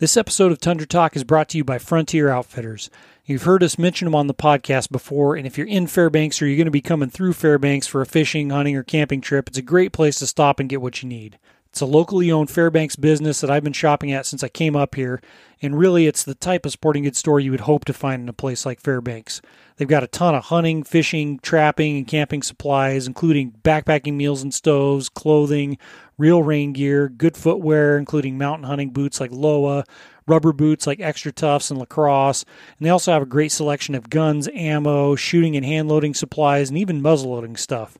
This episode of Tundra Talk is brought to you by Frontier Outfitters. You've heard us mention them on the podcast before, and if you're in Fairbanks or you're going to be coming through Fairbanks for a fishing, hunting, or camping trip, it's a great place to stop and get what you need. It's a locally owned Fairbanks business that I've been shopping at since I came up here, and really it's the type of sporting goods store you would hope to find in a place like Fairbanks. They've got a ton of hunting, fishing, trapping, and camping supplies, including backpacking meals and stoves, clothing, real rain gear, good footwear, including mountain hunting boots like Lowa, rubber boots like XtraTufs and Lacrosse, and they also have a great selection of guns, ammo, shooting and hand loading supplies, and even muzzle loading stuff.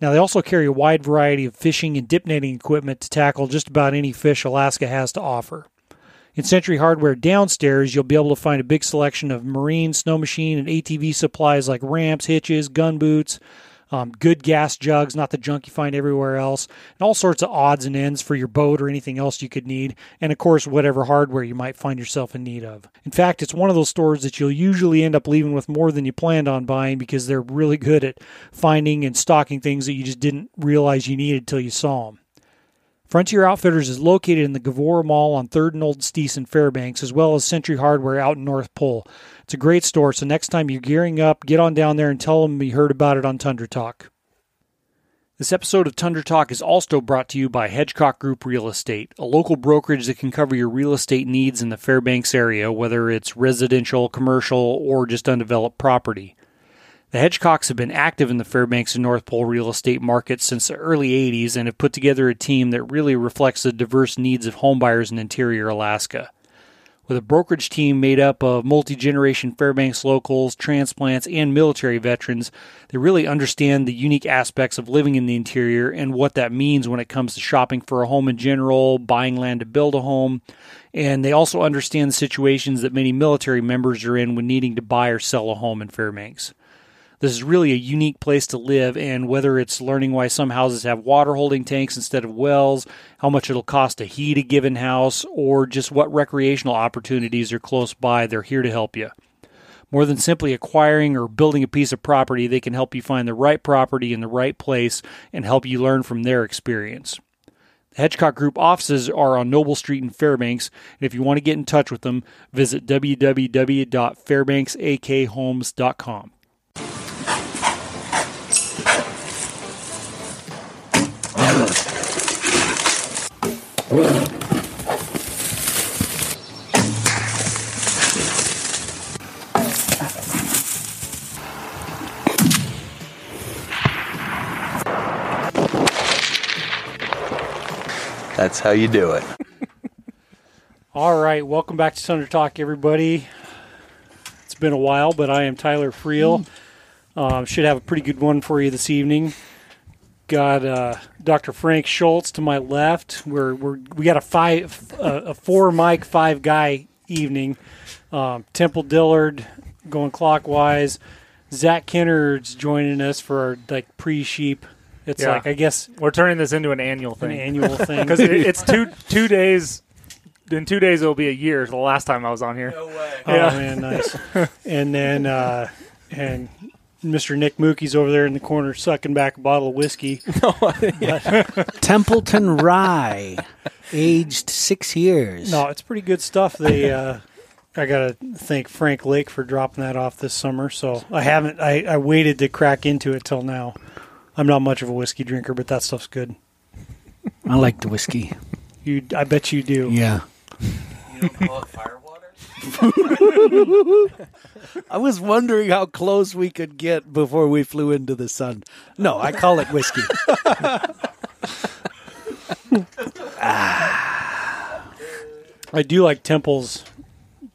Now, they also carry a wide variety of fishing and dip netting equipment to tackle just about any fish Alaska has to offer. In Century Hardware downstairs, you'll be able to find a big selection of marine, snow machine, and ATV supplies like ramps, hitches, gun boots, um, good gas jugs, not the junk you find everywhere else, and all sorts of odds and ends for your boat or anything else you could need, and of course, whatever hardware you might find yourself in need of. In fact, it's one of those stores that you'll usually end up leaving with more than you planned on buying because they're really good at finding and stocking things that you just didn't realize you needed until you saw them. Frontier Outfitters is located in the Gavora Mall on 3rd and Old Steese in Fairbanks, as well as Century Hardware out in North Pole. It's a great store, so next time you're gearing up, get on down there and tell them you heard about it on Tundra Talk. This episode of Tundra Talk is also brought to you by Hedgecock Group Real Estate, a local brokerage that can cover your real estate needs in the Fairbanks area, whether it's residential, commercial, or just undeveloped property. The Hedgecocks have been active in the Fairbanks and North Pole real estate market since the early 80s and have put together a team that really reflects the diverse needs of homebuyers in interior Alaska. With a brokerage team made up of multi generation Fairbanks locals, transplants, and military veterans, they really understand the unique aspects of living in the interior and what that means when it comes to shopping for a home in general, buying land to build a home, and they also understand the situations that many military members are in when needing to buy or sell a home in Fairbanks. This is really a unique place to live, and whether it's learning why some houses have water holding tanks instead of wells, how much it'll cost to heat a given house, or just what recreational opportunities are close by, they're here to help you. More than simply acquiring or building a piece of property, they can help you find the right property in the right place and help you learn from their experience. The Hedgecock Group offices are on Noble Street in Fairbanks, and if you want to get in touch with them, visit www.fairbanksakhomes.com. That's how you do it. All right, welcome back to Tundra Talk, everybody. It's been a while, but I am Tyler Freel. Um, should have a pretty good one for you this evening. Got uh, Dr. Frank Schultz to my left. We're, we're we got a five uh, a four mic five guy evening. Um, Temple Dillard going clockwise. Zach Kennard's joining us for our like pre sheep. It's Yeah. like I guess We're turning this into an annual an thing annual thing. because it, it's two two days. In two days, it'll be a year. The last time I was on here. Oh Yeah. man, nice. and then uh, and Mr. Nick Mookie's over there in the corner sucking back a bottle of whiskey. Templeton Rye, aged six years. No, it's pretty good stuff. They uh, I gotta thank Frank Lake for dropping that off this summer. So I haven't I, I waited to crack into it till now. I'm not much of a whiskey drinker, but that stuff's good. I like the whiskey. You I bet you do. Yeah. You don't call it firewater? I was wondering how close we could get before we flew into the sun. No, I call it whiskey. I do like Temple's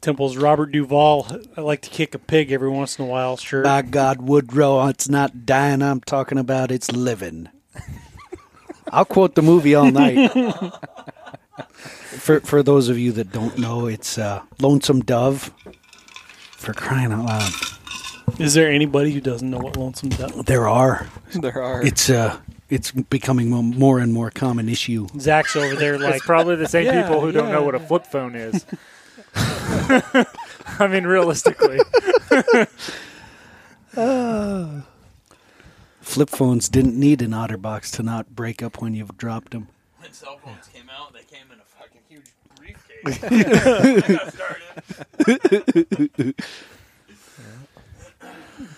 Temple's Robert Duvall. I like to kick a pig every once in a while, sure. By God, Woodrow, it's not dying I'm talking about, it's living. I'll quote the movie all night. for for those of you that don't know, it's uh, Lonesome Dove. For crying out loud, Is there anybody who doesn't know what Lonesome Dove? there are. There are. It's uh, it's becoming a more and more common issue. Zach's over there like It's probably the same Yeah, people who don't yeah. know what a flip phone is. I mean, realistically, Flip phones didn't need an OtterBox to not break up when you've dropped them. when cell phones came out, they came in a fucking huge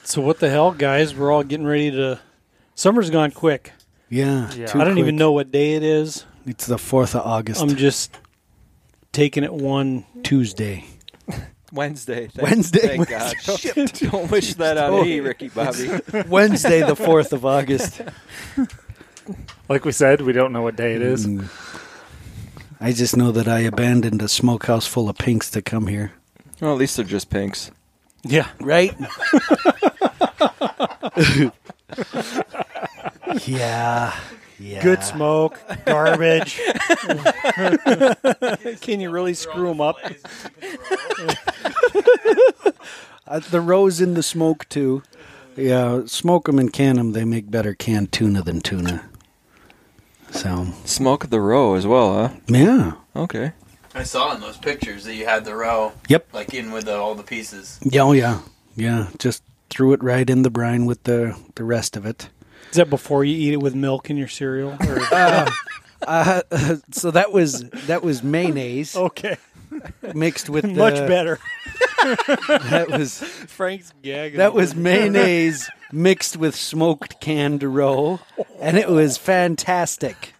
So what the hell, guys? We're all getting ready to. Summer's gone quick. Yeah. Yeah. too I don't even quick. know what day it is. It's the 4th of August. I'm just taking it one. Tuesday. Wednesday. Thank, Wednesday. Thank God. Don't, don't wish that on me, Ricky Bobby. Wednesday, the 4th of August. Like we said, we don't know what day it is. Mm. I just know that I abandoned a smokehouse full of pinks to come here. Well, at least they're just pinks. Yeah. Right? yeah. Yeah. Good smoke, garbage. Can you really screw them up? Uh, the rose in the smoke, too. Yeah, smoke them and can them. They make better canned tuna than tuna. So, Smoke the roe as well, huh? yeah. Okay. I saw in those pictures that you had the roe, Yep. like in with the, all the pieces. Yeah, oh, yeah. Yeah. Just threw it right in the brine with the, the rest of it. Is that before you eat it with milk in your cereal? Or? Uh, so that was that was mayonnaise okay, mixed with the, much better. That was Frank's gag. that was mayonnaise mixed with smoked canned roe, and it was fantastic.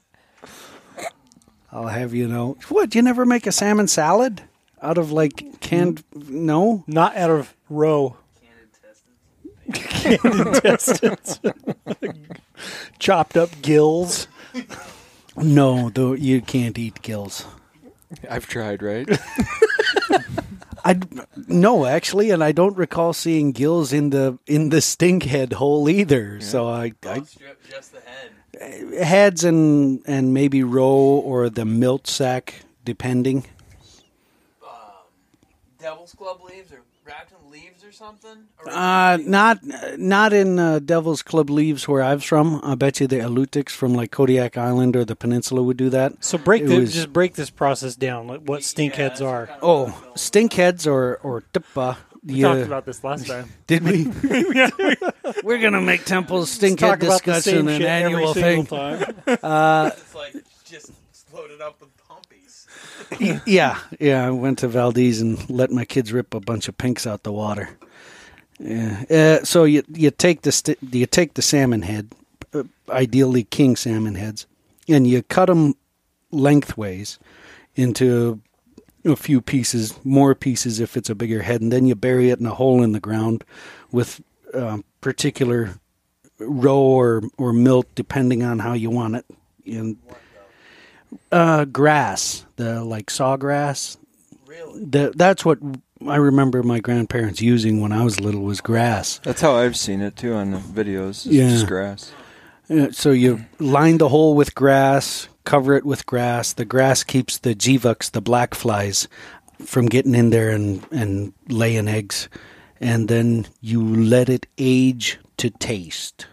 I'll have you know. What? You never make a salmon salad out of like canned? No. not out of roe. Canned intestines. Chopped up gills. No, though you can't eat gills. I've tried, right? I no actually, and I don't recall seeing gills in the in the stinkhead hole either. So I, I Strip just the head. Eh, heads and and maybe roe or the milt sack, depending. Um, Devil's Club leaves or wrapped in leaves or something? Uh, not not in uh, Devil's Club leaves where I'm from. I bet you the Alutiiqs from like Kodiak Island or the Peninsula would do that. So break the, was- just break this process down. Like what stinkheads are. Oh, stinkheads or or tuppa. We Yeah, talked about this last time. did we? We're gonna make Temple's stinkhead Talk discussion same an shit every annual single thing. time. it's like just loaded up with pumpies. yeah, yeah. I went to Valdez and let my kids rip a bunch of pinks out the water. Yeah. Uh, so you you take the st- you take the salmon head, uh, ideally king salmon heads, and you cut them lengthways into a few pieces, more pieces if it's a bigger head, and then you bury it in a hole in the ground with um, particular roe or or milk, depending on how you want it. And uh, grass, the like sawgrass. Really? The, that's what I remember my grandparents using when I was little was grass. That's how I've seen it too on the videos. It's Yeah. just grass. Uh, So you line the hole with grass, cover it with grass. The grass keeps the jivuks, the black flies, from getting in there and, and laying eggs. And then you let it age to taste.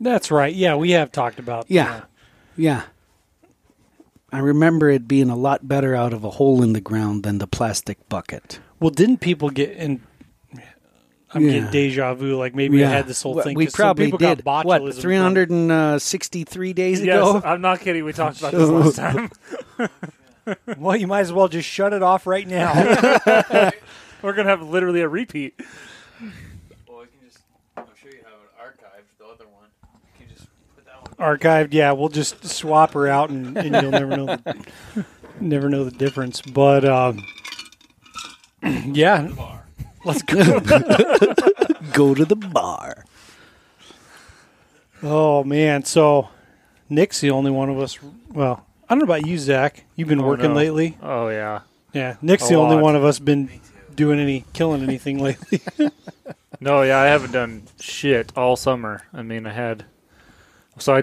That's right. Yeah, we have talked about. Yeah. Yeah. I remember it being a lot better out of a hole in the ground than the plastic bucket. Well, didn't people get in? I'm Yeah. getting deja vu. Like maybe I had this whole Well, thing. We 'cause some probably people did. Got What, 363 days Yes, ago? I'm not kidding. We talked about this last time. Well, you might as well just shut it off right now. We're gonna have literally a repeat. Well, we can just. I'm sure you have it archived. The other one. You can just put that one. Archived. Yeah, we'll just swap her out, and, and you'll never know. The, never know the difference. But um, yeah, let's go. Go to the bar. Oh man, so Nick's the only one of us. Well, I don't know about you, Zach. You've been Oh, working no. lately. Oh yeah. Yeah, Nick's A the only lot. one of us been doing any killing anything lately. No, yeah, I haven't done shit all summer. I mean, I had. So I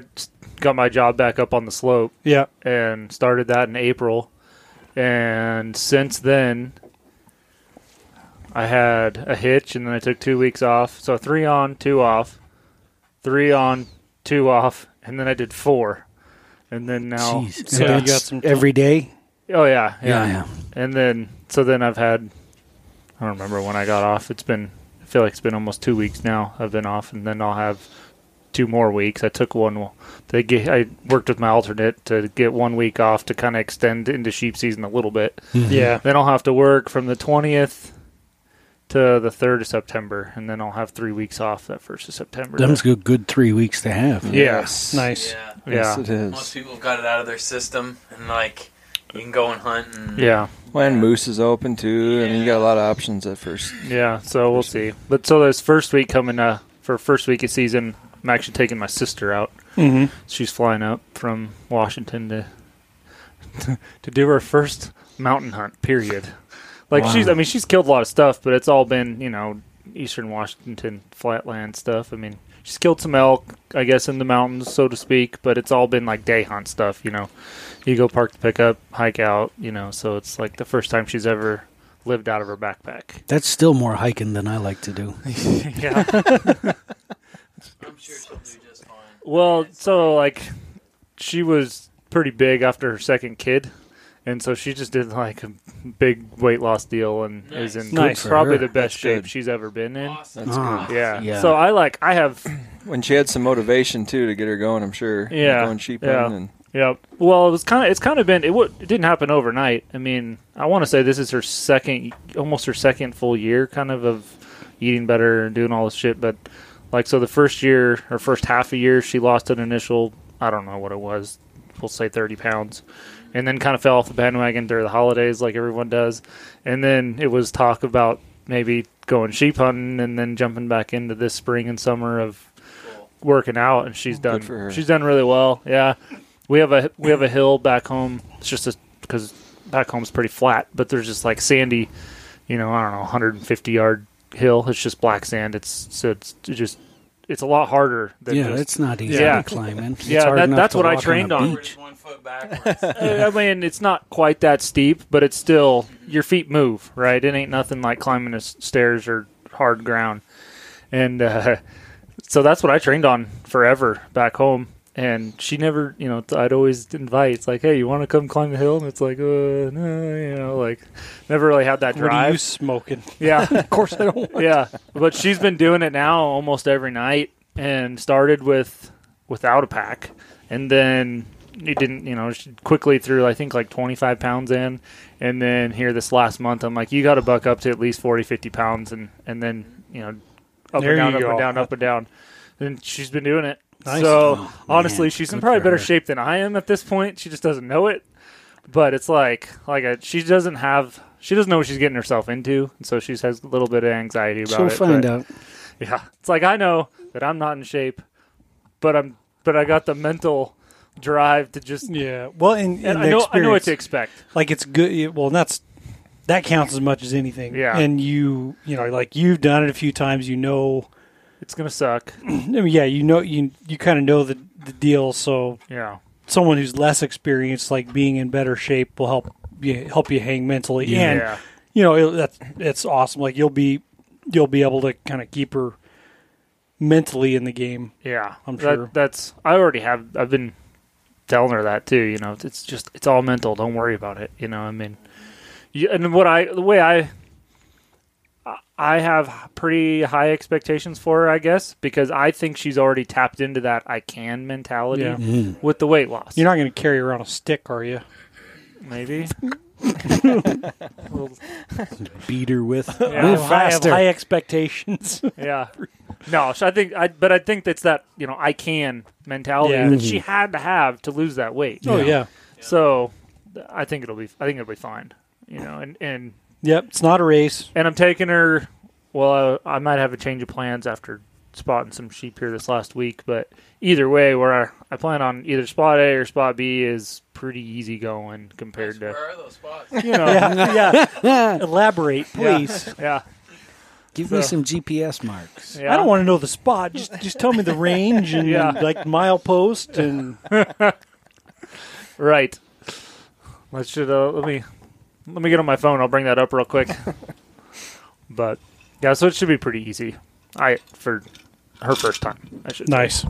got my job back up on the slope yeah, and started that in April. And since then, I had a hitch and then I took two weeks off. So three on, two off, three on, two off, and then I did four. And then now. Jeez. So And you got some every day? Oh, yeah, yeah. Yeah, yeah. And then, so then I've had, I don't remember when I got off. It's been, I feel like it's been almost two weeks now. I've been off, and then I'll have two more weeks. I took one. To get, I worked with my alternate to get one week off to kind of extend into sheep season a little bit. Yeah. Then I'll have to work from the twentieth to the third of September, and then I'll have three weeks off that first of September. Them's good, good three weeks to have. Yeah. Yes. Nice. Yeah. Yes, Yeah. it Most people have got it out of their system, and like you can go and hunt. And Yeah, When Moose is open too, I mean, you got a lot of options at first. yeah. So we'll see. But so this first week coming uh for first week of season, I'm actually taking my sister out. Mm-hmm. She's flying up from Washington to to do her first mountain hunt. Period. Like Wow. she's, I mean, she's killed a lot of stuff, but it's all been you know eastern Washington flatland stuff. I mean, she's killed some elk, I guess, in the mountains, so to speak, but it's all been like day hunt stuff. You know, you go park the pickup, hike out. You know, so it's like the first time she's ever lived out of her backpack. That's still more hiking than I like to do. yeah. I'm sure she'll do just fine. Well, so like she was pretty big after her second kid, and so she just did like a big weight loss deal and is in Nice. probably her. the best That's shape good. she's ever been in. Awesome. That's Ah. good. Yeah. Yeah. So I like I have When she had some motivation too to get her going, I'm sure. Yeah, Going sheep yeah. and yeah. Well, it was kind of it's kind of been it, w- it didn't happen overnight. I mean, I want to say this is her second almost her second full year kind of of eating better and doing all this shit, but like so the first year or first half a year she lost an initial I don't know what it was. We'll say 30 pounds. And then kind of fell off the bandwagon during the holidays like everyone does. And then it was talk about maybe going sheep hunting and then jumping back into this spring and summer of working out and she's done she's done really well. Yeah. We have a we have a hill back home. It's just a, cuz back home's pretty flat, but there's just like sandy, you know, I don't know, 150 yard hill. It's just black sand. It's so it's just it's a lot harder than Yeah, just, it's not easy Yeah. to climb in. It's Yeah, hard that- that's to what I trained a on. beach. Forward one foot backwards. I mean, it's not quite that steep, but it's still your feet move, right? It ain't nothing like climbing the stairs or hard ground, and uh, so that's what I trained on forever back home. And she never, you know, I'd always invite. It's like, hey, you want to come climb the hill? And it's like, uh, no, you know, like never really had that What are drive. you smoking? Yeah, Of course I don't. yeah, but she's been doing it now almost every night, and started with without a pack, and then it didn't, you know, she quickly threw I think like 25 pounds in, and then here this last month I'm like, you got to buck up to at least 40, 50 pounds, and and then you know, up There and down, up go. and down, up and down, and she's been doing it. Nice. So Oh, honestly, man, she's in good probably for better her. shape than I am at this point. She just doesn't know it. But it's like like a, she doesn't have she doesn't know what she's getting herself into, and so she has a little bit of anxiety about She'll it. find but- out. Yeah, it's like I know that I'm not in shape, but I'm but I got the mental drive to just. Yeah. Well, and, And and I know I know what to expect. like it's good. Well, that's that counts as much as anything. Yeah. And you, you know, like you've done it a few times. You know, It's gonna suck. I mean, yeah, you know, you you kind of know the the deal. So Yeah, someone who's less experienced, like being in better shape, will help you help you hang mentally. Yeah. And yeah, you know, it, that's it's awesome. Like you'll be you'll be able to kind of keep her mentally in the game. yeah. I'm That- sure. that's. I already have. I've been telling her that too. You know, it's just it's all mental. Don't worry about it. You know, I mean, you, and what I the way I. I have pretty high expectations for her, I guess, because I think she's already tapped into that I can mentality Yeah. Mm. with the weight loss. You're not going to carry around a stick, are you? maybe. Beat her with. Yeah. Move have, I have faster. high expectations. Yeah. No, so I think I but I think that's that, you know, I can mentality Yeah. that she had to have to lose that weight. oh yeah. So I think it'll be I think it'll be fine. You know, and and Yep. It's not a race. and I'm taking her well, I, I might have a change of plans after spotting some sheep here this last week, but either way where I, I plan on either spot A or spot B is pretty easy going compared Where to are those spots? you know. Yeah. yeah. Elaborate, please. Yeah. Give me some GPS marks. yeah. I don't want to know the spot. Just just tell me the range and Yeah. like milepost and Right. Let's should uh, let me let me get on my phone. I'll bring that up real quick. but yeah, so it should be pretty easy. I for her first time. I should. say. nice.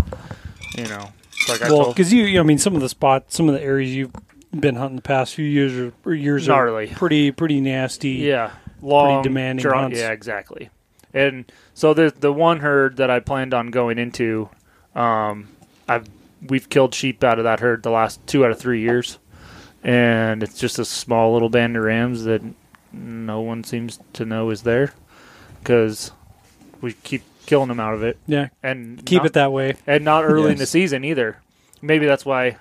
You know, like I Well, because you, you know, I mean, some of the spots, some of the areas you've been hunting the past few years or, years Gnarly. are pretty pretty nasty. Yeah, long, demanding drawn- hunts. Yeah, exactly. And so the the one herd that I planned on going into, Um, I've we've killed sheep out of that herd the last two out of three years, and it's just a small little band of rams that no one seems to know is there because we keep killing them out of it Yeah, and keep not- it that way. and not early in the season either. Maybe that's why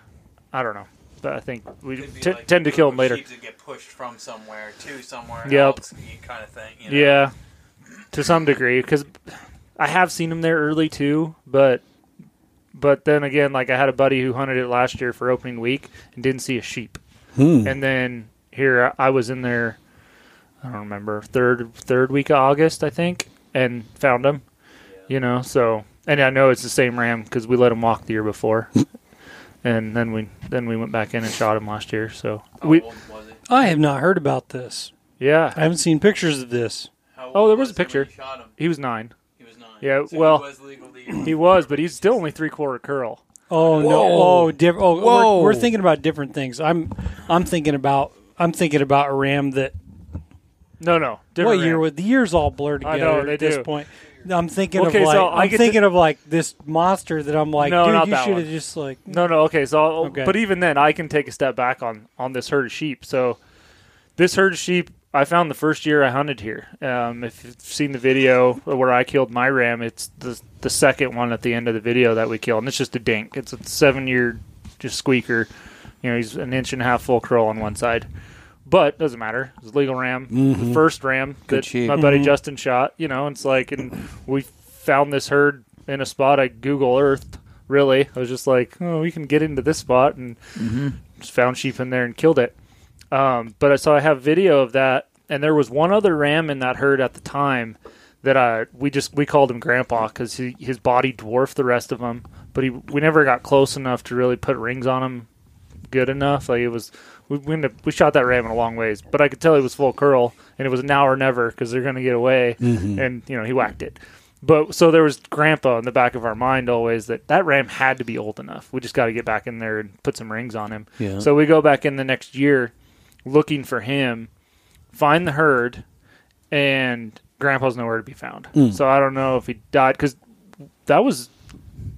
I don't know, but I think we t- like tend to kill them later. To get pushed from somewhere to somewhere Yep. else, kind of thing. You know? Yeah, to some degree, because I have seen them there early too. But but then again, like I had a buddy who hunted it last year for opening week and didn't see a sheep, Hmm. and then here I was in there. I don't remember third third week of August, I think, and found them. You know, so and I know it's the same ram because we let him walk the year before, and then we then we went back in and shot him last year. So How we old was it? I have not heard about this. yeah, I haven't seen pictures of this. How Oh, there was a picture. shot him? he was nine. He was nine. Yeah, So well- he was legal. He was, but he's still only three quarter curl. Oh no! Oh, Whoa. Oh, diff- oh Whoa. We're, we're thinking about different things. I'm, I'm thinking about, I'm thinking about a ram that. No, no. Different what year ram. the years all blurred I together know, they at this do. point? I'm thinking Okay, of like, so I I'm get thinking of like this monster that I'm like, No, dude, not you that should have one. just like. No, no. Okay, so I'll, Okay. but even then, I can take a step back on on this herd of sheep. So this herd of sheep, I found the first year I hunted here. Um, if you've seen the video where I killed my ram, it's the the second one at the end of the video that we killed, and it's just a dink. It's a seven year just squeaker. You know, he's an inch and a half full curl on one side. But doesn't matter. It's legal ram. Mm-hmm. The first ram Good that sheep. my buddy mm-hmm. Justin shot. You know, it's like, and we found this herd in a spot I Google Earthed. Really, I was just like, oh, we can get into this spot, and mm-hmm. just found sheep in there and killed it. Um, but I- so I have video of that, and there was one other ram in that herd at the time that I we just we called him Grandpa because he, his body dwarfed the rest of them, but he we never got close enough to really put rings on him good enough. Like it was we we, up- we shot that ram in a long ways, but I could tell he was full curl, and it was now or never because they're going to get away, and you know he whacked it. But so there was Grandpa in the back of our mind always that that ram had to be old enough. We just got to get back in there and put some rings on him. Yeah. So we go back in the next year looking for him, find the herd, and Grandpa's nowhere to be found. So I don't know if he died because that was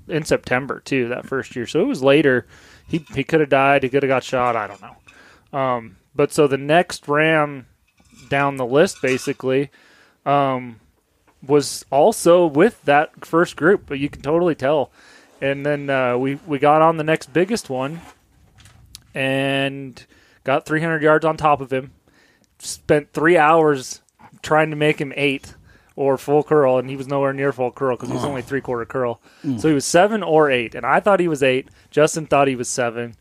in September too, that first year. So it was later. He he could have died. He could have got shot. I don't know. Um, but so the next ram down the list basically um, was also with that first group, but you can totally tell. And then uh, we we got on the next biggest one, and got 300 yards on top of him. Spent three hours trying to make him eight or full curl, and he was nowhere near full curl because he was only three quarter curl. So he was seven or eight, and I thought he was eight. Justin thought he was seven,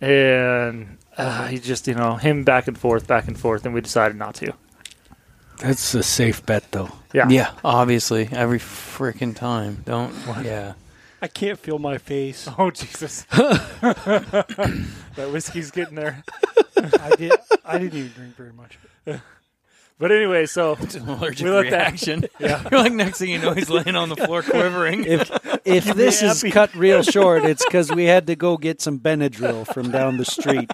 and uh, he just you know him back and forth, back and forth, and we decided not to. That's a safe bet, though. Yeah, Yeah, obviously, every freaking time. Don't. Yeah. I can't feel my face. Oh Jesus! that whiskey's getting there. I did. I didn't even drink very much. But anyway, so It's an allergic We let that- reaction. You're like next thing you know, he's laying on the floor quivering. If if this is happy. cut real short, it's because we had to go get some Benadryl from down the street.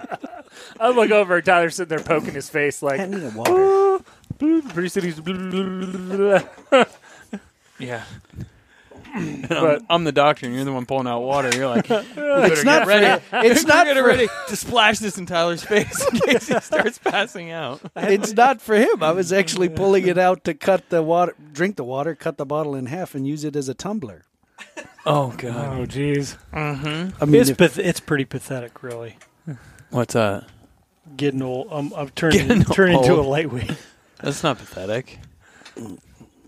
I look over, and Tyler's sitting there poking his face like. I need a water. Pretty soon he's. yeah. But- I'm, I'm the doctor, and you're the one pulling out water. You're like, It's not ready. It's not for, ready to splash this in Tyler's face in case he starts passing out. It's not for him. I was actually pulling it out to cut the water, drink the water, cut the bottle in half, and use it as a tumbler. Oh god. Oh jeez. Mm-hmm. I mean, It's if- path- it's pretty pathetic, really. What's that? Getting old. I'm, I'm turning Getting turning into a lightweight. That's not pathetic.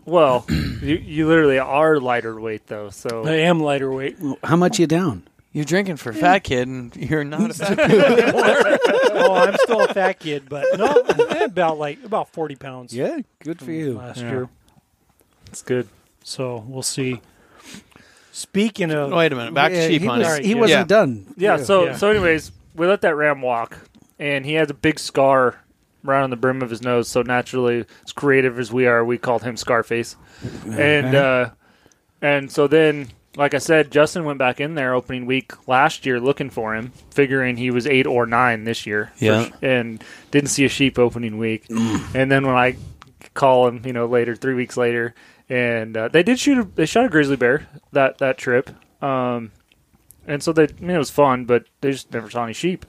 Well, you you literally are lighter weight though, so I am lighter weight. how much you down? You're drinking for fat kid, and you're not a fat kid. oh, I'm still a fat kid, but no, I'm about like about 40 pounds. Yeah, good for you. Last Yeah. year, it's good. so we'll see. Speaking of, Wait a minute. Back Yeah, to sheep he hunting. was, Alright, he yeah. wasn't Yeah. done. Yeah. So Yeah. so anyways, we let that ram walk, and he has a big scar right on the brim of his nose. So naturally, as creative as we are, we called him Scarface. And uh, and so then, like I said, Justin went back in there opening week last year looking for him, figuring he was eight or nine this year. Yeah. sh- and didn't see a sheep opening week. and then when I call him, you know, later, three weeks later, and uh, they did shoot. A, they shot a grizzly bear that that trip. Um, and so they, I mean, it was fun, but they just never saw any sheep.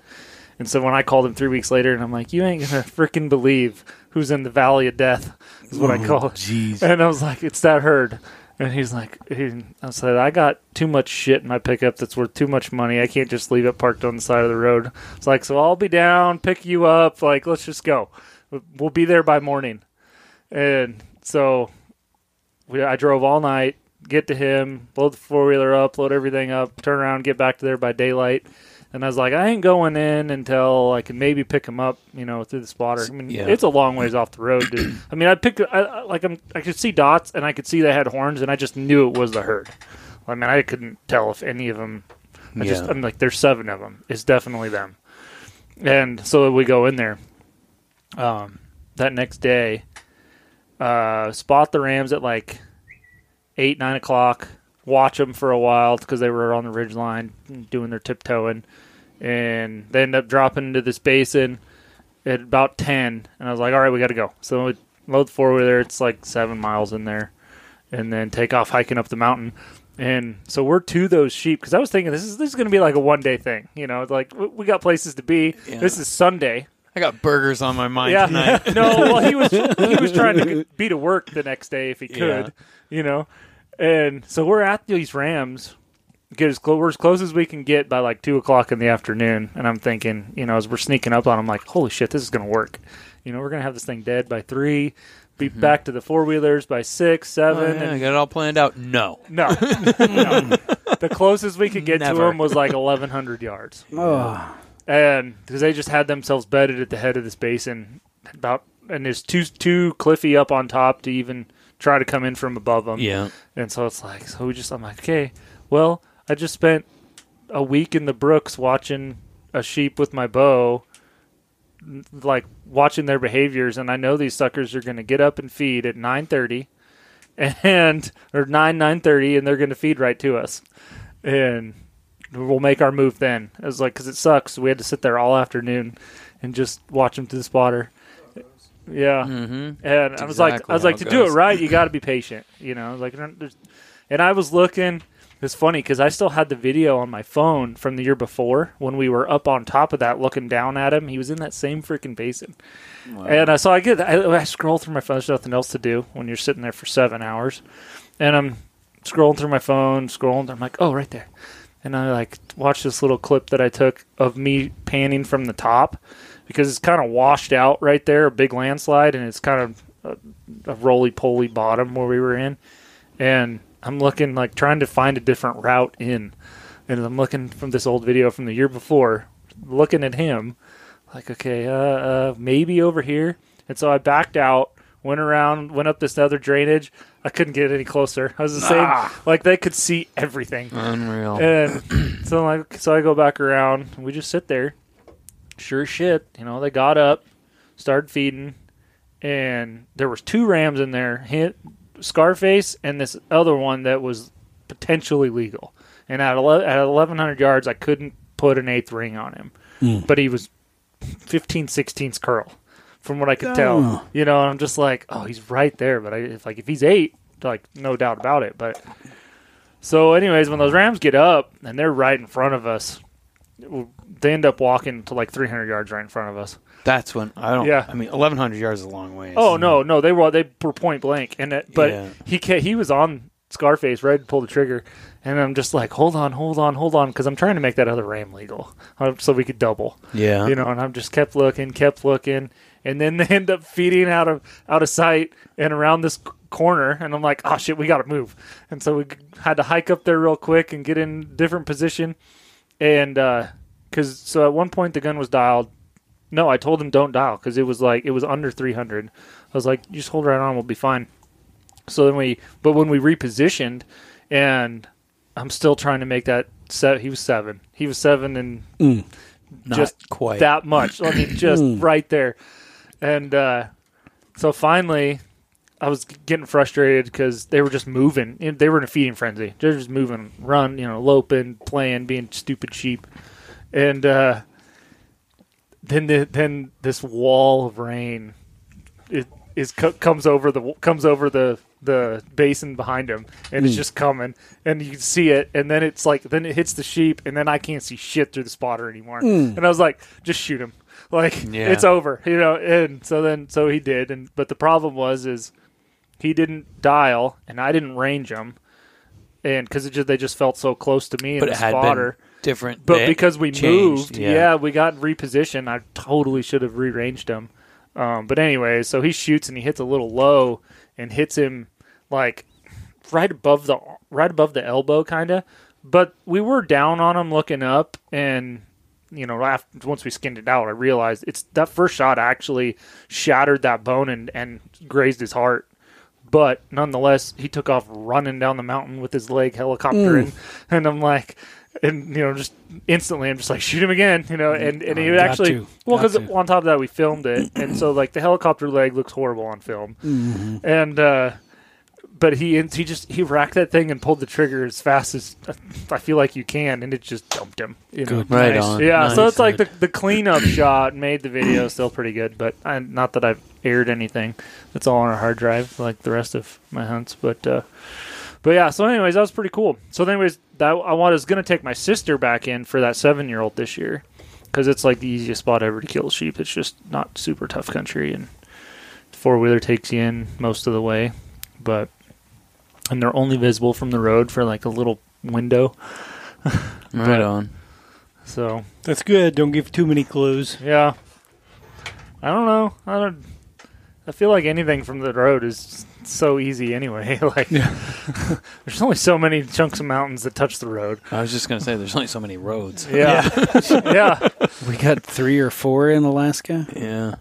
And so when I called him three weeks later, and I'm like, "You ain't gonna freaking believe who's in the Valley of Death," is what I call it. Jeez. And I was like, "It's that herd." And he's like, he, I said, "I got too much shit in my pickup that's worth too much money. I can't just leave it parked on the side of the road." It's like, so I'll be down, pick you up. Like, let's just go. We'll be there by morning. And so we, I drove all night, get to him, load the four wheeler up, load everything up, turn around, get back to there by daylight. And I was like, I ain't going in until I can maybe pick him up, you know, through the spotter. I mean, Yeah. it's a long ways off the road, dude. I mean, I picked, I, I- like, I'm, I could see dots, and I could see they had horns, and I just knew it was the herd. I mean, I couldn't tell if any of them. I just, Yeah. I'm like, there's seven of them. It's definitely them. And so we go in there. Um, that next day, uh, spot the Rams at like eight, nine o'clock. Watch them for a while because they were on the ridge line doing their tiptoeing, and they end up dropping into this basin at about ten. And I was like, "All right, we got to go." So we load the four wheeler. It's like seven miles in there, and then take off hiking up the mountain. And so we're to those sheep because I was thinking this is this is going to be like a one day thing. You know, like we, we got places to be. This is Sunday. I got burgers on my mind Yeah. tonight. no, well, he was he was trying to be to work the next day if he could, Yeah. you know. And so we're at these Rams, get as close we're as close as we can get by like two o'clock in the afternoon. And I'm thinking, you know, as we're sneaking up on, them, like, holy shit, this is gonna work. You know, we're gonna have this thing dead by three, be mm-hmm. back to the four wheelers by six, Oh, seven, yeah, and got it all planned out. No. no, no. The closest we could get to them was like 1,100 yards Oh, and because they just had themselves bedded at the head of this basin, about and there's too too cliffy up on top to even try to come in from above them. Yeah. and so it's like so we just I'm like okay, well I just spent a week in the brooks watching a sheep with my bow, like watching their behaviors, and I know these suckers are going to get up and feed at nine thirty, and or nine nine thirty, and they're going to feed right to us, and we'll make our move then. It was like because it sucks. We had to sit there all afternoon and just watch them through the spotter. Yeah, Mm-hmm. and I was like, I was like, to do it right, you got to be patient. You know, like, and I was looking. It's funny because I still had the video on my phone from the year before when we were up on top of that, looking down at him. He was in that same freaking basin, and uh, so I get, I, I scroll through my phone. There's nothing else to do when you're sitting there for seven hours, and I'm scrolling through my phone, scrolling. I'm like, oh, right there, and I like watch this little clip that I took of me panning from the top because it's kind of washed out right there, a big landslide, and it's kind of a, a roly poly bottom where we were in, and I'm looking like trying to find a different route in, and I'm looking from this old video from the year before, looking at him, like okay, uh, uh maybe over here, and so I backed out. Went around, went up this other drainage. I couldn't get any closer. I was the same. Like they could see everything. Unreal. And so like so I go back around and we just sit there. Sure as shit, you know, they got up, started feeding, and there was two rams in there, hit Scarface and this other one that was potentially legal. And at 11, at 1100 yards I couldn't put an eighth ring on him. Hmm. But he was 15 16ths curl from what I could tell. Oh. You know, and I'm just like, oh, he's right there, but I if like if he's 8, like no doubt about it, but so, anyways, when those Rams get up and they're right in front of us, they end up walking to like 300 yards right in front of us. That's when I don't. Yeah. I mean, 1,100 yards is a long way. Oh no, no, they were they were point blank, and it, but Yeah. he ca he was on Scarface, ready to pull the trigger, and I'm just like, hold on, hold on, hold on, because I'm trying to make that other Ram legal, uh, so we could double. Yeah. you know, and I'm just kept looking, kept looking, and then they end up feeding out of out of sight and around this corner, and I'm like, oh shit, we got to move, and so we had to hike up there real quick and get in different position, and uh, because so at one point the gun was dialed. No, I told him don't dial because it was like it was under 300. I was like, just hold right on, we'll be fine. So then we, but when we repositioned, and I'm still trying to make that set. He was seven. He was seven, and mm. Not just quite. that much. I mean, just mm. right there. And uh, so finally, I was getting frustrated because they were just moving. They were in a feeding frenzy. They're just moving, run, you know, loping, playing, being stupid sheep. And uh, then the, then this wall of rain it is comes over the comes over the the basin behind him, and it's just coming, and you can see it, and then it's like then it hits the sheep, and then I can't see shit through the spotter anymore, and I was like, just shoot him, like Yeah. it's over, you know, and so then so he did, and but the problem was is he didn't dial, and I didn't range him, and because just they just felt so close to me in But the it had spotter. different. But because we changed, moved, yeah. we got repositioned. I totally should have rearranged him. Um, but anyway, so he shoots and he hits a little low and hits him like right above the right above the elbow, kind of. But we were down on him, looking up, and you know, after, once we skinned it out, I realized it's that first shot actually shattered that bone and and grazed his heart. But nonetheless, he took off running down the mountain with his leg helicoptering, and I'm like, and you know, just instantly, I'm just like, shoot him again, you know, and and he Oh, actually, to. well, because on top of that, we filmed it, and so like the helicopter leg looks horrible on film, Mm-hmm. and uh, but he he just he racked that thing and pulled the trigger as fast as I feel like you can, and it just dumped him, you know. Good. Right Nice. on. Yeah, so it's like the the cleanup shot made the video still pretty good, but I, not that I've aired anything. It's all on a hard drive, like the rest of my hunts. But uh, but yeah. So anyways, that was pretty cool. So anyways, that I was gonna take my sister back in for that seven year old this year because it's like the easiest spot ever to kill sheep. It's just not super tough country, and four wheeler takes you in most of the way, but and they're only visible from the road for like a little window. right on. So That's good. Don't give too many clues. Yeah. I don't know. I don't. I feel like anything from the road is so easy anyway. like, there's only so many chunks of mountains that touch the road. I was just gonna say, there's only so many roads. Yeah, yeah, We got three or four in Alaska. Yeah.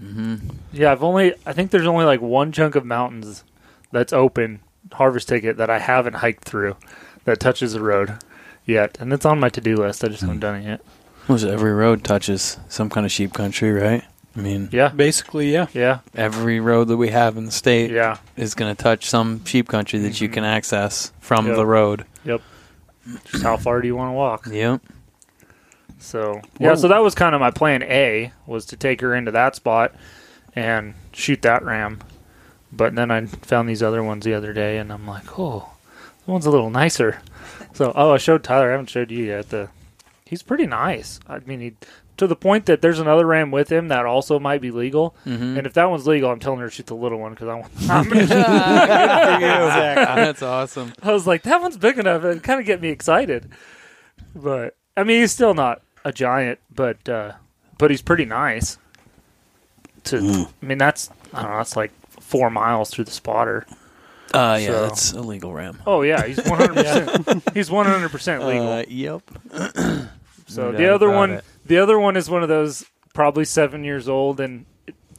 Mm-hmm. yeah. I've only. I think there's only like one chunk of mountains that's open harvest ticket that I haven't hiked through that touches the road yet, and it's on my to do list. I just hmm. haven't done it yet. Most every road touches some kind of sheep country, right? I mean, Yeah, Basically, yeah. yeah, every road that we have in the state yeah. is going to touch some sheep country that you mm-hmm. can access from Yep. the road. Yep. Just how far do you want to walk? Yep. So yeah, so that was kind of my plan A was to take her into that spot and shoot that ram. But then I found these other ones the other day, and I'm like, oh, that one's a little nicer. So oh, I showed Tyler. I haven't showed you yet. The he's pretty nice. I mean, he to the point that there's another ram with him that also might be legal. Mm-hmm. And if that one's legal, I'm telling her to shoot the little one because I want. I'm gonna That's awesome. I was like, that one's big enough. It kind of get me excited. But I mean, he's still not a giant, but uh, but he's pretty nice. To I mean, that's I don't know. That's like four miles through the spotter. Uh, yeah, So- that's a legal ram. Oh yeah, he's one hundred percent. He's one hundred percent legal. Uh, yep. so no the doubt other about one, it. the other one is one of those probably seven years old and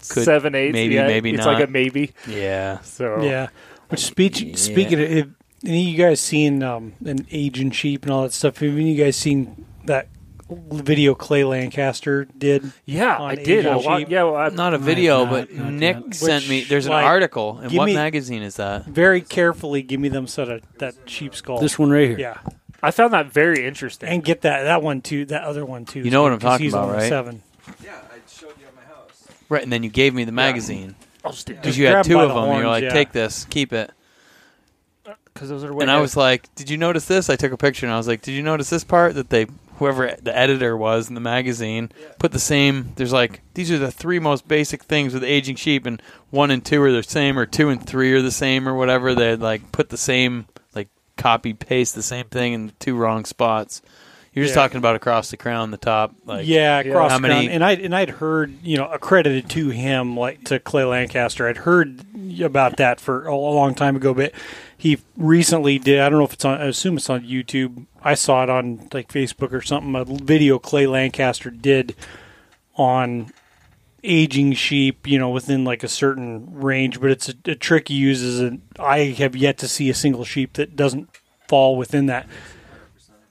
Could- seven, eight. maybe, yeah, maybe It's not. like a maybe. Yeah. So Yeah. Which speech, Yeah. speaking of, if any of you guys seen um, an aging sheep and all that stuff? Have any of you guys seen that video Clay Lancaster did? yeah, On I did. I Asian wa- yeah, well, I, Not a video, not- but not Nick yet. sent me. There's an like, article. And give what me- magazine is that? Very carefully give me them set of that sheep skull. This one right here. yeah, I found that very interesting. and get that that one too. That other one too. You know what I'm 'cause talking he's about, only right? Seven. Yeah, I showed you at my house. Right, and then you gave me the magazine I'll just because you had had 'em two by of the them. and You're like, yeah. take this, keep it. Uh, because those are way And I was like, "Did you notice this?" I took a picture and I was like, "Did you notice this part that they whoever the editor was in the magazine put the same there's like these are the three most basic things with aging sheep and one and two are the same or two and three are the same or whatever they like put the same like copy paste the same thing in the two wrong spots. You're just Yeah. talking about across the crown, the top, like yeah, Yeah. across How the crown. and I and I'd heard you know accredited to him like to Clay Lancaster. I'd heard about that for a long time ago, but he recently did. I don't know if it's on. I assume it's on YouTube. I saw it on like Facebook or something. A video Clay Lancaster did on aging sheep, you know, within like a certain range. But it's a, a trick he uses, and I have yet to see a single sheep that doesn't fall within that.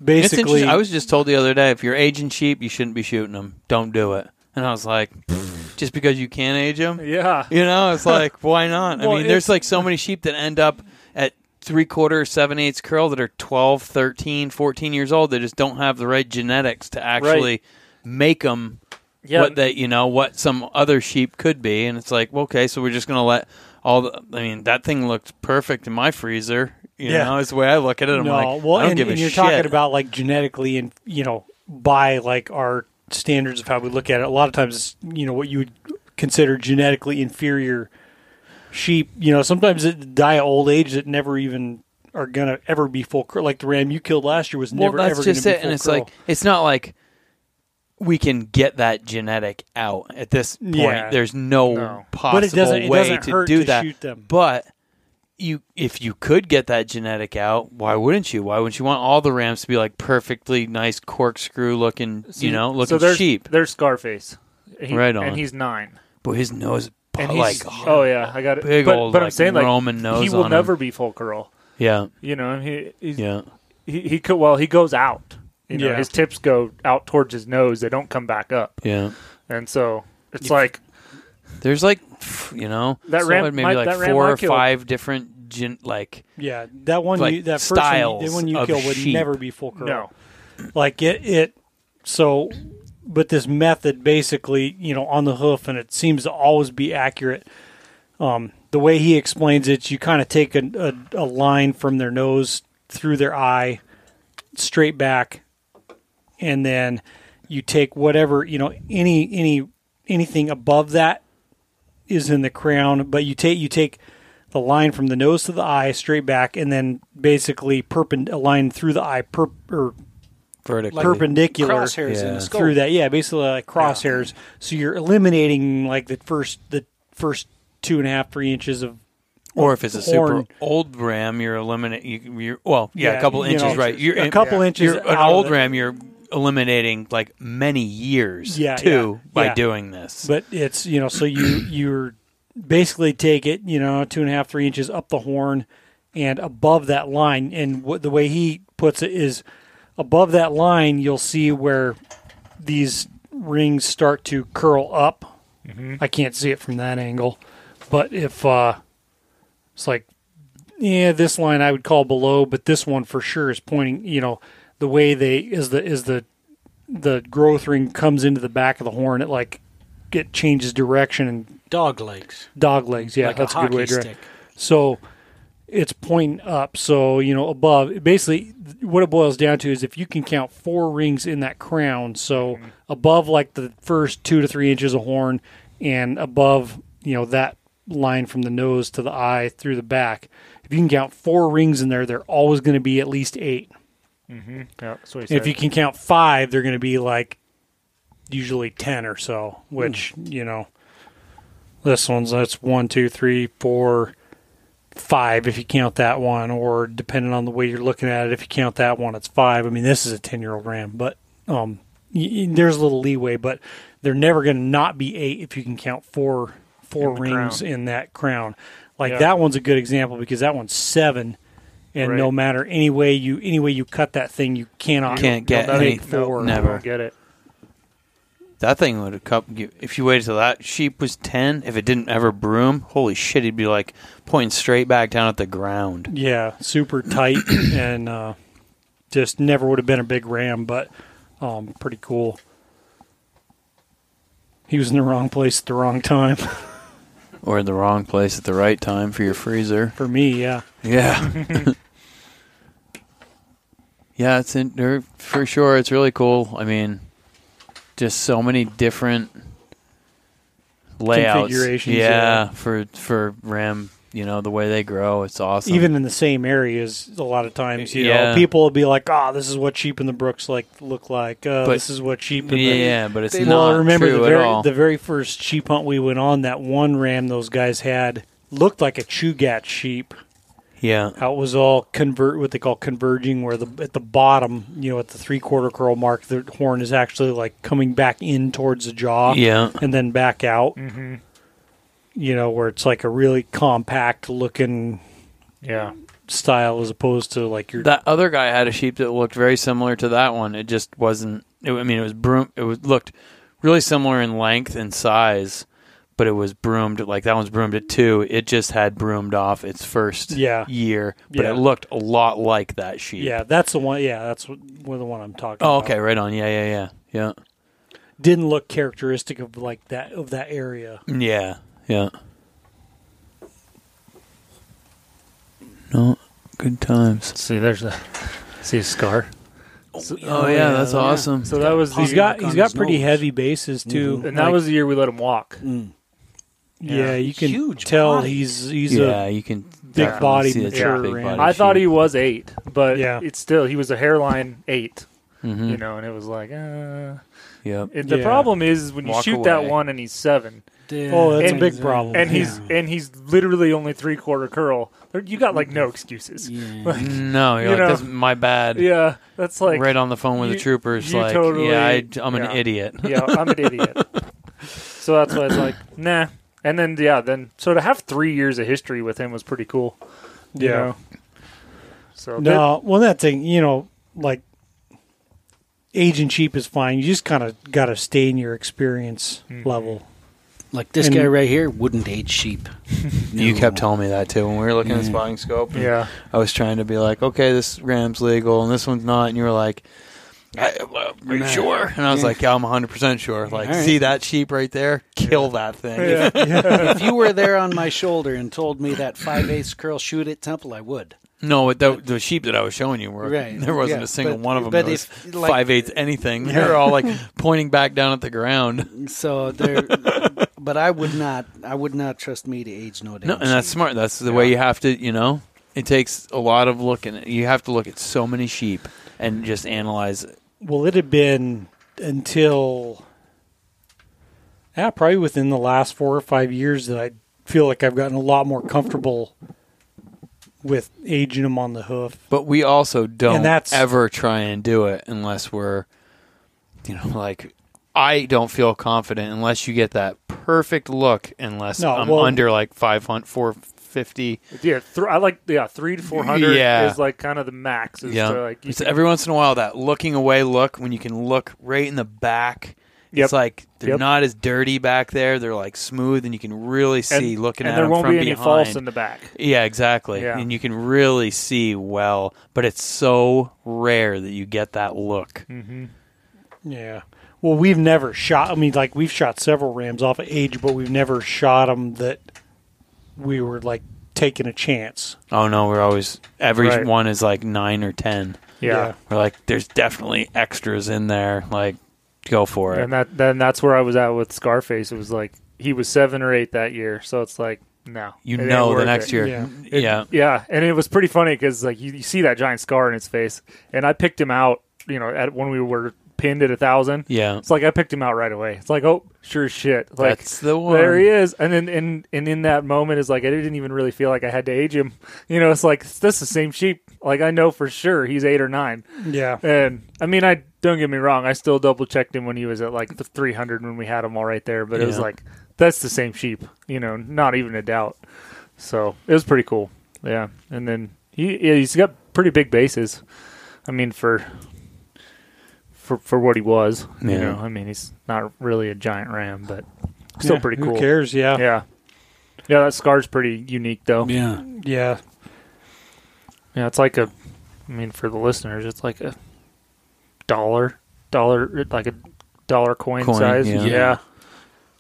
Basically. I was just told the other day if you're aging sheep, you shouldn't be shooting them. Don't do it. And I was like, just because you can age them, yeah. You know, it's like, why not? I mean, there's like so many sheep that end up at three quarter, seven eighths curl that are 12, 13, 14 years old. They just don't have the right genetics to actually make them Yeah. what that you know what some other sheep could be, and it's like okay, so we're just gonna let all the. I mean, that thing looked perfect in my freezer. You Yeah. know, is the way I look at it. I'm no, like, well, I don't and, give a and you're shit. talking about like genetically and you know by like our standards of how we look at it. A lot of times, you know, what you would consider genetically inferior sheep. You know, sometimes it die at old age that never even are gonna ever be full. Cur- like the ram you killed last year was well, never that's ever just gonna it, be full and it's curl. like it's not like we can get that genetic out at this point. Yeah. There's no, No. possible but it doesn't. It way doesn't to do to that. shoot them. But you, if you could get that genetic out, why wouldn't you? Why wouldn't you want all the rams to be like perfectly nice corkscrew looking, you know, so looking there's, sheep? There's Scarface. He- Right on. And he's nine. But his nose, And like, he's, oh, oh yeah, I got it. big but, old, but I'm like, saying like Roman nose he will on him. never be full curl. yeah, You know, he he's, yeah. he he could well he goes out. You know, Yeah. his tips go out towards his nose. They don't come back up, Yeah. and so it's like There's like, you know, That so ram- maybe my- like that four I or killed- five different, gen- like, Yeah, that one, Like you, that first one, you- styles the one you kill would sheep. never be full curl. no. like it it so but this method basically you know on the hoof and it seems to always be accurate um the way he explains it you kind of take a, a, a line from their nose through their eye straight back and then you take whatever you know any any anything above that is in the crown but you take you take the line from the nose to the eye straight back and then basically perpend a line through the eye per, or vertical. perpendicular crosshairs in Yeah. the skull. through that. Yeah, basically like crosshairs. So you're eliminating like the first the first two and a half three inches of Or if it's a super horn. old ram, you're eliminating. You, you're well, yeah, Yeah, a couple you inches, know, right? You're a couple inches. You're an out of old it. ram. You're eliminating like many years, Yeah, too, yeah, by yeah. doing this. but it's you know so you you're basically take it you know two and a half three inches up the horn and above that line and what the way he puts it is above that line you'll see where these rings start to curl up i can't see it from that angle but if uh it's like yeah this line i would call below but this one for sure is pointing you know the way they is the is the the growth ring comes into the back of the horn it like it changes direction and Dog legs. dog legs yeah like that's a a, good hockey way to stick. so it's pointing up so you know above basically what it boils down to is if you can count four rings in that crown so mm-hmm. above like the first two to three inches of horn and above you know that line from the nose to the eye through the back if you can count four rings in there they're always going to be at least eight Yeah, that's what he if you can count five they're going to be like usually 10 or so which you know this one's that's one two three four five if you count that one or depending on the way you're looking at it if you count that one it's five. I mean this is a 10 year old ram but um y- y- there's a little leeway but they're never going to not be eight if you can count four four In rings crown. in that crown. Like Yeah. that one's a good example because that one's seven and Right. no matter any way you any way you cut that thing you cannot Can't get make any- four no, Never. get it. that thing would have come. If you waited till that sheep was ten, if it didn't ever broom, holy shit, he'd be like pointing straight back down at the ground. Yeah, super tight and uh, just never would have been a big ram, but um, pretty cool. He was in the wrong place at the wrong time Or in the wrong place at the right time for your freezer. for me. Yeah, Yeah. yeah, it's in there for sure. It's really cool. I mean, just so many different layouts. Configurations, Yeah, yeah. for for RAM. You know the way they grow. It's awesome. even in the same areas, a lot of times, you Yeah. know, people will be like, "Oh, this is what sheep in the brooks like look like. Uh, But- this is what sheep in yeah, the yeah, but it's Well, not I remember true the at very the very first sheep hunt we went on. That one ram those guys had looked like a Chugach sheep. Yeah, how it was all convert what they call converging where the at the bottom you know at the three quarter curl mark the horn is actually like coming back in towards the jaw yeah. and then back out Mm-hmm. you know where it's like a really compact looking Yeah. style as opposed to like your That other guy had a sheep that looked very similar to that one. It just wasn't. It, I mean, it was broom. It was looked really similar in length and size, but it was broomed like that one's broomed at two. It just had broomed off its first Yeah. year, but Yeah. it looked a lot like that sheep. yeah that's the one yeah that's what, what the one i'm talking Oh, about okay, right on. Yeah, yeah, yeah, yeah. didn't look characteristic of like that of that area. Yeah, yeah. No, good times. See, there's a see a scar. Oh, yeah, that's yeah. awesome. So that was the He's got he's got pretty nose. heavy bases too. and that Like, was the year we let him walk. Mm. Yeah, yeah. you can Huge tell body. he's he's yeah, a you can big body, see that mature big ram. body I thought he was eight, but Yeah. it's still he was a hairline eight. Mhm. You know, and it was like, uh. Yep. It, the Yeah. problem is when you Walk shoot that away. one and he's seven. seven, Oh, that's a big problem. and he's and he's literally only three quarter curl. there- You got like no excuses. Yeah. Like, No, you're You like, know. that's my bad. yeah, that's like right on the phone with you- the troopers, you like, totally- yeah, I, am an yeah. idiot. yeah, I'm an idiot. So that's why it's like, nah. And then yeah, then so to have three years of history with him was pretty cool. you Yeah. know? So No, well, that thing, you know, like aging sheep is fine. You just kind of got to stay in your experience Mhm. level. Like this And- guy right here wouldn't age sheep. You kept telling me that too when we were looking at the spotting scope. and yeah, I was trying to be like, okay, this ram's legal and this one's not, and you were like, I, well, are you sure? And I was like, yeah, I'm 100 percent sure. Like, All right. see that sheep right there? Kill that thing. yeah. if you were there on my shoulder and told me that five eighths curl shoot at Temple, I would. No, but the, the sheep that I was showing you were Right. there wasn't Yeah, a single but- one of them but that was if, like- five eighths anything. They're all like pointing back down at the ground. So there, but I would not. I would not trust me to age no damn. No, and that's smart. That's the way you have to. You know, it takes a lot of looking. You have to look at so many sheep and just analyze. Well, it had been until, yeah, probably within the last four or five years that I feel like I've gotten a lot more comfortable with aging them on the hoof. But we also don't ever try and do it unless we're, you know, like I don't feel confident unless you get that perfect look. Unless No, I'm well- under like 500, 450. yeah. Th- I like yeah, three to four hundred Yeah. is like kind of the max. Is Yeah, like it's can- every once in a while that looking away look when you can look right in the back. Yep. It's like they're Yep. not as dirty back there. They're like smooth, and you can really see and, looking and at there them won't from be any behind. false in the back. Yeah, exactly. Yeah. And you can really see well, but it's so rare that you get that look. Mm-hmm. Yeah. Well, we've never shot. I mean, like we've shot several rams off of age, but we've never shot them that we were like taking a chance. Oh no, we're always every Right. one is like nine or ten. Yeah. We're like, there's definitely extras in there. Like, go for it. And that then that's where I was at with Scarface. It was like he was seven or eight that year, so it's like no, you it ain't know, the worth next it. year, Yeah. It- yeah, yeah, and it was pretty funny because like you, you see that giant scar in his face, and I picked him out. You know, at when we were pinned at a thousand, yeah. it's like I picked him out right away. It's like oh, sure as shit. Like That's the one. there he is, and then and and in that moment is like I didn't even really feel like I had to age him. You know, it's like that's the same sheep. Like I know for sure he's eight or nine. Yeah. And I mean, I don't get me wrong. I still double checked him when he was at like the 300 when we had him all right there. But it was like that's the same sheep. You know, not even a doubt. So it was pretty cool. Yeah. And then he yeah, he's got pretty big bases. I mean, for for for what he was. You Yeah. know, I mean, he's not really a giant ram, but still Yeah, pretty cool. Who cares? Yeah. Yeah. Yeah, that scar's pretty unique though. Yeah. Yeah. Yeah, it's like a. I mean, for the listeners, it's like a dollar, dollar, like a dollar coin, Coin, size. yeah. Yeah.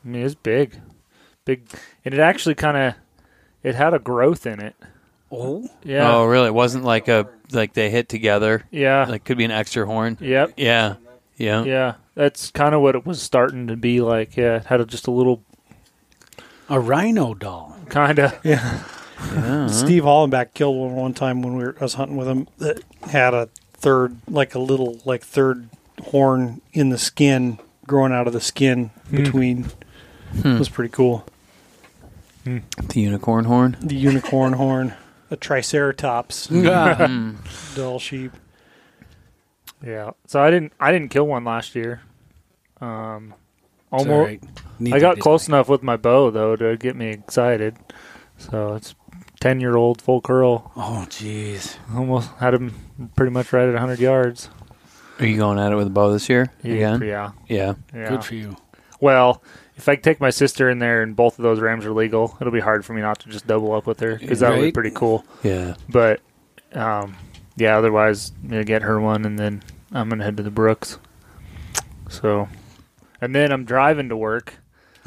I mean, it's big, big, and it actually kind of, it had a growth in it. Oh. Yeah. Oh, really? It wasn't like a like they hit together. Yeah. Like could be an extra horn. yep. Yeah, yeah. Yeah. That's kind of what it was starting to be like. Yeah. It had a, just a little A rhino Dall. kind of. Yeah. Yeah. Steve Hollenbach killed one one time when we were I was hunting with him that had a third, like a little, like third horn in the skin, growing out of the skin hmm. between. Hmm. It was pretty cool. Hmm. The unicorn horn. The unicorn horn, a triceratops, Mm. Dall sheep. Yeah. So I didn't, I didn't kill one last year. Um, almost. all right. I got did close enough with my bow though to get me excited. So it's ten year old full curl. Oh, jeez. Almost had him pretty much right at hundred yards. Are you going at it with a bow this year again? Yeah, Yeah. yeah. Good for you. well, if I take my sister in there and both of those rams are legal, it'll be hard for me not to just double up with her because that would be Right. pretty cool. Yeah. But um, yeah, otherwise I'm gonna get her one and then I'm gonna head to the Brooks. So and then I'm driving to work.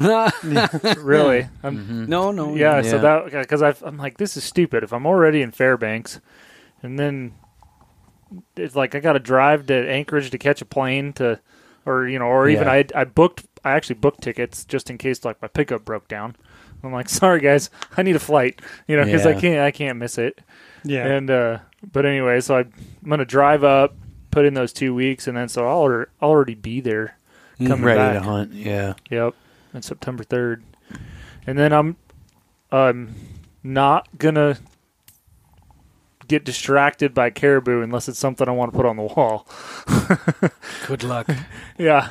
really, I'm no, no. yeah, Yeah. so that because I'm like, this is stupid. If I'm already in Fairbanks, and then it's like I got to drive to Anchorage to catch a plane to, or you know, or even Yeah. I I booked I actually booked tickets just in case like my pickup broke down. I'm like, sorry guys, I need a flight, you know, because I can't I can't miss it. Yeah. And uh, but anyway, so I, I'm gonna drive up, put in those two weeks, and then so I'll already, already be there coming Ready back. to hunt. Yeah. Yep, on September third, and then I'm I'm not gonna get distracted by caribou unless it's something I want to put on the wall. Good luck. Yeah.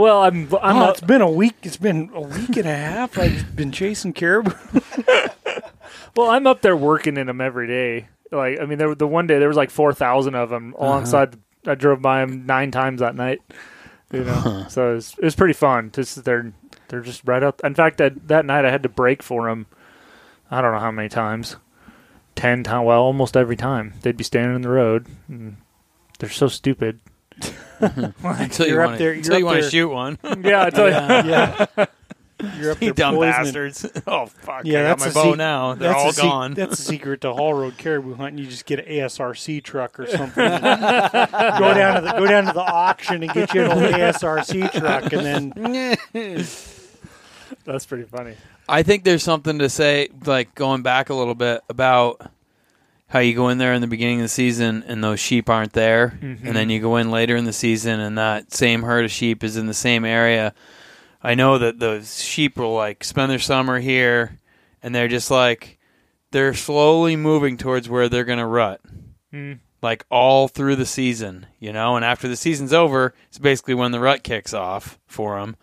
Well, I'm I'm oh, a- it's been a week. It's been a week and a half. I've been chasing caribou. well I'm up there working in them every day. Like I mean, there the one day there was like four thousand of them uh-huh. alongside. I drove by them nine times that night. You know, so it was, it was pretty fun. Just they're they're just right out. In fact, that that night I had to brake for them. I don't know how many times. Ten times. Well, almost every time they'd be standing in the road. And they're so stupid. Until you You're up want there- to you're want to shoot one. yeah, I tell you. yeah. You're up you there dumb poisoning- bastards. Oh fuck. Yeah, I got that's my a bow sec- now. They're all a sec- gone. that's the secret to Haul Road caribou hunting. You just get an ASRC truck or something. go down to the go down to the auction and get you an old ASRC truck, and then That's pretty funny. I think there's something to say, like going back a little bit about how you go in there in the beginning of the season and those sheep aren't there, and then you go in later in the season and that same herd of sheep is in the same area. I know that those sheep will like spend their summer here, and they're just like they're slowly moving towards where they're gonna rut. Mm. Like all through the season, you know, and after the season's over, it's basically when the rut kicks off for them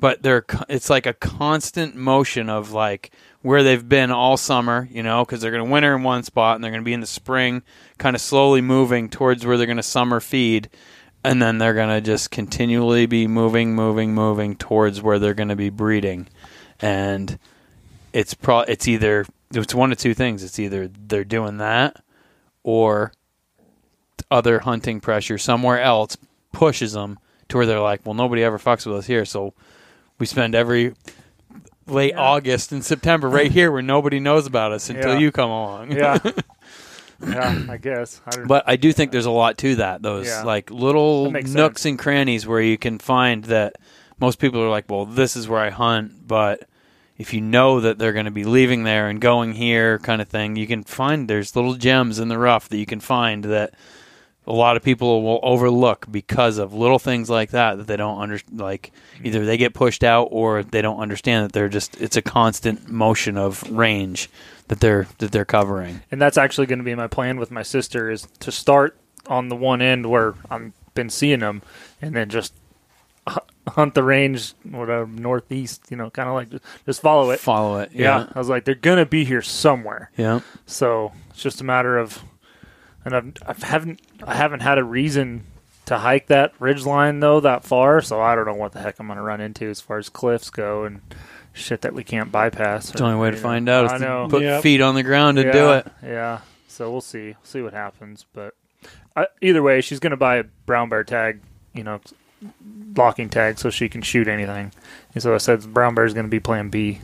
but they're it's like a constant motion of like where they've been all summer, you know, because they're going to winter in one spot and they're going to be in the spring, kind of slowly moving towards where they're going to summer feed, and then they're going to just continually be moving, moving, moving towards where they're going to be breeding, and it's pro it's either it's one of two things. It's either they're doing that, or other hunting pressure somewhere else pushes them to where they're like, well, nobody ever fucks with us here, so we spend every late August and September right here where nobody knows about us until Yeah. you come along. Yeah. yeah, I guess. I But I do think there's a lot to that. Those Yeah. like little nooks sense. and crannies where you can find that most people are like, well, this is where I hunt, but if you know that they're going to be leaving there and going here, kind of thing, you can find there's little gems in the rough that you can find that a lot of people will overlook because of little things like that that they don't under like mm-hmm. either they get pushed out or they don't understand that they're just it's a constant motion of range that they're that they're covering. and that's actually going to be my plan with my sister is to start on the one end where I've been seeing them, and then just hunt the range, whatever northeast, you know, kind of like just, just follow it. Follow it. Yeah. Yeah. I was like, they're gonna be here somewhere, Yeah. so it's just a matter of, and I've, I haven't I haven't had a reason to hike that ridge line though that far, so I don't know what the heck I'm gonna run into as far as cliffs go and shit that we can't bypass. The only way to find out I is know. to put Yep. feet on the ground and yeah, do it. Yeah. So we'll see. See what happens. But I, either way, she's going to buy a brown bear tag, you know, locking tag, so she can shoot anything. And so I said brown bear is going to be Plan B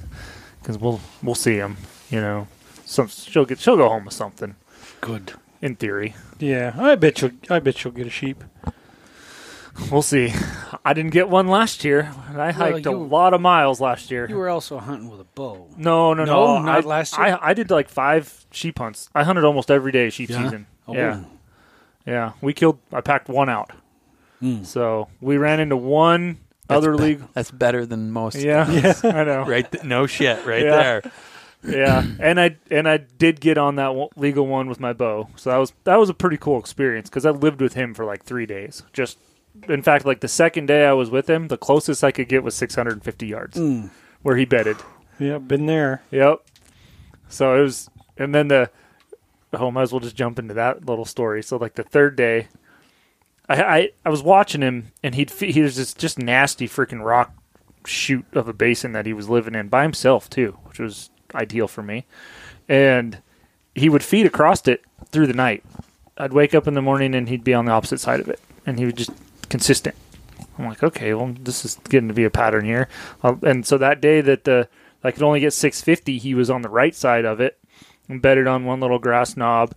because we'll we'll see him. You know, some she'll get she'll go home with something Good. In theory. yeah, I bet you I bet you'll get a sheep. We'll see. I didn't get one last year. I hiked a you- lot of miles last year. You were also hunting with a bow. no, no, No, no, not I, last year? I, I did like five sheep hunts. I hunted almost every day sheep Yeah? season. Oh. Yeah. Yeah, we killed. I packed one out. Mm. So we ran into one other be- league. That's better than most. Yeah, I know. Right. Th- no shit. Right Yeah. there. Yeah, and I and I did get on that one, legal one with my bow. So that was that was a pretty cool experience because I lived with him for like three days. Just in fact, like the second day I was with him, the closest I could get was 650 yards Mm. where he bedded. Yeah, been there. Yep. So it was, and then the, oh, might as well just jump into that little story. So like the third day, I I, I was watching him, and he'd he was this just nasty freaking rock shoot of a basin that he was living in by himself too, which was ideal for me. And he would feed across it through the night. I'd wake up in the morning and he'd be on the opposite side of it, and he would just consistent. I'm like, okay, well, this is getting to be a pattern here. Um, and so that day that the I could only get 650, he was on the right side of it, embedded on one little grass knob,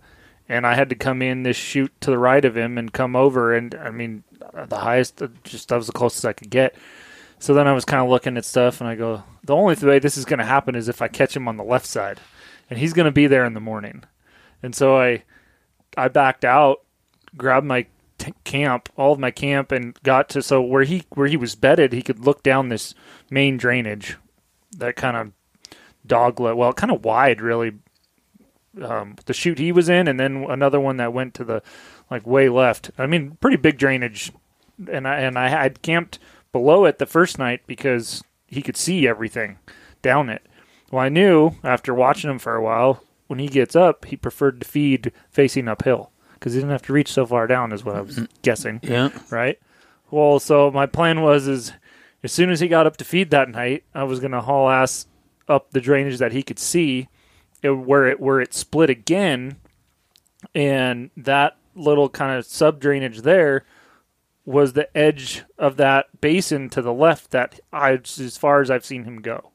and I had to come in this chute to the right of him and come over. And I mean, the highest, uh, just that was the closest I could get. So then I was kind of looking at stuff, and I go, the only way this is going to happen is if I catch him on the left side, and he's going to be there in the morning. And so I, I backed out, grabbed my t- camp, all of my camp, and got to so where he where he was bedded, he could look down this main drainage, that kind of doglet, well, kind of wide, really. Um, the chute he was in, and then another one that went to the like way left. I mean, pretty big drainage, and I and I had camped below it the first night because he could see everything down it. Well, I knew after watching him for a while, when he gets up, he preferred to feed facing uphill because he didn't have to reach so far down, is what I was mm-hmm. guessing. Yeah. Right. Well, so my plan was is as soon as he got up to feed that night, I was gonna haul ass up the drainage that he could see, it, where it where it split again, and that little kind of sub drainage there was the edge of that basin to the left that I as far as I've seen him go.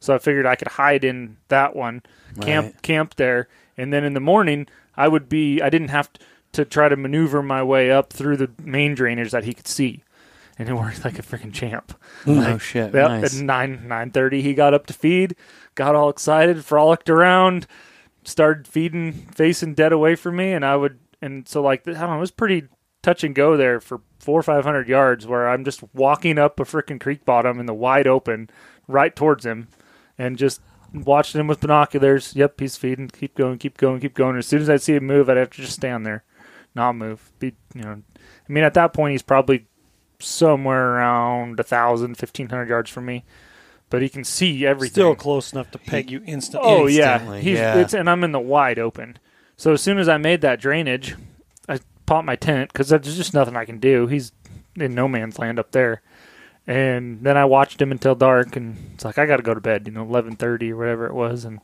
So I figured I could hide in that one, camp Right. camp there, and then in the morning I would be I didn't have to try to maneuver my way up through the main drainage that he could see. And it worked like a freaking champ. Oh shit. Yep, nice. At nine nine thirty, he got up to feed, got all excited, frolicked around, started feeding, facing dead away from me, and I would, and so like I don't know, it was pretty touch and go there for four or five hundred yards, where I'm just walking up a freaking creek bottom in the wide open, right towards him, and just watching him with binoculars. Yep, he's feeding. Keep going, keep going, keep going. As soon as I see him move, I'd have to just stand there, not move. Be you know, I mean, at that point, he's probably somewhere around a thousand, fifteen hundred yards from me, but he can see everything. Still close enough to peg you instantly. Oh yeah, he's yeah. it's and I'm in the wide open. So as soon as I made that drainage, Popped my tent because there's just nothing I can do. He's in no man's land up there, and then I watched him until dark, and it's like I got to go to bed. You know, eleven thirty or whatever it was, and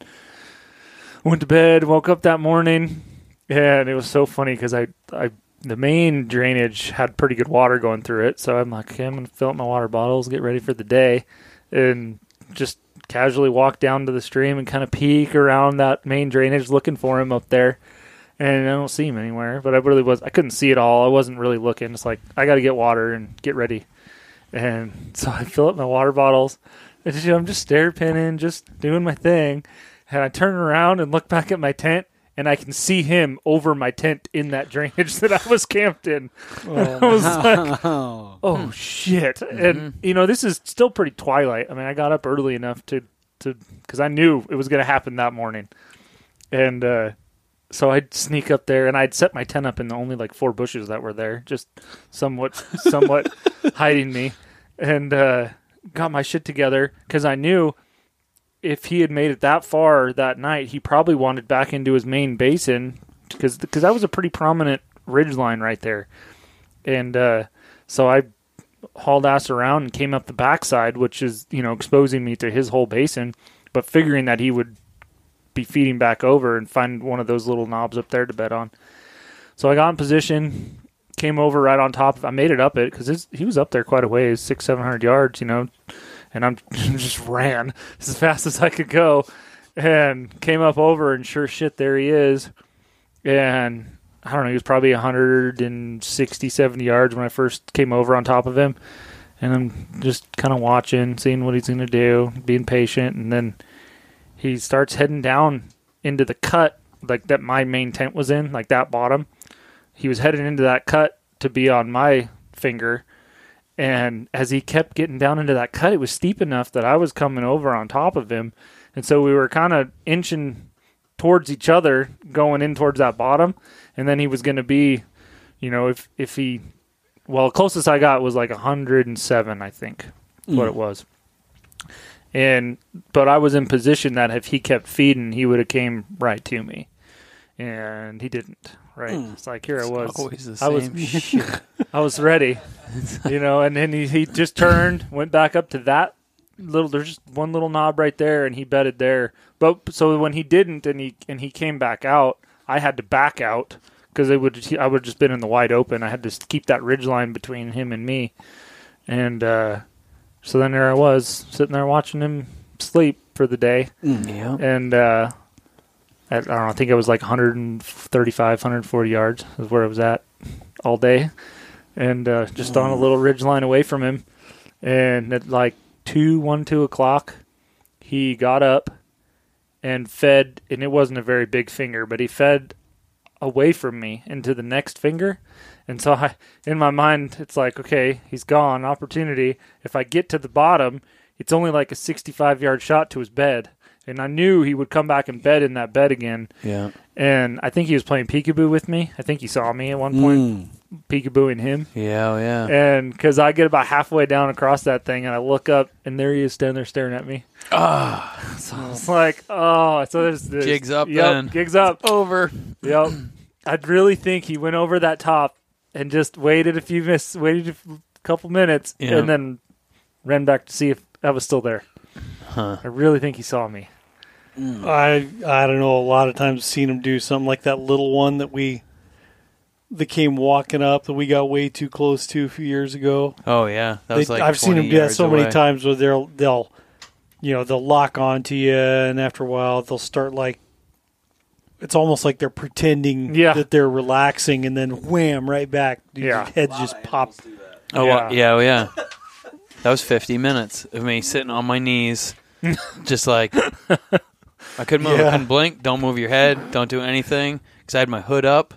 went to bed. Woke up that morning, and it was so funny because I I the main drainage had pretty good water going through it. So I'm like, okay, I'm gonna fill up my water bottles, get ready for the day, and just casually walk down to the stream and kind of peek around that main drainage looking for him up there. And I don't see him anywhere, but I really was I couldn't see it all. I wasn't really looking. It's like I got to get water and get ready. And so I fill up my water bottles. And you know, I'm just stare pinning, just doing my thing. And I turn around and look back at my tent, and I can see him over my tent in that drainage that I was camped in. I was like, Oh, oh shit and you know this is still pretty twilight i mean i got up early enough to to because i knew it was going to happen that morning and uh so i'd sneak up there and i'd set my tent up in the only like four bushes that were there just somewhat somewhat hiding me. And uh got my shit together because i knew if he had made it that far that night he probably wanted back into his main basin because because that was a pretty prominent ridge line right there. And uh, so I hauled ass around and came up the backside, which is you know exposing me to his whole basin, but figuring that he would be feeding back over and find one of those little knobs up there to bet on. So I got in position, came over right on top. I made it up it because he was up there quite a ways, six seven hundred yards, you know, and I'm just ran as fast as I could go, and came up over and sure shit there he is, and I don't know, he was probably 160, 70 yards when I first came over on top of him. And I'm just kind of watching, seeing what he's going to do, being patient. And then he starts heading down into the cut, like that my main tent was in, like that bottom. He was heading into that cut to be on my finger. And as he kept getting down into that cut, it was steep enough that I was coming over on top of him. And so we were kind of inching towards each other, going in towards that bottom and then he was going to be, you know, if if he, well, closest I got was like 107, I think, what hmm. it was. And but I was in position that if he kept feeding, he would have came right to me, and he didn't. Right? It's like here I was. Always the I was. I was ready, you know, and then he, he just turned, went back up to that little. There's just one little knob right there, and he bedded there. But so when he didn't, and he and he came back out, I had to back out because it would I would have just been in the wide open. I had to keep that ridge line between him and me, And uh, so then there I was sitting there watching him sleep for the day, Yeah. and uh, I, I don't know. I think it was like 135, 140 yards is where I was at all day, and uh, just on a little ridge line away from him. And at like two, one, two o'clock, he got up and fed, and it wasn't a very big finger, but he fed away from me into the next finger. And so I, in my mind, it's like, okay, he's gone. Opportunity. If I get to the bottom, it's only like a 65 yard shot to his bed. And I knew he would come back and bed in that bed again. Yeah. And I think he was playing peekaboo with me. I think he saw me at one point, Mm. peekabooing him. Yeah. oh, Yeah. And because I get about halfway down across that thing, and I look up, and there he is standing there staring at me. Ah. So it's like, oh, so there's this Jigs up Yep, then. Gigs up. Over. Yep. I really think he went over that top and just waited a few minutes, waited a couple minutes, Yeah. and then ran back to see if I was still there. Huh. I really think he saw me. Mm. I I don't know. A lot of times seen him do something like that little one that we that came walking up that we got way too close to a few years ago. Oh yeah. That was They- like I've seen him do that yards so many times where they'll they'll you know they'll lock onto you and after a while they'll start like it's almost like they're pretending Yeah. that they're relaxing and then wham right back. Dude, Yeah. your heads just pop. Oh Yeah. yeah. yeah, oh, yeah. That was 50 minutes of me sitting on my knees, just like I couldn't move, Yeah. I couldn't blink. Don't move your head. Don't do anything because I had my hood up,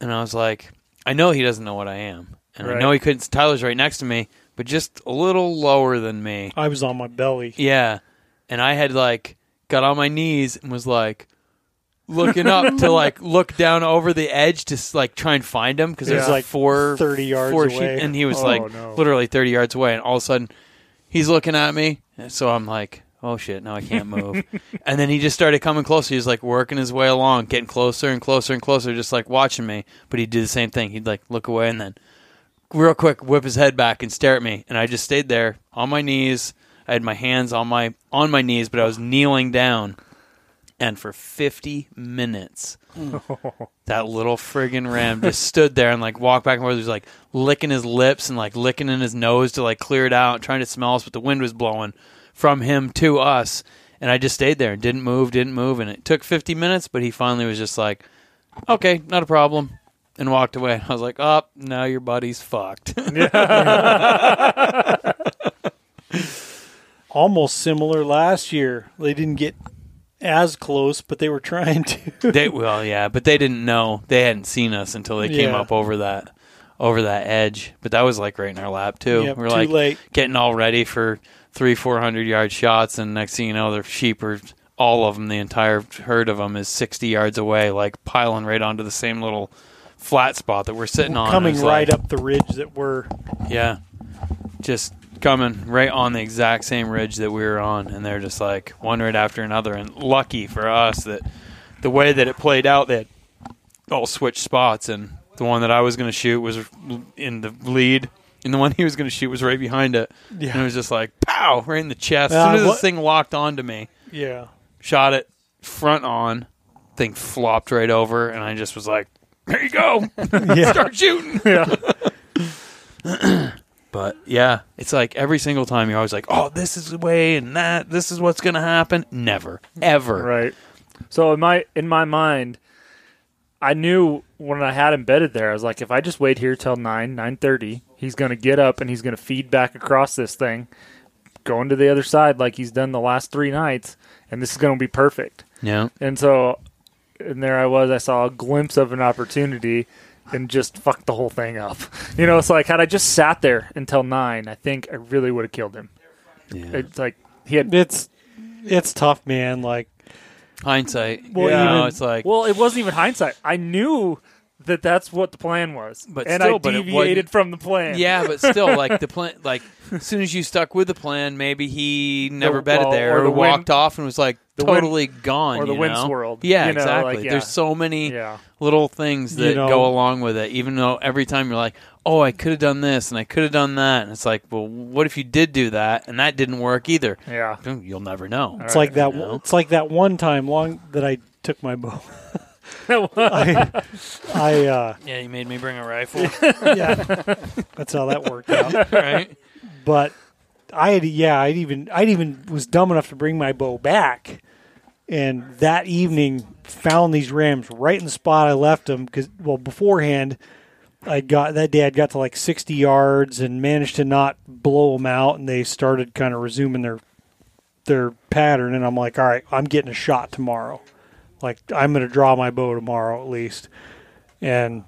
and I was like, I know he doesn't know what I am, and I know he couldn't. Tyler's right next to me, but just a little lower than me. I was on my belly. Yeah, and I had like got on my knees and was like looking up to like look down over the edge to like try and find him because there's Yeah. like four 30 yards four sheep- away. and he was Oh, like no. literally 30 yards away and all of a sudden he's looking at me and so i'm like oh shit now i can't move and then he just started coming closer he was like working his way along getting closer and closer and closer just like watching me but he'd do the same thing he'd like look away and then real quick whip his head back and stare at me and i just stayed there on my knees i had my hands on my on my knees but i was kneeling down and for 50 minutes that little friggin' ram just stood there and like walked back and forth. He was like licking his lips and like licking in his nose to like clear it out, trying to smell us, but the wind was blowing from him to us. And I just stayed there and didn't move, didn't move. And it took 50 minutes, but he finally was just like, okay, not a problem. And walked away. I was like, oh, now your buddy's fucked. Almost similar last year. They didn't get as close, but they were trying to. they well, yeah, but they didn't know. They hadn't seen us until they came Yeah. up over that over that edge. But that was like right in our lap too. Yep, We're too like late. getting all ready for three, four hundred yard shots, and next thing you know, their sheep are all of them. The entire herd of them is sixty yards away, like piling right onto the same little flat spot that we're sitting on. coming It's right like- up the ridge that we're. Yeah, just coming right on the exact same ridge that we were on, and they're just like one right after another. And lucky for us that the way that it played out, that all switched spots, and the one that I was going to shoot was in the lead, and the one he was going to shoot was right behind it. Yeah. And it was just like pow, right in the chest. Uh, as soon as what- this thing locked onto me, Yeah. shot it front on, thing flopped right over, and I just was like, "There you go, start shooting." Yeah. But yeah, it's like every single time you're always like, "Oh, this is the way, and that this is what's gonna happen." Never, ever. Right. So in my in my mind, I knew when I had him bedded there, I was like, if I just wait here till nine nine thirty, he's gonna get up and he's gonna feed back across this thing, going to the other side like he's done the last three nights, and this is gonna be perfect. Yeah, And so, and there I was. I saw a glimpse of an opportunity, and just fucked the whole thing up. You know, it's like had I just sat there until nine, I think I really would have killed him. yeah. It's like he had It's it's tough, man. Like Hindsight. Well, you know, even- it's like, Well, it wasn't even hindsight. I knew that that's what the plan was, But and still, I but it deviated wasn't- from the plan. yeah, but still, like the plan. Like as soon as you stuck with the plan, maybe he never The- bedded well, there or or, the wind- walked off and was like the wind- totally gone, or the you wind know? swirled, Yeah, you know, exactly. like, yeah. There's so many yeah, little things that You know- go along with it. Even though every time you're like, "Oh, I could have done this and I could have done that," and it's like, "Well, what if you did do that and that didn't work either?" yeah. You'll never know. it's like that. you know? It's like that one time long that I took my bow. I, I uh, Yeah, you made me bring a rifle. yeah, that's how that worked out. right? But I had, yeah, I'd even, I'd even was dumb enough to bring my bow back, and that evening found these rams right in the spot I left them because, well, beforehand. I got that day. I got to like sixty yards and managed to not blow them out, and they started kind of resuming their their pattern. And I'm like, all right, I'm getting a shot tomorrow. Like I'm going to draw my bow tomorrow at least. And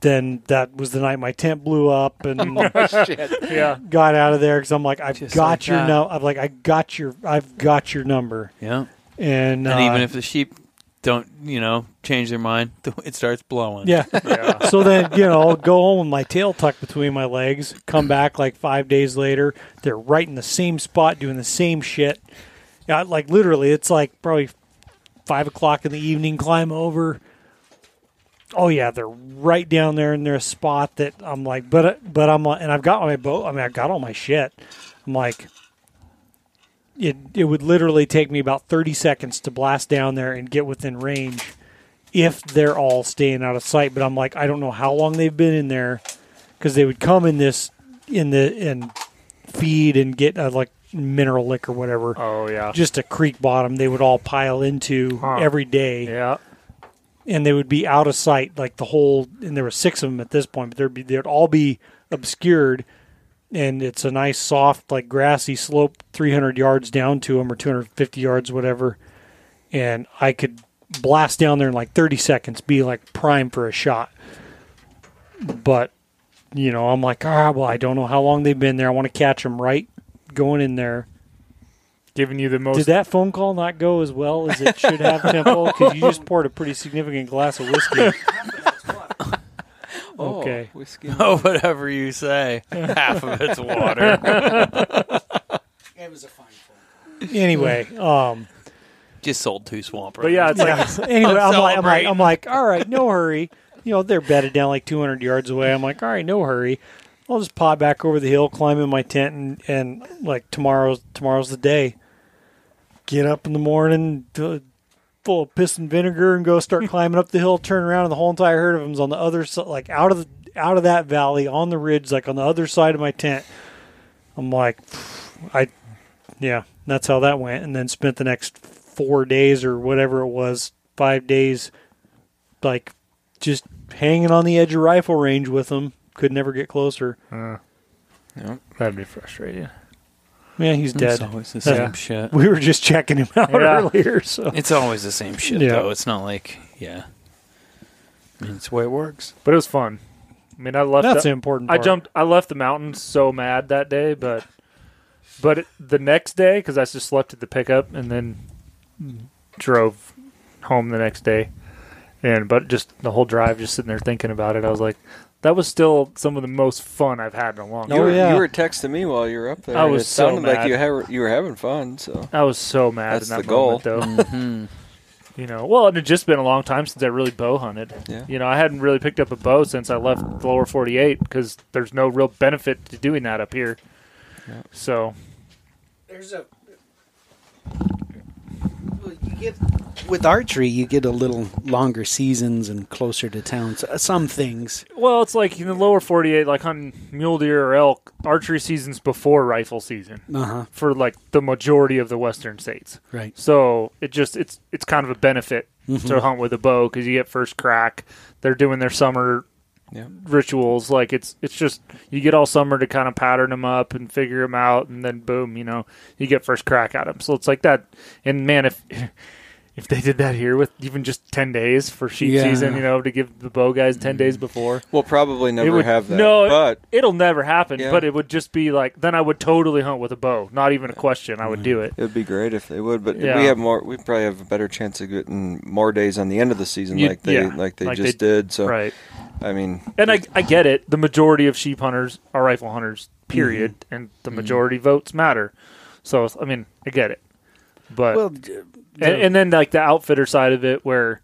then that was the night my tent blew up, and Yeah. got out of there because I'm like, I've Just got like your that. no. I'm like, I got your, I've got your number, Yeah. and And uh, even if the sheep don't, you know, change their mind, it starts blowing. yeah. Yeah. so then you know, go home with my tail tucked between my legs. Come back like five days later, they're right in the same spot doing the same shit. Yeah, like literally, it's like probably five o'clock in the evening. Climb over. Oh yeah, they're right down there in their spot that I'm like, but but I'm and I've got my boat. I mean, I've got all my shit. I'm like, it it would literally take me about thirty seconds to blast down there and get within range if they're all staying out of sight. But I'm like, I don't know how long they've been in there because they would come in this in the and feed and get uh, like mineral lick or whatever. Oh yeah. Just a creek bottom, they would all pile into Huh. every day, Yeah. and they would be out of sight like the whole. And there were six of them at this point, but there'd be they'd all be obscured. And it's a nice, soft, like grassy slope, 300 yards down to them or 250 yards, whatever. And I could blast down there in like 30 seconds, be like prime for a shot. But, you know, I'm like, ah, well, I don't know how long they've been there. I want to catch them right going in there. Giving you the most. Did that phone call not go as well as it should have, Temple? Because you just poured a pretty significant glass of whiskey. Oh, Okay. whiskey. Oh, whatever you say. Half of it's water. It was a fine phone. Anyway, um, Just sold two swamp but yeah, it's like yeah. anyway, I'm like, I'm like, I'm like, all right, no hurry. You know, they're bedded down like 200 yards away. I'm like, all right, no hurry. I'll just pop back over the hill, climb in my tent, and, and like tomorrow's tomorrow's the day. Get up in the morning, full of piss and vinegar, and go start climbing up the hill. Turn around, and the whole entire herd of them's on the other side, like out of the out of that valley on the ridge, like on the other side of my tent. I'm like, I, yeah, that's how that went. And then spent the next four days or whatever it was, five days, like just hanging on the edge of rifle range with them. Could never get closer. uh, Yeah. that'd be frustrating. Yeah, he's dead. It's dead. always the Yeah. same shit. We were just checking him out Yeah. earlier. So It's always the same shit, Yeah. though. It's not like, yeah. I mean, it's the way it works. But it was fun. I mean, I left. that's the- the important. I jumped. I left the mountains so mad that day, but but it, the next day because I just slept at the pickup and then drove home the next day, and but just the whole drive, just sitting there thinking about it, I was like, that was still some of the most fun I've had in a long You, Oh, time. were, yeah. you were texting me while you were up there. I was it so sounded like mad. you ha- you were having fun. So I was so mad That's in that the goal. moment, though. Mhm. You know, well, it had just been a long time since I really bow hunted. Yeah. You know, I hadn't really picked up a bow since I left the lower 48 because there's no real benefit to doing that up here. Yeah. So, There's a. You get with archery, you get a little longer seasons and closer to town. So, some things. well, it's like in the lower 48, like hunting mule deer or elk, archery season's before rifle season Uh huh. for like the majority of the western states. Right. So it just it's it's kind of a benefit Mm-hmm. to hunt with a bow because you get first crack. They're doing their summer Yeah. rituals. Like it's it's just you get all summer to kind of pattern them up and figure them out, and then boom, you know, you get first crack at them. So it's like that. And man, if if they did that here with even just ten days for sheep Yeah. season, you know, to give the bow guys ten days mm-hmm. before, we'll probably it never would have that. no, but it'll never happen. Yeah. But it would just be like then I would totally hunt with a bow, not even a question. I would do mm. it. it would be great if they would. But Yeah. we have more. We probably have a better chance of getting more days on the end of the season, You- like they yeah, like they like just they- did. So Right. I mean, And I, I get it. The majority of sheep hunters are rifle hunters, period. Mm-hmm. And the mm-hmm. majority votes matter. So, I mean, I get it. But, Well, d- and, and then like the outfitter side of it where,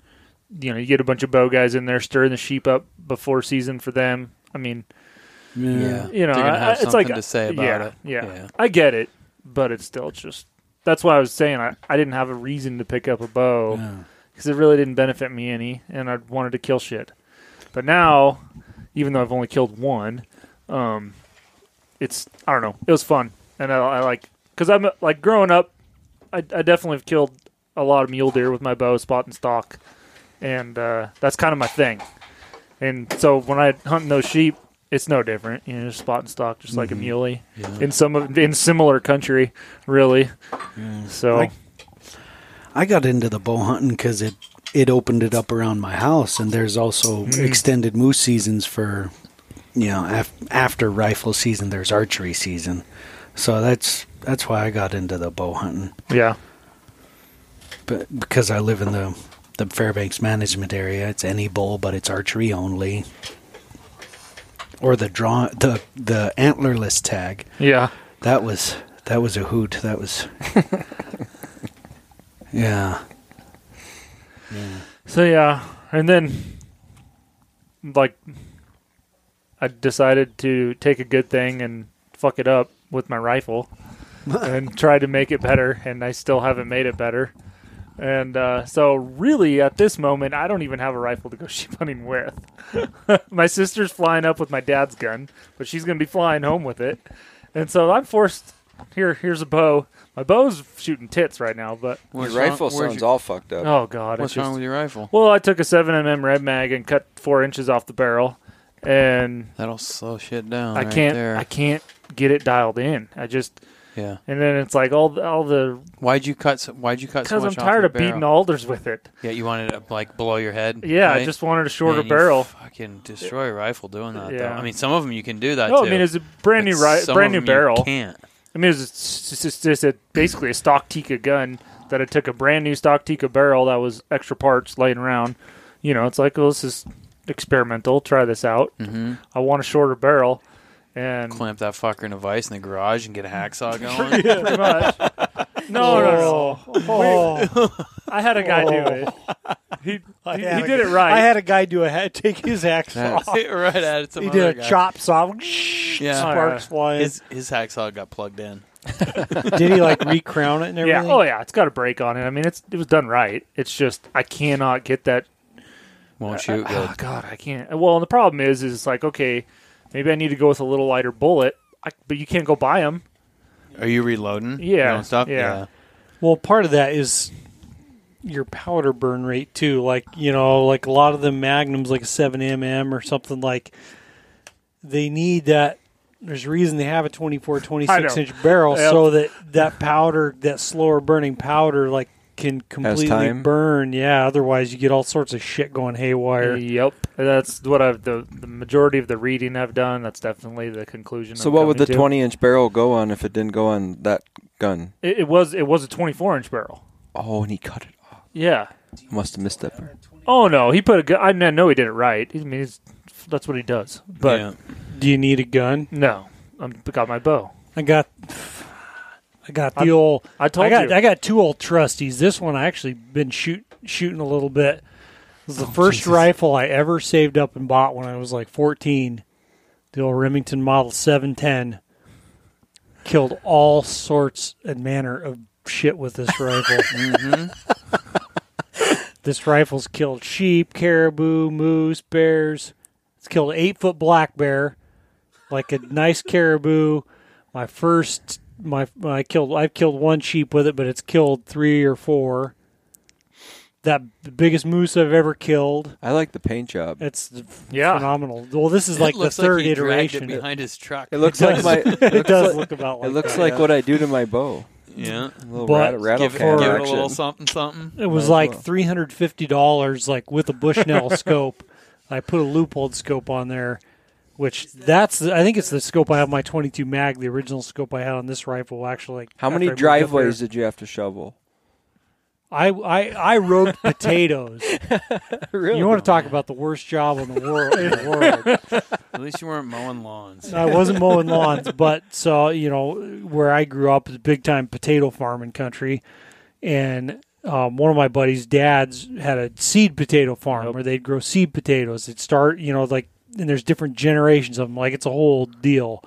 you know, you get a bunch of bow guys in there stirring the sheep up before season for them. I mean, yeah. you know, They're I- have it's something like, to say about yeah, it. Yeah. Yeah. I get it. But it's still just, that's why I was saying I, I didn't have a reason to pick up a bow Yeah. because it really didn't benefit me any, and I wanted to kill shit. But now, even though I've only killed one, um, it's I don't know. It was fun, and I, I like because I'm like growing up. I, I definitely have killed a lot of mule deer with my bow, spot and stalk, and uh, that's kind of my thing. And so when I hunt those sheep, it's no different. You know, just spot and stalk, just like a muley in some of, in similar country, really. So Like- I got into the bow hunting because it it opened it up around my house, and there's also extended moose seasons for you know af- after rifle season. There's archery season, so that's that's why I got into the bow hunting. yeah, But because I live in the the Fairbanks management area, it's any bull, but it's archery only. Or the draw the the antlerless tag. yeah. That was that was a hoot. That was yeah. So yeah, and then like I decided to take a good thing and fuck it up with my rifle and try to make it better, and I still haven't made it better. And uh, so, really, at this moment, I don't even have a rifle to go sheep hunting with. my sister's flying up with my dad's gun, but she's going to be flying home with it. And so, I'm forced. Here, here's a bow. My bow's shooting tits right now, but Your What's rifle wrong- where's sounds your- all fucked up. oh god, What's it's just, wrong with your rifle? well, I took a 7mm Rem Mag and cut four inches off the barrel, and That'll slow shit down. I right can't, There. I can't get it dialed in. I just, yeah. and then it's like all, the, all the Why'd you cut? So, why'd you cut so because I'm tired of beating alders with it. Yeah, you wanted it like below your head. Yeah, I just wanted a shorter Man, barrel. Fucking destroy a rifle doing that. Though. I mean, some of them you can do that. No, too, I mean it's a brand new, ri- brand new barrel. Can't. I mean, it's just, just, just a, basically a stock Tikka gun that I took a brand new stock Tikka barrel that was extra parts laying around. You know, it's like, well, this is experimental. Try this out. Mm-hmm. I want a shorter barrel, and Clamp that fucker in a vise in the garage and get a hacksaw going. pretty much. No, no, no. Oh, I had a guy do oh. it. He I he, had he a- did it right. I had a guy do a ha- take his axe That's- off. right at it. Some He other did a guy. chop saw. Yeah. sparks flying. His his hacksaw got plugged in. did he like recrown it and yeah. everything? Oh yeah. It's got a break on it. I mean, it's it was done right. It's just I cannot get that Won't uh, shoot uh, Oh good. God, I can't. Well, and the problem is, is it's like okay, maybe I need to go with a little lighter bullet, I, but you can't go buy them. Are you reloading? Yeah, Your own stuff? yeah. Well, part of that is your powder burn rate too. Like you know, like a lot of the magnums, like a seven mm or something like. They need that. There's a reason they have a 24, 26 inch barrel Yep. so that that powder, that slower burning powder, like can completely time. burn. Yeah, otherwise you get all sorts of shit going haywire. Yep, that's what I've the the majority of the reading I've done. That's definitely the conclusion. So I'm what would the to. 20 inch barrel go on if it didn't go on that gun? It, it was it was a 24 inch barrel. Oh, and he cut it off. Yeah. Must have missed that part. Oh no, he put a gun. I know he did it right. I mean, it's, that's what he does. But yeah. Do you need a gun? no, I'm got my bow. I got. I got the I- old. I told I got you. I got two old trusties. This one I actually been shoot shooting a little bit. This is Oh, the first rifle I ever saved up and bought when I was like 14. The old Remington Model 710. Killed all sorts and manner of shit with this rifle. Mm-hmm. this rifle's killed sheep, caribou, moose, bears. It's killed an eight foot black bear, like a nice caribou. My first, my I killed. I've killed one sheep with it, but it's killed three or four. That the biggest moose I've ever killed. I like the paint job. It's Yeah. phenomenal. Well, this is like the third like he iteration. it behind his truck. It looks It like my. it looks does like- look about like It looks that, like yeah. what I do to my bow. yeah. A little But- rattle, rattle Give it, give it a little something, something. It was as like well. three hundred fifty dollars, like with a Bushnell scope. I put a Leupold scope on there, which that's I think it's the scope I have my twenty two mag, the original scope I had on this rifle. Actually, How many I moved up driveways did you have to shovel? I I I roped potatoes. really? You want to talk about the worst job in the world? In the world. At least you weren't mowing lawns. I wasn't mowing lawns, but so you know where I grew up is big time potato farming country, and um, one of my buddies' dads had a seed potato farm where they'd grow seed potatoes. They'd start, you know, like and there's different generations of them. Like it's a whole deal,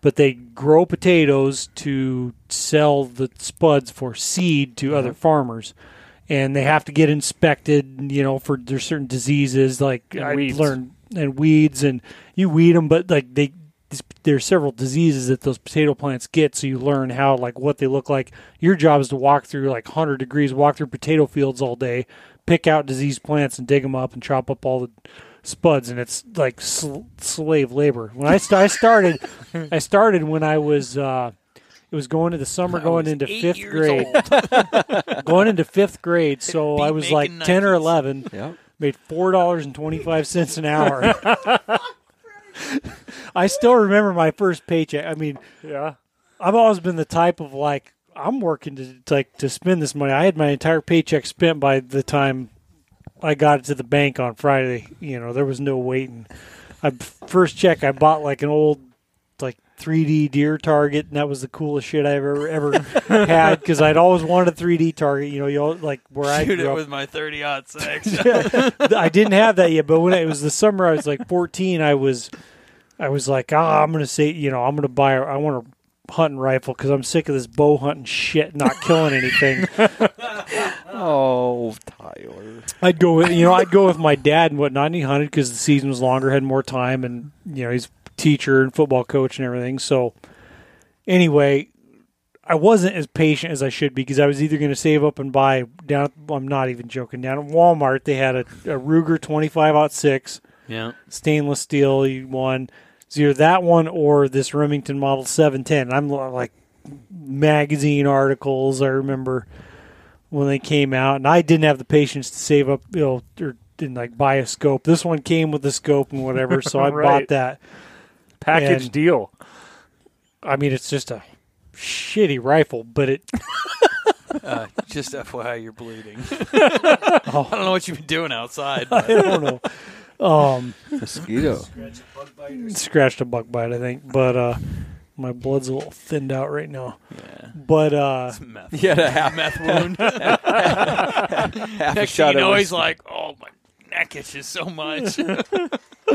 but they grow potatoes to sell the spuds for seed to mm-hmm. other farmers. and they have to get inspected. You know, for there's certain diseases like And I weeds. learned and weeds, and you weed them, but like they. There's several diseases that those potato plants get, so you learn how like what they look like. Your job is to walk through like 100 degrees, walk through potato fields all day, pick out diseased plants and dig them up and chop up all the spuds, and it's like sl- slave labor. When I, st- I started, I started when I was uh, it was going to the summer, going into fifth grade, going into fifth grade. So I was like making ten or eleven. Yeah. Made four dollars and twenty five cents an hour. I still remember my first paycheck. I mean, Yeah. I've always been the type of like I'm working to, to like to spend this money. I had my entire paycheck spent by the time I got it to the bank on Friday. You know, there was no waiting. I first check I bought like an old like 3D deer target, and that was the coolest shit I ever ever had because I'd always wanted a 3D target. You know, you all, like where I Shoot grew it up. with my 30 odd six. I didn't have that yet, but when it was the summer I was like 14, I was I was like, ah, I'm gonna say, you know, I'm gonna buy. I want a hunting rifle because I'm sick of this bow hunting shit, not killing anything. Oh, Tyler. I'd go with, you know, I'd go with my dad and whatnot. And he hunted because the season was longer, had more time, and you know, he's teacher and football coach and everything. So, anyway, I wasn't as patient as I should be because I was either going to save up and buy down. I'm not even joking. Down at Walmart, they had a, a Ruger 25 out six yeah. stainless steel one. It's either that one or this Remington Model 710. I'm like magazine articles. I remember when they came out, and I didn't have the patience to save up, you know, or didn't like buy a scope. This one came with the scope and whatever, so I Right. bought that. Package And- deal. I mean, it's just a shitty rifle, but it. Uh, just FYI, you're bleeding. Oh, I don't know what you've been doing outside. I don't know. Um, Mosquito. scratched a bug bite, I think, but uh, my blood's a little thinned out right now. yeah. But uh, It's meth. He had a half, meth wound. half a Next thing shot you know, he's like, "Oh, my neck itches so much."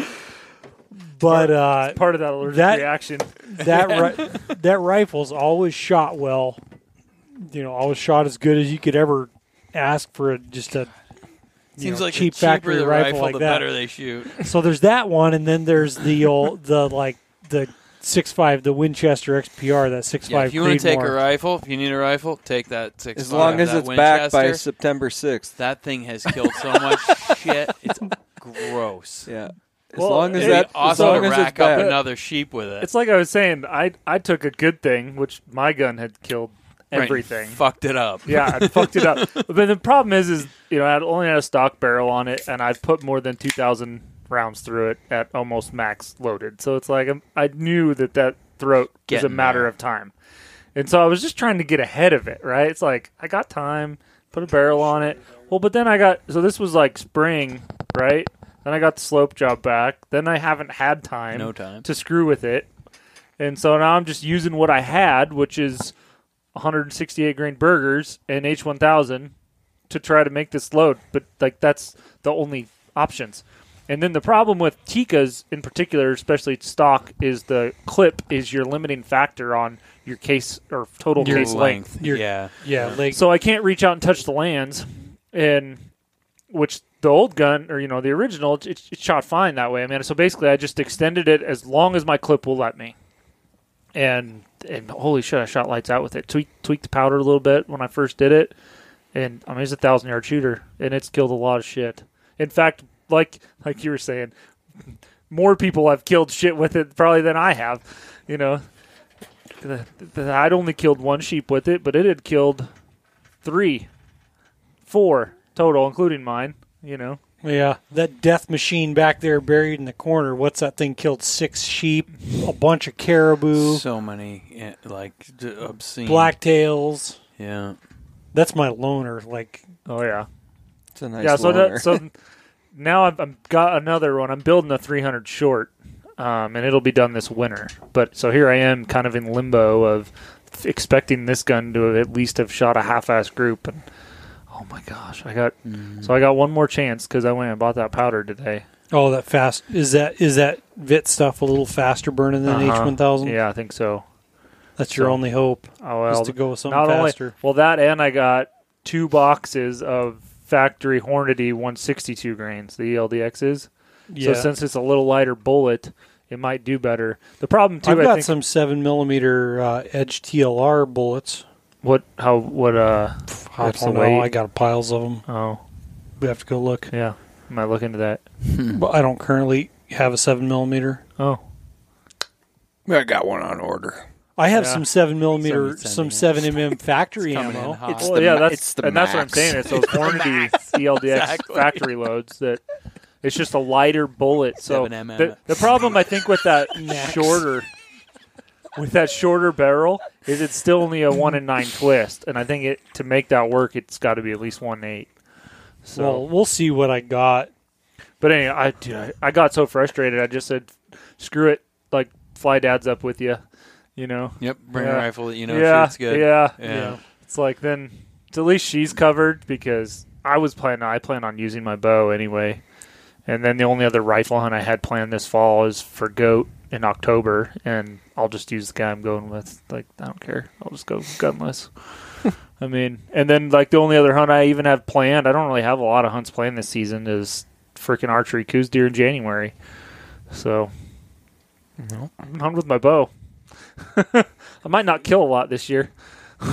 but uh, Part of that allergic that- reaction. that ri- that rifle's always shot well. You know, always shot as good as you could ever ask for a, just a you Seems know, like cheap the cheaper factory the rifle, rifle, like the that. better they shoot. So there's that one, and then there's the old the like the six five the Winchester XPR that six Yeah, five. if you want to take a rifle, if you need a rifle, take that six. As long as that it's backed by September 6th. That thing has killed so much shit. It's gross. Yeah. As Well, long as it'd that, as long to as it's rack up back. another sheep with it. It's like I was saying. I I took a good thing, which my gun had killed Right, everything. fucked it up. Yeah, I fucked it up. But the problem is, is you know, I only had a stock barrel on it, and I've put more than two thousand rounds through it at almost max loaded. So it's like I'm, I knew that that throat was a matter there. of time, and so I was just trying to get ahead of it. Right? It's like I got time, put a barrel on it. Well, but then I got so this was like spring, right? Then I got the slope job back. Then I haven't had time No time. to screw with it. And so now I'm just using what I had, which is 168 grain Bergers and H1000 to try to make this load. But like that's the only options. And then the problem with Tikkas in particular, especially stock, is the clip is your limiting factor on your case or total Your case length. length. You're- yeah. Yeah, like So I can't reach out and touch the lands, and which the old gun or you know the original, it, it shot fine that way. I mean, so basically, I just extended it as long as my clip will let me, and and holy shit, I shot lights out with it. Tweaked tweaked the powder a little bit when I first did it, and I mean it's a thousand yard shooter, and it's killed a lot of shit. In fact, like like you were saying, more people have killed shit with it probably than I have. You know, The- the- I'd only killed one sheep with it, but it had killed three, four total, including mine. You know, yeah, that death machine back there buried in the corner. What's that thing? Killed six sheep, a bunch of caribou, So many eh, like d- obscene blacktails. Yeah. That's my loner. Like oh yeah, It's a nice yeah. So loner. that, so now I've, I've got another one. I'm building a 300 short, um, and it'll be done this winter. But so here I am, kind of in limbo of expecting this gun to at least have shot a half-ass group, and oh my gosh, I got so I got one more chance because I went and bought that powder today. oh, that fast is that is that Vit stuff a little faster burning than H Uh-huh. one thousand? Yeah, I think so. that's your only hope Oh is well, to go with something not faster. only well that and I got two boxes of factory Hornady 162 grains. The ELDXs. Yeah. So since it's a little lighter bullet, it might do better. The problem too, I've I got think, some seven millimeter uh, Edge TLR bullets. What how what uh I don't know. weight? I got piles of them. oh We have to go look. yeah, I might look into that. But I don't currently have a seven millimeter. Oh I got one on order. I have Yeah. some seven millimeter, some seven mm factory coming in ammo. hot. It's well, the yeah, that's it's the and that's what I'm saying. It's those Hornady ELDX Exactly. factory loads that it's just a lighter bullet. So 7mm. the, the problem I think with that Max. shorter with that shorter barrel is it's still only a one in nine twist, and I think it to make that work, it's got to be at least one eight. So, Well, we'll see what I got. but anyway, I, dude, I I got so frustrated. I just said, "Screw it!" Like fly dad's up with you, you know. Yep, bring Yeah. a rifle that you know yeah, shoots good. Yeah, Yeah. It's like then it's at least she's covered because I was planning. I plan on using my bow anyway, and then the only other rifle hunt I had planned this fall is for goat in October, and I'll just use the guy I'm going with. Like I don't care. I'll just go gunless. I mean, and then like the only other hunt I even have planned. I don't really have a lot of hunts planned this season. Is freaking archery Coues deer in January. So I'm hunting with my bow. I might not kill a lot this year.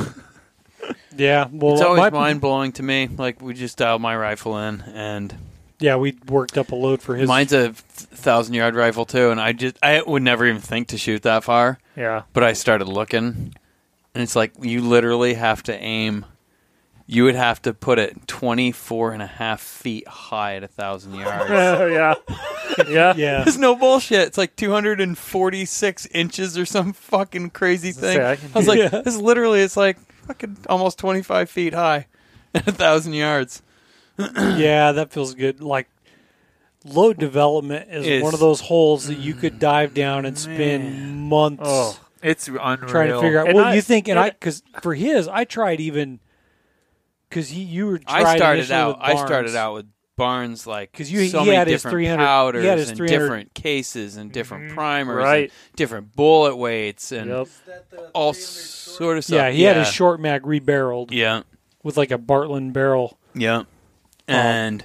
Yeah, well, It's uh, always my- mind blowing to me. Like we just dialed my rifle in, and Yeah, we worked up a load for his. mine's a thousand yard rifle too. And I just I would never even think to shoot that far, Yeah. but I started looking, and it's like you literally have to aim. You would have to put it 24 and a half feet high at a thousand yards. yeah. Yeah. yeah, There's no bullshit. It's like 246 inches or some fucking crazy thing. I, I was like, Yeah. this literally, it's like fucking almost 25 feet high at a thousand yards. Yeah, that feels good. Like load development is, Is- one of those holes that you could dive down and spend months Oh. It's unreal. trying to figure out. And well, I- you think, and I because for his, I tried even because he you were. I started out. with I started out with Barnes like because you- so he many had his different 300 he had his and 300 different cases and different Mhm. primers, Right. and different bullet weights and Yep. all sort of stuff. Yeah, he had his short mag rebarreled Yeah, with like a Bartlein barrel. yeah, and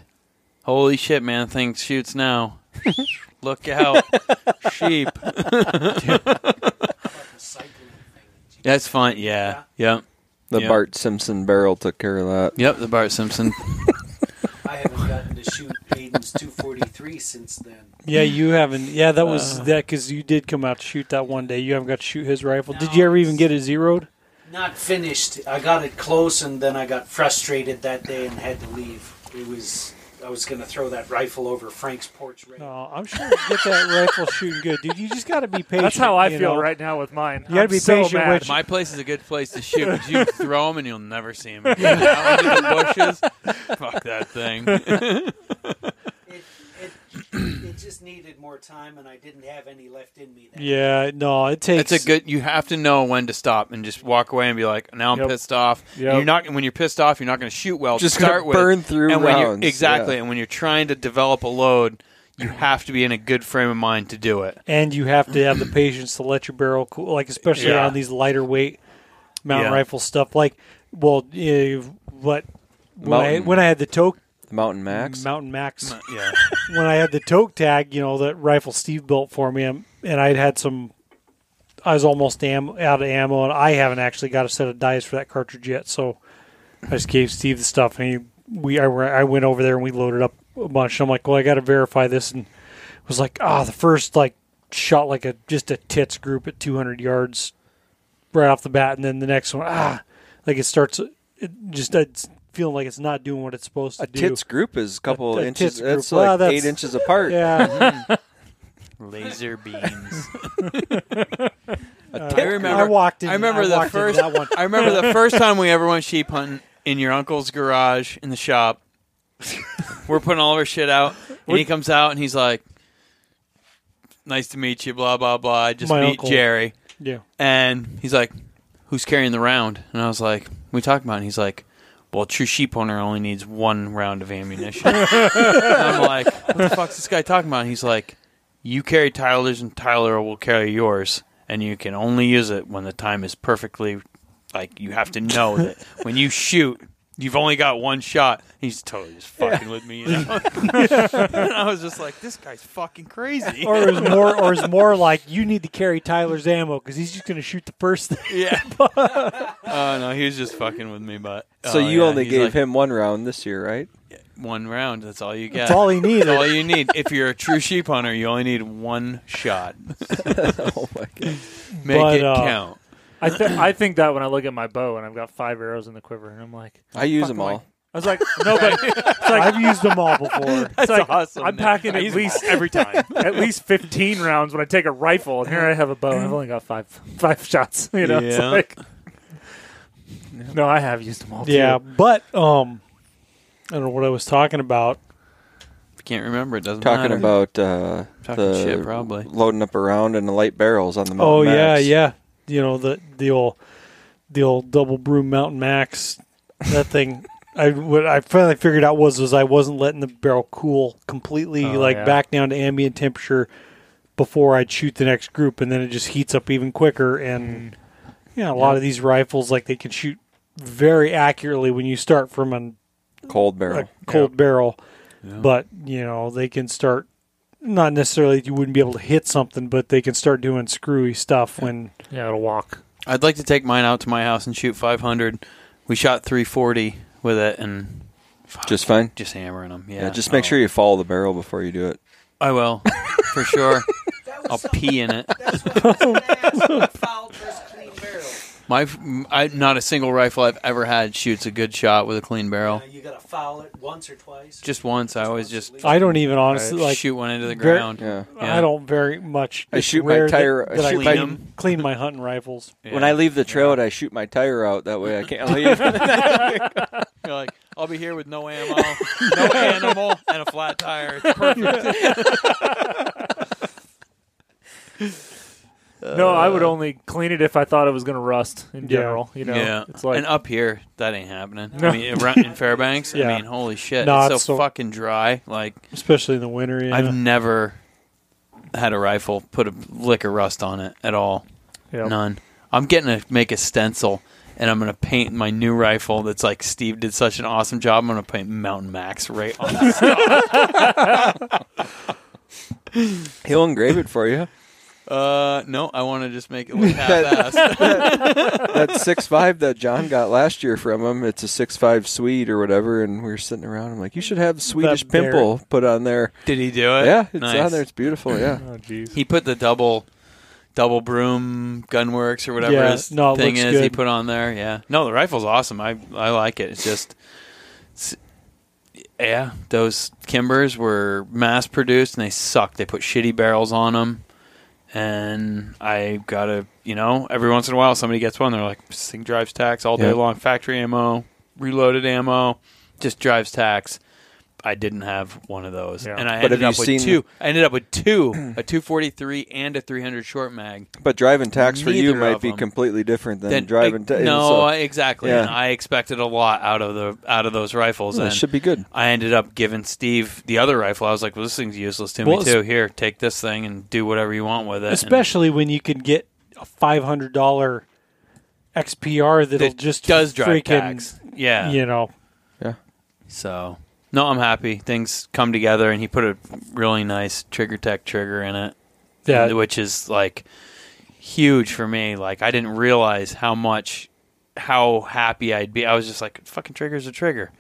holy shit, man, thing shoots now. Look out, sheep. That's fine. Yeah, yeah, The Yeah. Bart Simpson barrel took care of that. yep. The Bart Simpson. I haven't gotten to shoot Aiden's 243 since then. Yeah, you haven't. Yeah, that was Uh. that because you did come out to shoot that one day. You haven't got to shoot his rifle. Did No, you ever even get it zeroed? Not finished. I got it close, and then I got frustrated that day and had to leave. It was I was going to throw that rifle over Frank's porch. Right. No, I'm sure you get that rifle shooting good, dude. You just got to be patient. That's how I feel know? right now with mine. You gotta I'm be so patient mad. with- My place is a good place to shoot. 'cause You throw them and you'll never see them. Again. Out into the bushes. Fuck that thing. It, it, it just needed more time, and I didn't have any left in me. Then. Yeah, no, it takes. It's a good. You have to know when to stop and just walk away and be like, "Now I'm Yep. pissed off." Yep. You're not when you're pissed off. You're not going to shoot well. to Just start gonna with. burn through and when you're- rounds, exactly. yeah. And when you're trying to develop a load, you have to be in a good frame of mind to do it. and you have to have the patience to let your barrel cool, like especially Yeah. on these lighter weight mountain Yeah. rifle stuff. Like, well, uh, what when I, when I had the Tok Mountain Max. Mountain Max, Yeah. when I had the Tok tag, you know, that rifle Steve built for me, and and I'd had some. I was almost am, out of ammo, and I haven't actually got a set of dies for that cartridge yet. So I just gave Steve the stuff, and he, we I, I went over there and we loaded up a bunch. I'm like, well, I got to verify this, and it was like, ah, the first like shot like a just a tits group at 200 yards right off the bat, and then the next one, ah, like it starts, it just it's feeling like it's not doing what it's supposed to A do. tits group is a couple A- a inches. tits group. That's Well, like that's- eight inches apart. Yeah, Laser beams. Uh, I remember. I walked in. I remember the first. that one. I remember the first time we ever went sheep hunting in your uncle's garage in the shop. We're putting all of our shit out, and he comes out and he's like, "Nice to meet you." Blah blah blah. I just My meet uncle. Jerry, Yeah. and he's like, "Who's carrying the round?" And I was like, "We talking about?" And he's like. Well, true sheep owner only needs one round of ammunition. I'm like, what the fuck's this guy talking about? And he's like, you carry Tyler's and Tyler will carry yours, and you can only use it when the time is perfectly like you have to know that when you shoot, you've only got one shot. He's totally just fucking with me. You know? and I was just like, this guy's fucking crazy. or is more, or is more like you need to carry Tyler's ammo because he's just going to shoot the first thing. yeah. Oh no, he was just fucking with me. But So oh, you yeah, only he's gave like, him one round this year, right? one round. That's all you get. That's all he needed. That's all you need. If you're a true sheep hunter, you only need one shot. oh my god! Make But, it uh, count. I th- I think that when I look at my bow and I've got five arrows in the quiver, and I'm like, I use them all. I was like, no, but it's like I've used them all before. it's like awesome, I'm Nick. packing I at use 'em least every time, at least 15 rounds when I take a rifle, and here I have a bow, and I've only got five five shots. You know, it's Yeah. like, no, I have used them all. too. Yeah, but um, I don't know what I was talking about. If you can't remember, it doesn't matter. Talking matter. about uh, Talking the shit, probably. loading up around in the light barrels on the Oh Mountain yeah, Max. yeah. You know the the old the old double broom Mountain Max. That thing. I what I finally figured out was was I wasn't letting the barrel cool completely, Oh, like yeah. back down to ambient temperature before I'd shoot the next group, and then it just heats up even quicker. And mm-hmm. you know, a lot of these rifles, like they can shoot very accurately when you start from an Cold barrel. a cold barrel, but you know they can start not necessarily you wouldn't be able to hit something, but they can start doing screwy stuff when yeah, it'll walk. I'd like to take mine out to my house and shoot 500. We shot 340 with it and fuck, Just fine. just hammering them. Yeah, Yeah, just make Oh. sure you follow the barrel before you do it. I will for sure. I'll pee in it. My, I, not a single rifle I've ever had shoots a good shot with a clean barrel. You got to foul it once or twice. Just once, I always just I don't even honestly like. shoot one into the Ver- ground. Yeah. Yeah. I don't very much. I shoot my rare that- tire- I That, I shoot my- clean, clean my hunting rifles. When I leave the trail, I shoot my tire out. That way I can't leave. You're like, I'll be here with no ammo, no animal, and a flat tire. It's perfect. No, I would uh, only clean it if I thought it was going to rust. In Yeah. general, you know, yeah, it's like and up here, that ain't happening. No. I mean, around in Fairbanks, Yeah. I mean, holy shit, No, it's it's so, so- fucking dry. Like, especially in the winter. Yeah. I've never had a rifle put a lick of rust on it at all. Yep. None. I'm getting to make a stencil, and I'm gonna paint my new rifle. That's like Steve did such an awesome job. I'm gonna paint Mountain Max right on the He'll engrave it for you. Uh, no, I want to just make it look half-assed. That six five that John got last year from him. It's a six five Swede or whatever, and we were sitting around. I'm like, you should have Swedish bear- pimple put on there. Did he do it? Yeah, it's Nice. on there. It's beautiful. Yeah. oh jeez. He put the double, double broom gunworks or whatever Yeah, his no, it thing looks is. He good. put on there. Yeah. No, the rifle's awesome. I I like it. It's just, it's- yeah, those Kimbers were mass produced and they suck. They put shitty barrels on them. And I gotta, you know, every once in a while somebody gets one. They're like, this thing drives tax all day Yeah. long. Factory ammo, reloaded ammo, just drives tax. I didn't have one of those, Yeah. and I But ended have up you with seen- two. I ended up with two, a 243 and a 300 short mag. But driving tax for you might be completely different than Then- driving. I- ta- no, so- exactly. Yeah. And I expected a lot out of the out of those rifles, Well, and it should be good. I ended up giving Steve the other rifle. I was like, "Well, this thing's useless to Well, me too. Here, take this thing and do whatever you want with it." And especially when you can get a five hundred dollar XPR that'll it just does drive freaking, tax. Yeah. You know, Yeah. So no, I'm happy. Things come together, and he put a really nice Trigger Tech trigger in it. yeah, which is like huge for me. Like I didn't realize how much, how happy I'd be. I was just like, "Fucking trigger's a trigger."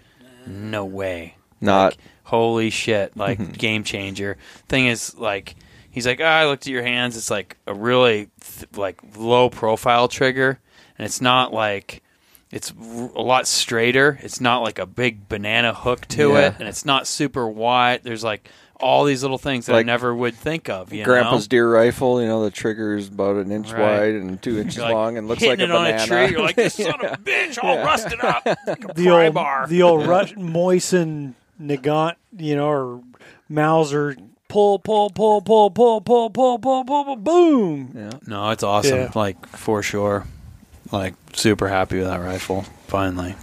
No way. Not. Holy shit! Like mm-hmm. game changer. Thing is, like he's like, oh, I looked at your hands. It's like a really th- like low profile trigger, and it's not like. It's r- a lot straighter. It's not like a big banana hook to Yeah. it, and it's not super wide. There's like all these little things that I never would think of. You Grandpa's know? deer rifle, you know, the trigger is about an inch Right. wide and two inches like long and looks like a it on banana. a tree. You're like, this son of a bitch, all rusted up. Like a the pry old bar. the old Rush, Mosin Nagant, you know, or Mauser. Pull, pull, pull, pull, pull, pull, pull, pull, pull, pull, boom. yeah. no, it's awesome. Yeah. Like for sure. Like super happy with that rifle. Finally.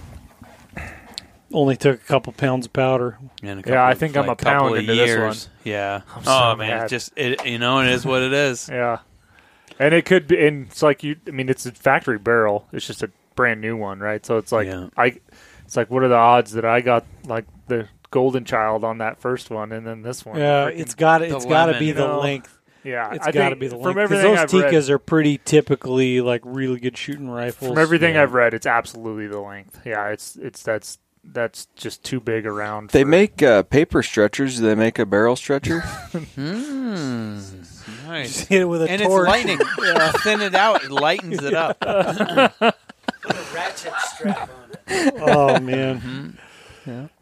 Only took a couple pounds of powder. In a Yeah, couple I of- think I'm like, a pound couple of into this one. Yeah. I'm oh so man, mad. it's just it. You know, it is what it is. Yeah, and it could be. And it's like you. I mean, it's a factory barrel. It's just a brand new one, right? So it's like Yeah. I. It's like, what are the odds that I got like the golden child on that first one, and then this one? Yeah, it's got it's got to lemon. be the No. length. Yeah. It's I got to be the length from because everything those I've read, Tikkas are pretty typically like really good shooting rifles. from everything Yeah. I've read, it's absolutely the length. Yeah, it's it's that's that's just too big around. They for- make uh, paper stretchers. Do they make a barrel stretcher? Hmm. Nice. hit it with a And torch. it's lightning. yeah. Thin it out. It lightens it up. Put a ratchet strap on it. oh man,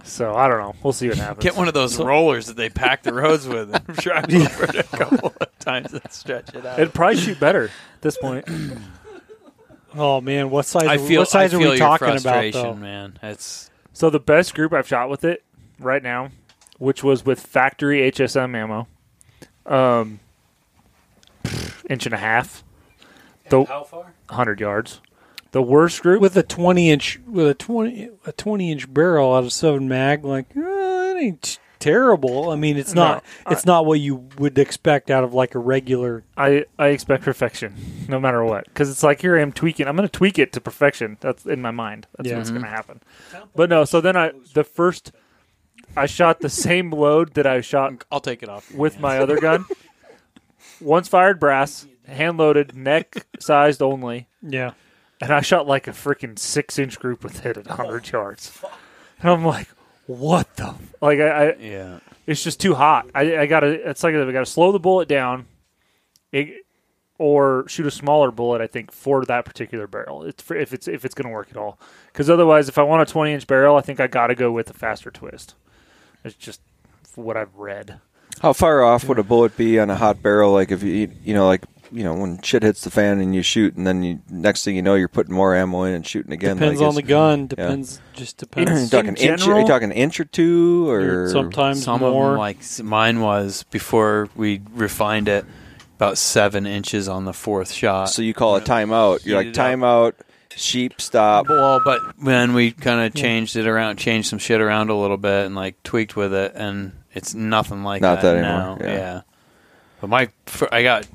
So I don't know. We'll see what happens. Get one of those rollers that they pack the roads with and drive over it a couple of times and stretch it out. It'd probably shoot better at this point. oh man, what size? I are we- feel, what size I are we talking about though? man. It's So the best group I've shot with it right now, which was with factory HSM ammo, um, inch and a half, The- How far? hundred yards. The worst group With a twenty inch with a twenty a twenty inch barrel out of seven mag, like uh, it ain't terrible. I mean, it's No, not it's not what you would expect out of like a regular. I, I expect perfection, no matter what. Because it's like here I am tweaking. I'm going to tweak it to perfection. That's in my mind. That's Yeah. what's going to happen. But no. So then I the first I shot the same load that I shot I'll take it off. with my other gun. Once fired brass, hand loaded, neck sized only, Yeah, and I shot like a freaking six inch group with it at 100 yards. And I'm like, what the? f- Like I, I Yeah. it's just too hot. I, I gotta. It's like I gotta slow the bullet down, it, or shoot a smaller bullet. I think for that particular barrel. It's for, if it's if it's gonna work at all. Because otherwise, if I want a 20 inch barrel, I think I gotta go with a faster twist. It's just what I've read. How far off would a bullet be on a hot barrel? Like if you you know like you know when shit hits the fan and you shoot, and then you next thing you know you're putting more ammo in and shooting again. depends like on the it's- gun. Depends, just Are you depends. talking In inch? Are you general- talking an inch or two, or Sometimes Some more. of them, like mine was before we refined it, about seven inches on the fourth shot. So you call it timeout. You're like Heat it timeout, sheep stop. Well, but then we kind of changed it around, changed some shit around a little bit, and like tweaked with it, and it's nothing like Not that, that now. anymore, yeah. But my, I got,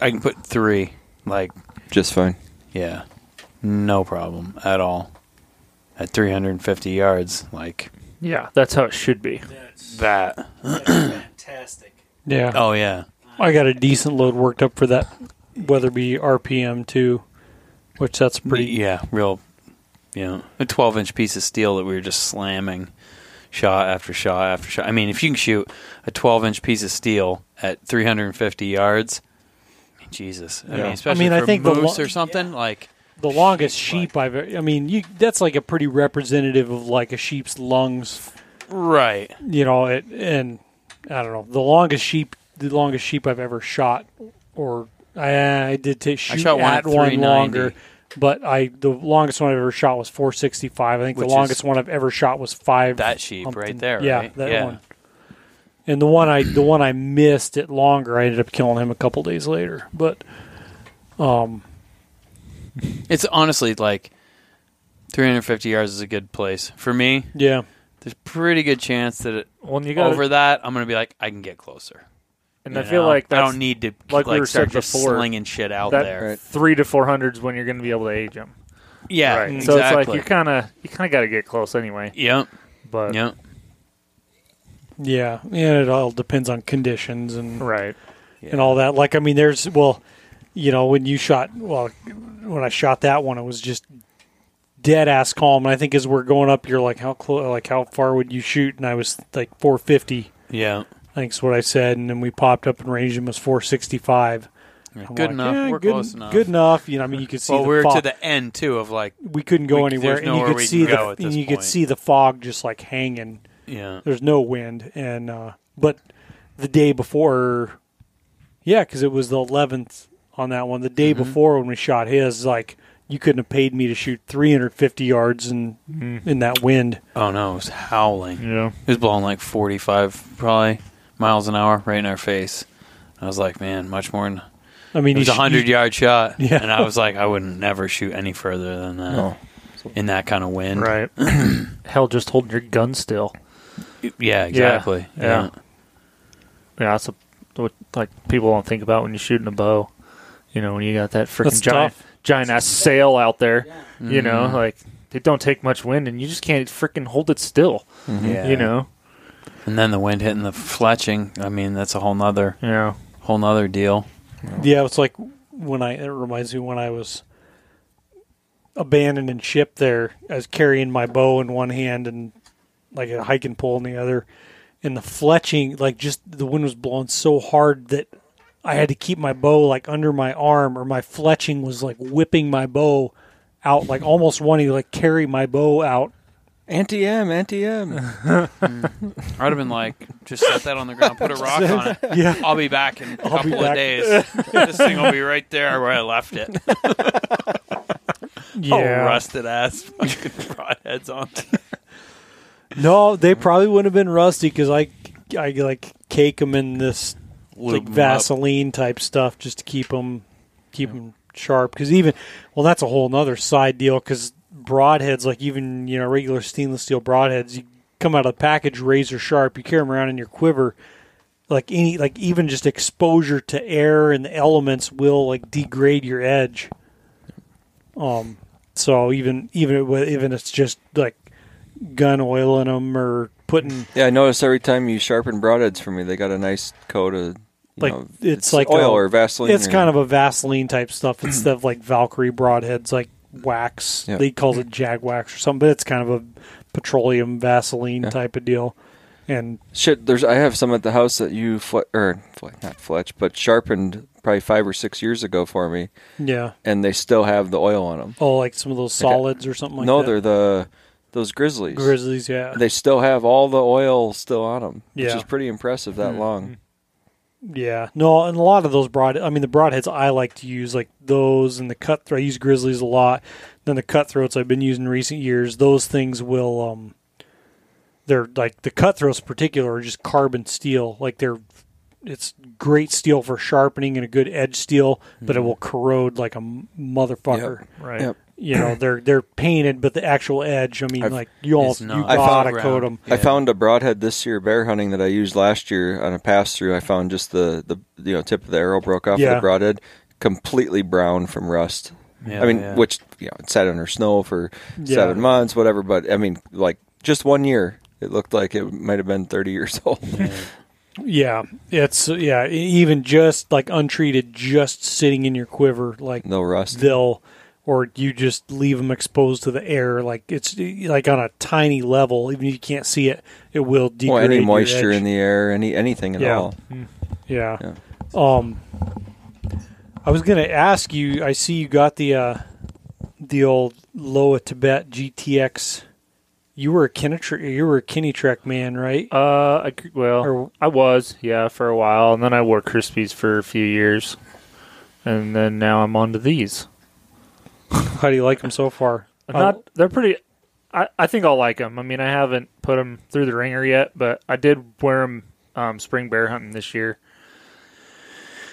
I can put three, like, Just fine. yeah, no problem at all. At 350 yards, like Yeah, that's how it should be. That's, that. fantastic. yeah, Oh yeah, I got a decent load worked up for that Weatherby RPM too, which that's pretty. yeah, real, you know, a 12 inch piece of steel that we were just slamming shot after shot after shot. I mean, if you can shoot a 12 inch piece of steel at 350 yards, Jesus. I Yeah. mean, especially I mean, I for think the moose lo- or something like. The longest sheep I've. I mean, you that's like a pretty representative of like a sheep's lungs. Right. You know, it and I don't know the longest sheep. The longest sheep I've ever shot, or I, I did take shoot shot one at at one 390. longer. But I the longest one I've ever shot was 465. I think Which the longest one I've ever shot was five. That sheep something. right there, Yeah, right? that Yeah. one. And the one I the one I missed it longer. I ended up killing him a couple days later. But um, It's honestly like 350 yards is a good place. For me, yeah, there's pretty good chance that it, Well, you got over that, I'm going to be like, I can get closer. and You I feel know? like I don't need to like like, we were start said just before, slinging shit out that there. Right. three to four hundreds when you're going to be able to age them. Yeah, right. exactly. So it's like you kind of you kind of got to get close anyway. Yep, But yep. Yeah, and It all depends on conditions and right, and all that. Like, I mean, there's well, you know, when you shot, well, when I shot that one, it was just dead ass calm. And I think as we're going up, you're like, how close, like how far would you shoot? And I was like 450. Yeah. I think's what I said, and then we popped up and ranged him was 465. I'm Good like, enough. yeah, We're good, close enough. Good enough. You know, I mean, you could see Well, the we're fog. to the end too of like, we couldn't go we- anywhere, and you could see the and this you could see the fog just like hanging. Yeah, There's no wind, and uh, but the day before, yeah, because it was the 11th on that one. The day Mm-hmm. before when we shot his, like you couldn't have paid me to shoot 350 yards in in that wind. Oh no, it was howling. yeah. It was blowing like 45 probably miles an hour right in our face. I was like, man, much more than I mean, it was a hundred yard shot, Yeah. and I was like, I would never shoot any further than that No. in that kind of wind. Right. Hell, just holding your gun still. Yeah, exactly. yeah. Yeah, that's a, what like people don't think about when you're shooting a bow. You know, when you got that freaking giant tough. giant ass sail out there. You know, Mhm. like it don't take much wind, and you just can't freaking hold it still. Yeah. You know. And then the wind hitting the fletching. I mean, that's a whole nother Yeah. whole nother deal. Yeah, it's like when I. It reminds me when I was abandoned and shipped there. I was carrying my bow in one hand and like a hiking pole in the other, and the fletching, like just the wind was blowing so hard that I had to keep my bow like under my arm, or my fletching was like whipping my bow out, like almost wanting to like carry my bow out. Anti M, anti M. Hmm. I'd have been like, just set that on the ground, put a rock on it. Yeah. I'll be back in a I'll be couple of back. days. this thing will be right there where I left it. Yeah, Oh, rusted ass fucking broadheads on. No, they probably wouldn't have been rusty because I, I like cake them in this Lube like 'em up. Vaseline type stuff just to keep them keep them sharp. Because even well, that's a whole nother side deal. Because broadheads, like even you know regular stainless steel broadheads, you come out of the package razor sharp. You carry them around in your quiver. Like any, like even just exposure to air and the elements will like degrade your edge. Um, so even even with- even it's just like gun oil in them or putting Yeah, I notice every time you sharpen broadheads for me, they got a nice coat of you Like, know, it's like oil a- or Vaseline. It's or- kind of a Vaseline type stuff instead of like Valkyrie broadheads, like wax. They call it Jag wax or something, but it's kind of a petroleum Vaseline Yeah. type of deal. And shit. There's I have some at the house that you fle- or not fletch, but sharpened probably five or six years ago for me, yeah, and they still have the oil on them. oh, like some of those Okay. solids or something like no, that. they're the those grizzlies. Grizzlies, yeah, They still have all the oil still on them, which is pretty impressive that Mm-hmm. long. yeah. No, and a lot of those broad. I mean, the broadheads I like to use, like those and the cutthroat. I use Grizzlies a lot. Then the cutthroats I've been using in recent years. Those things will um, they're like the cutthroats in particular are just carbon steel. Like they're it's great steel for sharpening and a good edge steel, but it will corrode like a motherfucker. Right. Yep. You know, they're they're painted, but the actual edge. I mean, I've- like you all It's you. I gotta found- coat them. I found a broadhead this year bear hunting that I used last year on a pass through. I found just the, the you know tip of the arrow broke off Yeah. the broadhead, completely brown from rust. Yeah, I mean, yeah. which you know, it sat under snow for Yeah. seven months, whatever. But I mean, like just one year, it looked like it might have been thirty years old. Yeah, it's yeah. Even just like untreated, just sitting in your quiver, like no rust. they'll or you just leave them exposed to the air like it's like on a tiny level even if you can't see it it will degrade Well, any your moisture edge. in the air, any anything at Yeah. all. yeah. Yeah. um i was gonna ask you i see you got the uh the old Lowa tibet gtx you were a Kenetrek, you were a Kenetrek man right Uh, I, c- well, Or- I was, yeah, for a while, and then I wore Crispis for a few years, and then now I'm on to these. how do you like them so far Not, they're pretty. I, I think I'll like them. I mean, I haven't put them through the ringer yet, but I did wear them um, spring bear hunting this year,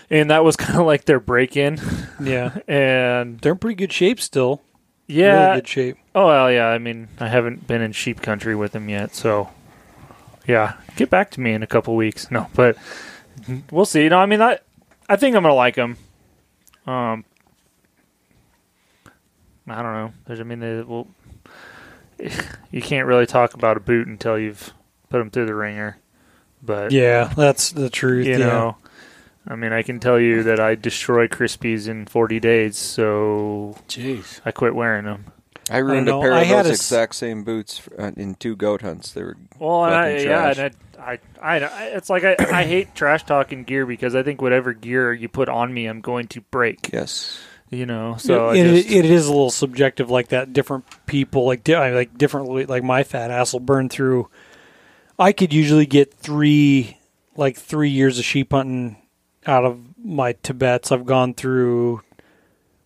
and that was kind of like their break in. yeah And they're in pretty good shape still yeah, really good shape oh well, yeah. I mean, I haven't been in sheep country with them yet, so yeah, get back to me in a couple weeks. No, but we'll see. No, I mean, I I think I'm gonna like them. Um, I don't know. There's, I mean, they, well, you can't really talk about a boot until you've put them through the ringer. But yeah that's the truth you yeah. know, I mean, I can tell you that I destroy Crispis in 40 days, so Jeez. I quit wearing them. I ruined know. a pair I of had those a s- exact same boots uh, in two goat hunts. They were Well, and I, Fucking yeah, and I, I, I, it's like I, I hate trash talking gear because I think whatever gear you put on me, I'm going to break. yes. You know, so it, just, it is a little subjective like that. Different people like di- like different like my fat ass will burn through. I could usually get three like three years of sheep hunting out of my Tibets. I've gone through,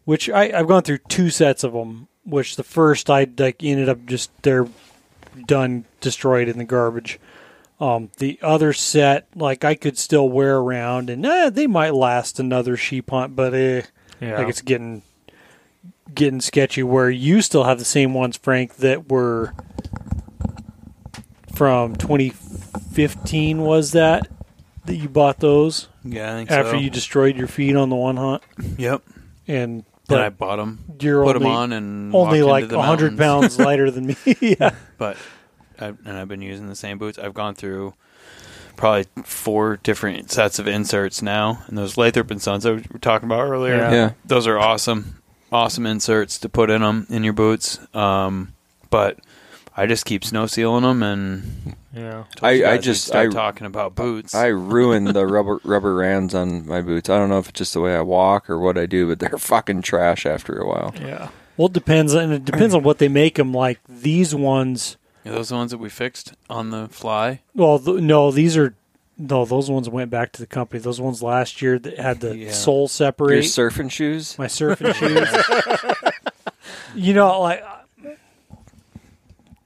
which I, I've gone through two sets of them. Which the first I like ended up just they're done destroyed in the garbage. Um, the other set, like I could still wear around, and eh, they might last another sheep hunt, but eh, yeah. like it's getting getting sketchy where you still have the same ones frank that were from 2015 was that that you bought those Yeah, I think after so. you destroyed your feed on the one hunt Yep. and and I bought them, you're put only them on, and only like into the hundred mountains. pounds lighter than me. yeah, But I, and I've been using the same boots. I've gone through probably four different sets of inserts now, and those Lathrop and Sons I was- we were talking about earlier. Yeah. Yeah. those are awesome, awesome inserts to put in them in your boots. Um, but I just keep snow sealing them, and Yeah. I- you I guys just- start I- talking about boots. I ruined the rubber rubber rands on my boots. I don't know if it's just the way I walk or what I do, but they're fucking trash after a while. Yeah. well, it depends, and it depends on what they make them. Like these ones. Are those the ones that we fixed on the fly? Well, th- no, these are no. Those ones went back to the company. Those ones last year that had the Yeah. sole Your surfing shoes? my surfing shoes. you know, like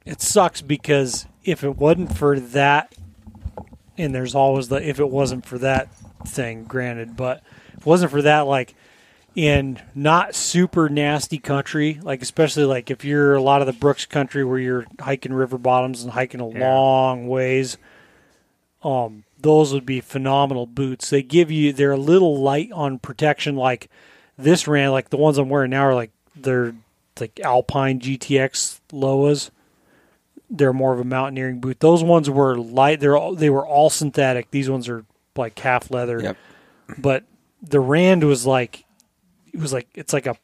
it sucks because if it wasn't for that, and there's always the if it wasn't for that thing, granted, but if it wasn't for that, like in not super nasty country, like especially like if you're a lot of the Brooks country where you're hiking river bottoms and hiking a Yeah. long ways, um, those would be phenomenal boots. They give you they're a little light on protection, like this ran like the ones I'm wearing now are like they're like Alpine GTX Lowas. They're more of a mountaineering boot. Those ones were light. They're all, they were all synthetic. These ones are like half leather. Yep. But the Rand was like it was like it's like a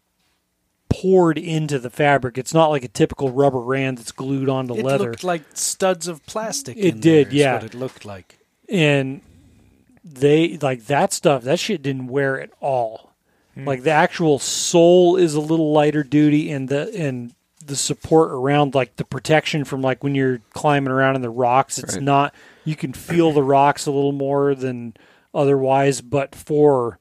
poured into the fabric. It's not like a typical rubber Rand that's glued onto It leather. It looked like studs of plastic. It in did, there, is yeah. What it looked like. and they like that stuff that shit didn't wear at all hmm. like the actual sole is a little lighter duty and the and the support around like the protection from like when you're climbing around in the rocks it's Right. not you can feel the rocks a little more than otherwise but for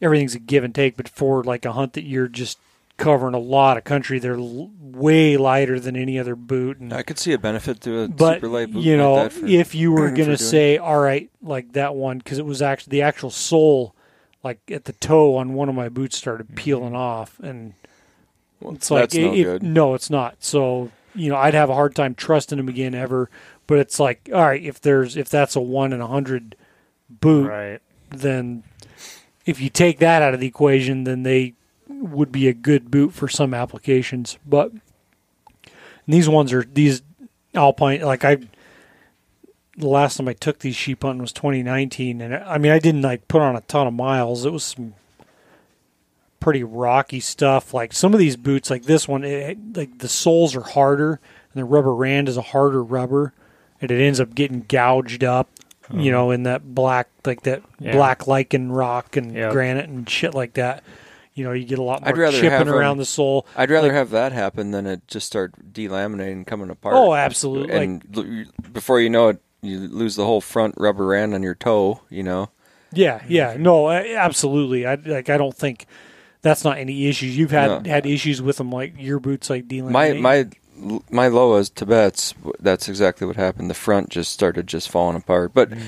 everything's a give and take but for like a hunt that you're just covering a lot of country they're l- way lighter than any other boot and I could see a benefit to a but super light boot you know, like that. For, if you were gonna say, all right, like that one, because it was actually the actual sole, like at the toe on one of my boots started mm-hmm. peeling off, and well, it's like that's no if- good. no, it's not. So you know, I'd have a hard time trusting them again ever. But it's like, all right, if there's if that's a one in a hundred boot, Right. then if you take that out of the equation, then they would be a good boot for some applications. But these ones are these alpine like I the last time I took these sheep hunting was 2019 and I mean I didn't like put on a ton of miles. It was some pretty rocky stuff. Like some of these boots like this one it, like the soles are harder and the rubber rand is a harder rubber and it ends up getting gouged up you um, know, in that black, like that Yeah. black lichen rock and Yep. granite and shit like that. You know, you get a lot more I'd rather chipping have 'em- around the sole. I'd rather have that happen than it just start delaminating coming apart. Oh, absolutely. And l- you- before you know it, you lose the whole front rubber rand on your toe. You know, Yeah, yeah, no, absolutely. I like. I don't think that's not any issues. You've had No. had issues with them, like your boots, like dealing. my my my Lowas Tibets. That's exactly what happened. The front just started just falling apart. But Mm.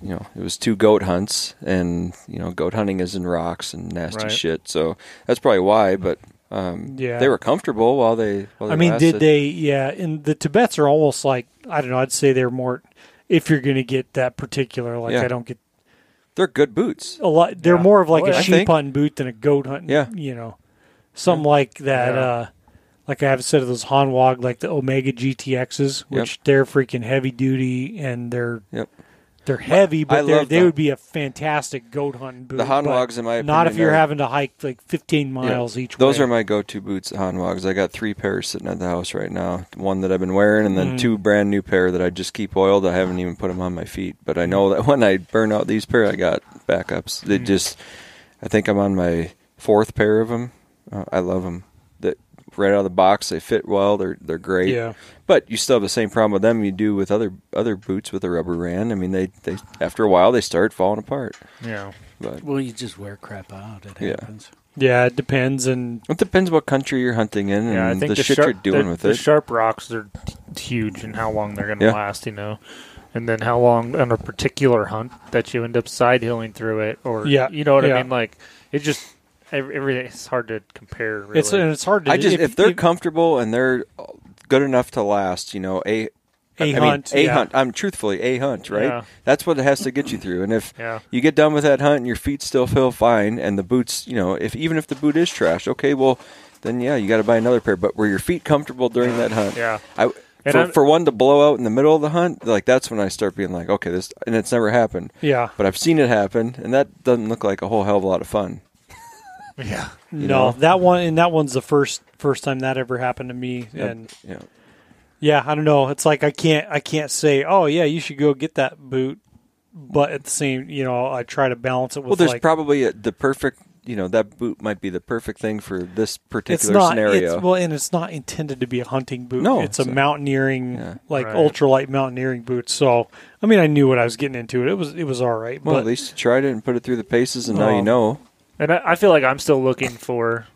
you know, it was two goat hunts, and you know, goat hunting is in rocks and nasty Right. shit. So that's probably why. But um, Yeah. they were comfortable while they. While they I mean, lasted. did they? Yeah, and the Tibets are almost like I don't know. I'd say they're more. If you're going to get that particular, like Yeah. I don't get They're good boots. a lot. They're Yeah. more of like Well, a I sheep think- hunting boot than a goat hunting. Yeah. you know, something like that. Yeah. Uh, like I have said of those Hanwag, like the Omega GTXs, which they're freaking heavy duty and they're Yep. they're heavy, but they're, they the- would be a fantastic goat hunting boot. The Hanwags, in my opinion, not if you're are- having to hike like 15 miles each. One. Those way. are my go-to boots, the Hanwags. I got three pairs sitting at the house right now. One that I've been wearing, and then Mm. two brand new pair that I just keep oiled. I haven't even put them on my feet, but I know that when I burn out these pair, I got backups. They Mm. just, I think I'm on my fourth pair of them. Uh, I love them. That right out of the box, they fit well. They're they're great. Yeah. But you still have the same problem with them you do with other other boots with a rubber rand. I mean, they they after a while they start falling apart. Yeah. But Well, you just wear crap out. It Yeah. happens. Yeah, it depends, and it depends what country you're hunting in and Yeah, I think the, the, shit sharp, you're doing the, with the it. The sharp rocks are t- huge and how long they're going to Yeah. last, you know, and then how long on a particular hunt that you end up side hilling through it, or Yeah, you know what yeah. I mean? Like it just ev- everything. It's hard to compare. Really. it's and it's hard to. I just if, they're comfortable and they're good enough to last, you know, a A I hunt, mean, a yeah. hunt. I'm truthfully a hunt, right? Yeah. That's what it has to get you through. And if Yeah. you get done with that hunt and your feet still feel fine, and the boots, you know, if even if the boot is trash, okay, well, then yeah, you got to buy another pair. But were your feet comfortable during that hunt? Yeah. I, for, for one to blow out in the middle of the hunt, like that's when I start being like, okay, this, and it's never happened. Yeah. But I've seen it happen, and that doesn't look like a whole hell of a lot of fun. Yeah. No, know? that one and that one's the first first time that ever happened to me. And Yeah. yeah, I don't know. It's like I can't I can't say, oh yeah, you should go get that boot. But at the same, you know, I try to balance it with Well, there's like probably a, the perfect, you know, that boot might be the perfect thing for this it's particular not scenario. It's, well, and it's not intended to be a hunting boot. No, it's a it's a- mountaineering, Yeah. like Right. ultralight mountaineering boot. So, I mean, I knew what I was getting into. It was it was all right. well, but at least you tried it and put it through the paces, and now Oh. you know. And I, I feel like I'm still looking for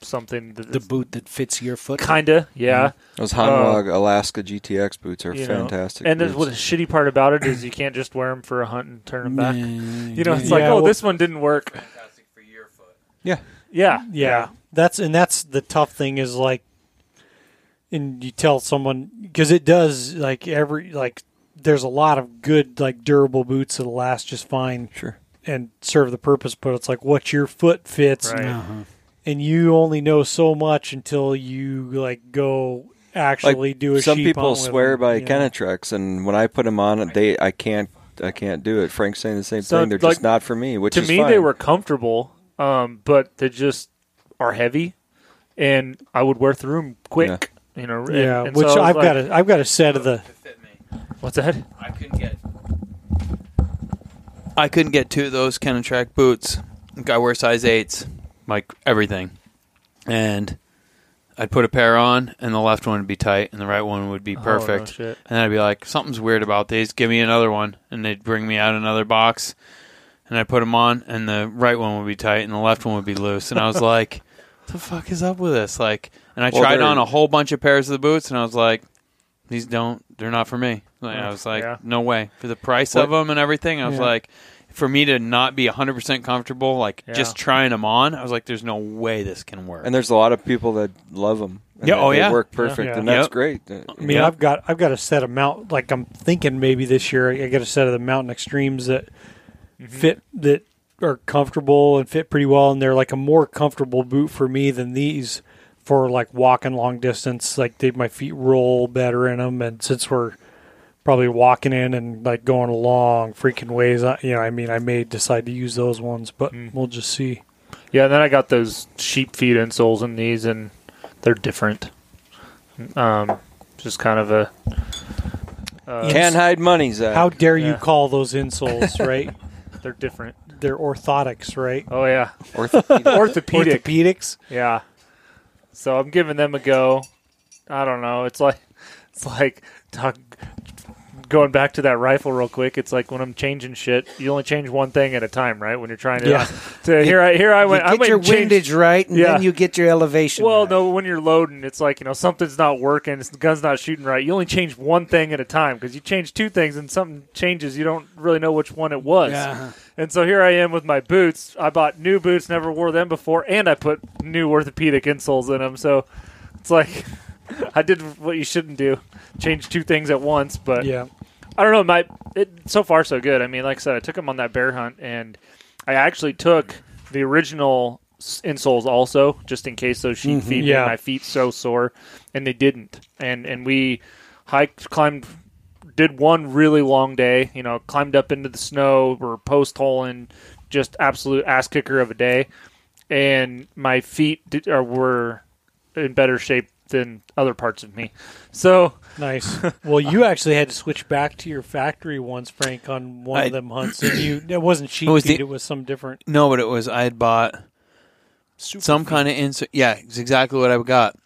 something that The boot that fits your foot. kinda, yeah. Those Hanwag Alaska GTX boots are you know. fantastic. And the, boots. what the shitty part about it is you can't just wear them for a hunt and turn them back. Mm, You know, it's Yeah, like, oh, well- this one didn't work. Fantastic for your foot. yeah, Yeah, yeah, that's and that's the tough thing is like, and you tell someone because it does like every like there's a lot of good like durable boots that'll last just fine sure. And serve the purpose, but it's like what your foot fits, Right. uh-huh. and you only know so much until you like go actually do a Some sheep people hunt with swear them, by you know? Kenetreks, and when I put them on, they I can't I can't do it. Frank's saying the same So, thing. They're like, just not for me. Which to is me fine. they were comfortable, um, but they just are heavy, and I would wear through them quick. You know, and- Yeah, and which so I was I've like, got a I've got a set of the To fit me. What's that? I couldn't get. I couldn't get two of those Kenetrek boots. Like, I wear size eights, like everything, and I'd put a pair on, and the left one would be tight, and the right one would be Oh, no perfect. and then I'd be like, something's weird about these. Give me another one, and they'd bring me out another box, and I'd put them on, and the right one would be tight, and the left one would be loose, and I was like, "What the fuck is up with this?" Like, and I Well, tried on a whole bunch of pairs of the boots, and I was like, "These don't, they're not for me." Like, I was like, Yeah. "No way!" For the price of them and everything, I was Yeah. like, for me to not be 100% comfortable, like Yeah. just trying them on, I was like, "There's no way this can work." And there's a lot of people that love them. Yeah, oh, they yeah. work perfect, Yeah. and that's Yep. great. Uh, I mean, Yeah. I've got I've got a set of mount like I'm thinking maybe this year I get a set of the Mountain Extremes that fit that are comfortable and fit pretty well, and they're like a more comfortable boot for me than these for like walking long distance. Like they my feet roll better in them, and since we're probably walking in and like going a long freaking ways, I, you know, I mean, I may decide to use those ones, but we'll just see. Yeah, and then I got those sheep feet insoles in these, and they're different. Um, just kind of a. Uh, Can't hide money, Zach. How dare you call those insoles, right? they're different. They're orthotics, right? Oh yeah, Orthopedic. orthopedic. Orthopedics. Yeah. So I'm giving them a go. I don't know. It's like it's like talk, going back to that rifle real quick. It's like when I'm changing shit, you only change one thing at a time, right? When you're trying to. Yeah. to here I here I You went. I get went your windage right, and Yeah. then you get your elevation. Well, right. no, when you're loading, it's like you know something's not working, the gun's not shooting right. You only change one thing at a time because you change two things and something changes. You don't really know which one it was. Yeah. And so here I am with my boots. I bought new boots, never wore them before, and I put new orthopedic insoles in them. So it's like I did what you shouldn't do: change two things at once. But Yeah. I don't know. My it, so far so good. I mean, like I said, I took them on that bear hunt, and I actually took the original insoles also, just in case those sheep mm-hmm. feet Yeah. made my feet so sore, and they didn't. And and we hiked, climbed, did one really long day. You know, climbed up into the snow, were post holing, just absolute ass kicker of a day, and my feet did, or uh, were in better shape than other parts of me. So Nice. well, you actually had to switch back to your factory once, Frank, on one I- of them hunts, and you it wasn't sheep It was feed; the- it was some different. no, but it was I had bought some kind of insert. Yeah, it's exactly what I got,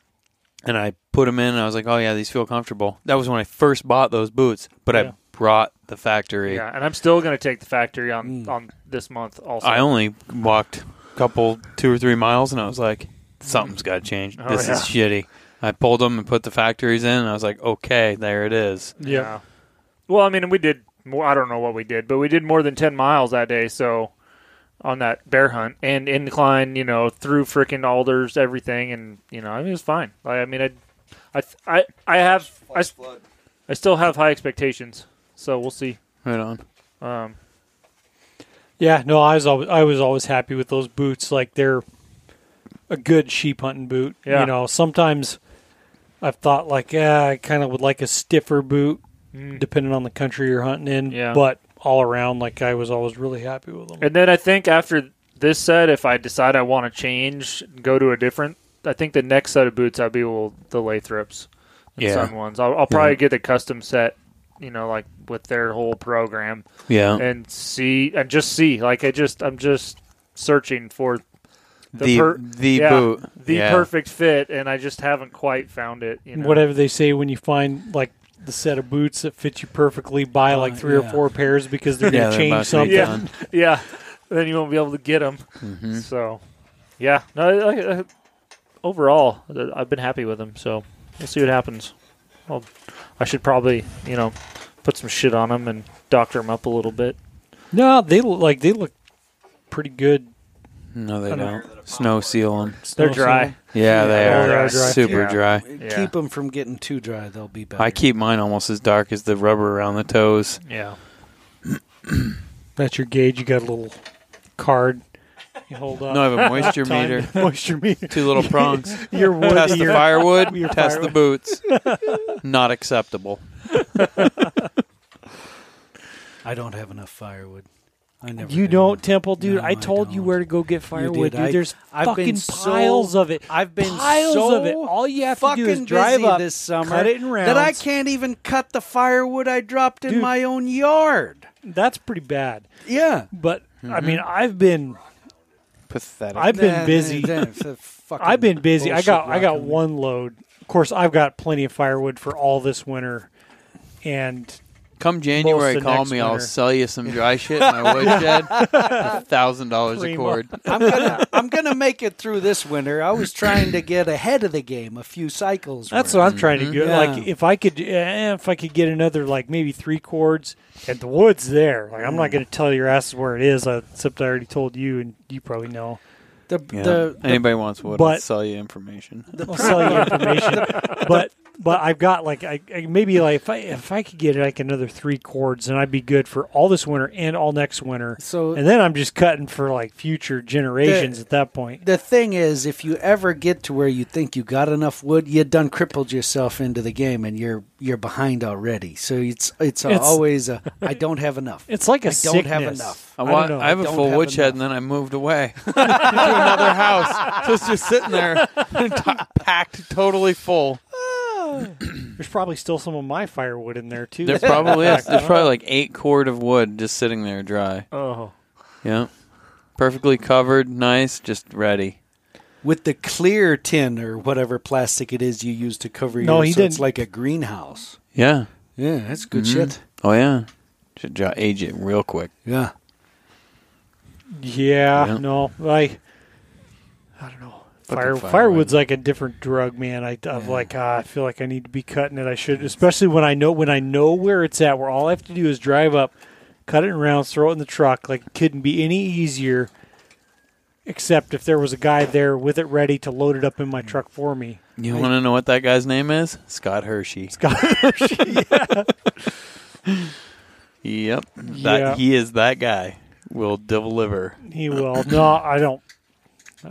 and I put them in, and I was like, "Oh yeah, these feel comfortable." That was when I first bought those boots, but Yeah. I brought the factory. Yeah, and I'm still going to take the factory on mm. on this month. Also, I only walked a couple, two or three miles, and I was like, "Something's got to change. Oh, this is shitty." I pulled them and put the factories in, and I was like, "Okay, there it is." yeah. Well, I mean, we did more. I don't know what we did, but we did more than ten miles that day. So on that bear hunt and incline, you know, through freaking alders, everything, and you know, I mean, it was fine. Like, I mean, I, I, I, I have, I, I still have high expectations, so we'll see. Right on. Um, Yeah, no, I was always I was always happy with those boots. Like they're a good sheep hunting boot. Yeah. You know, sometimes I've thought like, yeah, I kind of would like a stiffer boot, mm. depending on the country you're hunting in. Yeah. But all around, like I was always really happy with them. And then I think after this set, if I decide I want to change, go to a different, I think the next set of boots I'll be will the Lathrops, the Yeah. Sun ones. I'll, I'll probably Yeah. get the custom set, you know, like with their whole program, Yeah. and see and just see. Like I just, I'm just searching for the The per- the yeah, boot. the Yeah. perfect fit, and I just haven't quite found it. You know? Whatever they say when you find like the set of boots that fit you perfectly, buy like three or yeah. four pairs because they're Yeah, going to change to something. done. Yeah, then you won't be able to get them. Mhm. So, yeah, no. I, I, overall, uh, I've been happy with them. So we'll see what happens. Well, I should probably, you know, put some shit on them and doctor them up a little bit. No, they look like they look pretty good. No, they I don't- don't. Snow seal them. They're dry. seal. Yeah, they Yeah, are. they are dry. Super Yeah. dry. Yeah. Keep them from getting too dry; they'll be better. I keep mine almost as dark as the rubber around the toes. Yeah. That's your gauge. You got a little card you hold up. No, I have a moisture Time- meter. moisture meter. Two little prongs. Your wood. test the your, firewood. your test the boots. Not acceptable. I don't have enough firewood. I never. You do. don't, Temple, dude. No, I I told you where to go get firewood, dude. I- There's I've fucking been so- piles of it. I've been piles so of it. All you have to do is fucking drive up this summer cut it in rounds. that I can't even cut the firewood I dropped in Dude. my own yard. That's pretty bad. Yeah, But I mm-hmm. mean, I've been Pathetic. I've been busy. nah, nah, f- fucking I've been busy. I bullshit got I got one load. Of course, I've got plenty of firewood for all this winter, and Come January, Most call next me. I'll sell you some dry shit in my woodshed. Thousand dollars a cord. I'm gonna I'm gonna make it through this winter. I was trying to get ahead of the game a few cycles. that's worth. what I'm trying to Mhm. get. Yeah. Like if I could, eh, if I could get another like maybe three cords, and the wood's there. Like I'm not going to tell your asses where it is, uh, except I already told you, and you probably know. the, Yeah. the, the Anybody wants wood, I'll sell you information. I'll sell you information, but but I've got like I, I maybe like if I if I could get like another three cords, and I'd be good for all this winter and all next winter. so And then I'm just cutting for like future generations at that point. the thing is, if you ever get to where you think you got enough wood, you done crippled yourself into the game, and you're you're behind already. So it's it's, It's- always a, I don't have enough. It's like a I don't have enough. I, I don't know. I have a don't full have woodshed, and then I moved away to another house. So it's just sitting there, t- packed, totally full. There's probably still some of my firewood in there too. There probably is. There's probably like eight cord of wood just sitting there dry. Oh, Yeah, perfectly covered, nice, just ready. With the clear tin or whatever plastic it is you use to cover No, your, he so it's didn't. like a greenhouse. Yeah. Yeah, that's good Mhm. shit. Oh yeah. Should age it real quick. Yeah. Yeah, Yeah. no, I, I don't know. Fucking Fire, firewood. firewood's like a different drug, man. I, I'm Yeah. like, ah, I feel like I need to be cutting it. I should, especially when I know when I know where it's at. Where all I have to do is drive up, cut it in rounds, throw it in the truck. Like, it couldn't be any easier. Except if there was a guy there with it ready to load it up in my truck for me. You want to know what that guy's name is? Scott Hershey. Scott Hershey. yeah. Yep. That Yeah. he is that guy. Will deliver. he will. No, I don't. I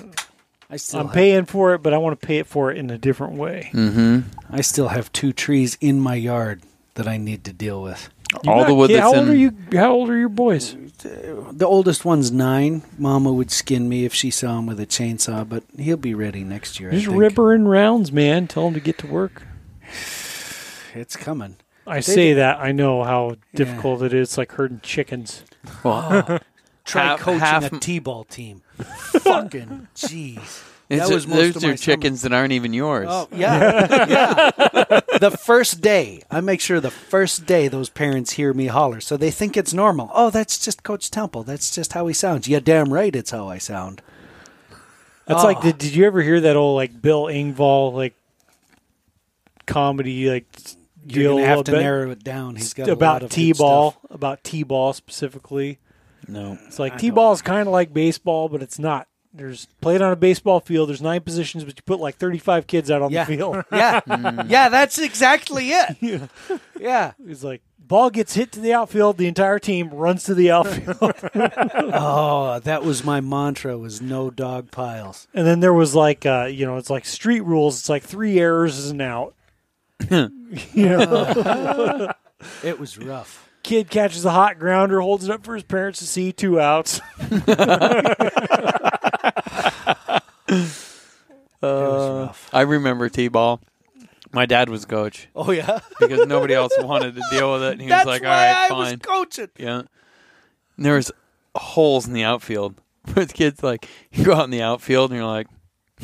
still I'm have, paying for it, but I want to pay it for it in a different way. Mm-hmm. I still have two trees in my yard that I need to deal with. You're All not the wood kid- that's how old are you? How old are your boys? The oldest one's nine. Mama would skin me if she saw him with a chainsaw, but he'll be ready next year. I Just think. rip rounds, man. Tell him to get to work. It's coming. I They say do- that. I know how Yeah. difficult it is. It's like herding chickens. Well, Try Half- coaching half- a t-ball team. Fucking jeez. it's That was a- most those of are my chickens that aren't even yours. Oh yeah, yeah. The first day, I make sure the first day those parents hear me holler, so they think it's normal. Oh, that's just Coach Temple. That's just how he sounds. Yeah, damn right, it's how I sound. That's Oh. like. Ah. Did, did you ever hear that old like Bill Engvall like comedy like You're deal gonna have to about, narrow it down. He's got a lot about of good t-ball stuff. about t-ball specifically? No. It's like T ball is kind of like baseball, but it's not There's played on a baseball field. There's nine positions, but you put like 35 kids out on Yeah. the field. Yeah, yeah, that's exactly it. Yeah. It's like ball gets hit to the outfield, the entire team runs to the outfield, Oh, that was my mantra: was no dog piles. and then there was like uh, you know it's like street rules. It's like three errors is an out. you know, It was rough. Kid catches a hot grounder, holds it up for his parents to see, two outs. It was uh, rough. I remember T-ball. My dad was coach Oh yeah, because nobody else wanted to deal with it. And he that's was like, why "All right, I fine." was coaching. Yeah. And there was holes in the outfield where the kids like you go out in the outfield and you're like,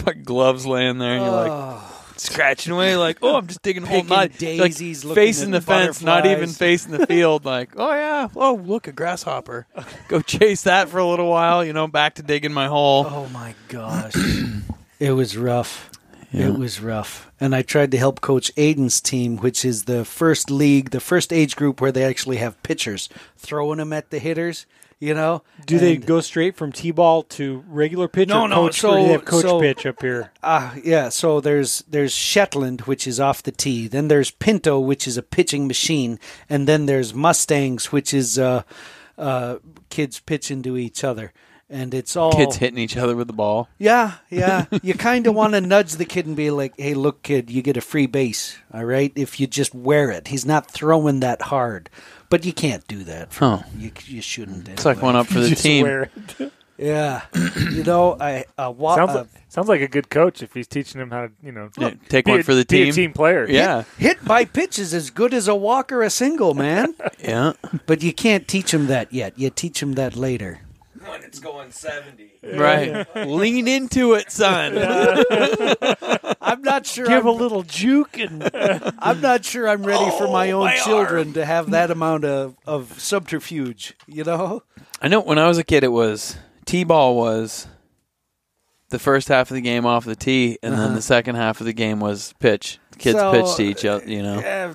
like gloves laying there and you're like scratching away like, oh, I'm just digging a hole, Picking not like, daisies, looking facing at the fence, not even facing the field. Like, oh yeah, oh look a grasshopper. Go chase that for a little while. You know, back to digging my hole. Oh my gosh, it was rough. Yeah. It was rough. And I tried to help coach Aiden's team, which is the first league, the first age group where they actually have pitchers throwing them at the hitters. You know, Do they go straight from t-ball to regular pitch? No, or no, Coach, or do so- they have coach so- pitch up here. Ah, yeah. So there's there's Shetland, which is off the tee. Then there's Pinto, which is a pitching machine, and then there's Mustangs, which is uh, uh, kids pitching to each other. And it's all Kids hitting each other with the ball. Yeah, yeah. you kind of want to nudge the kid and be like, "Hey, look, kid, you get a free base, all right? If you just wear it, he's not throwing that hard." But you can't do that. Oh. You you shouldn't. It's like one up for the Just team. wear. Yeah, you know, I uh, wa- Sounds uh, like, sounds like a good coach if he's teaching him how to, you know, Yeah, take one a- for the be a team. team player. Yeah, hit by pitch is as good as a walk or a single, man. yeah. but you can't teach him that yet. You teach him that later. When it's going 70. Right. Lean into it, son. I'm not sure. Give I'm, a little juke and I'm not sure I'm ready for my Oh, own my children to have that amount of, of subterfuge. You know. I know when I was a kid, it was T-ball was the first half of the game off the tee, and then the second half of the game was pitch. Kids So, pitch to each other, you know. Uh,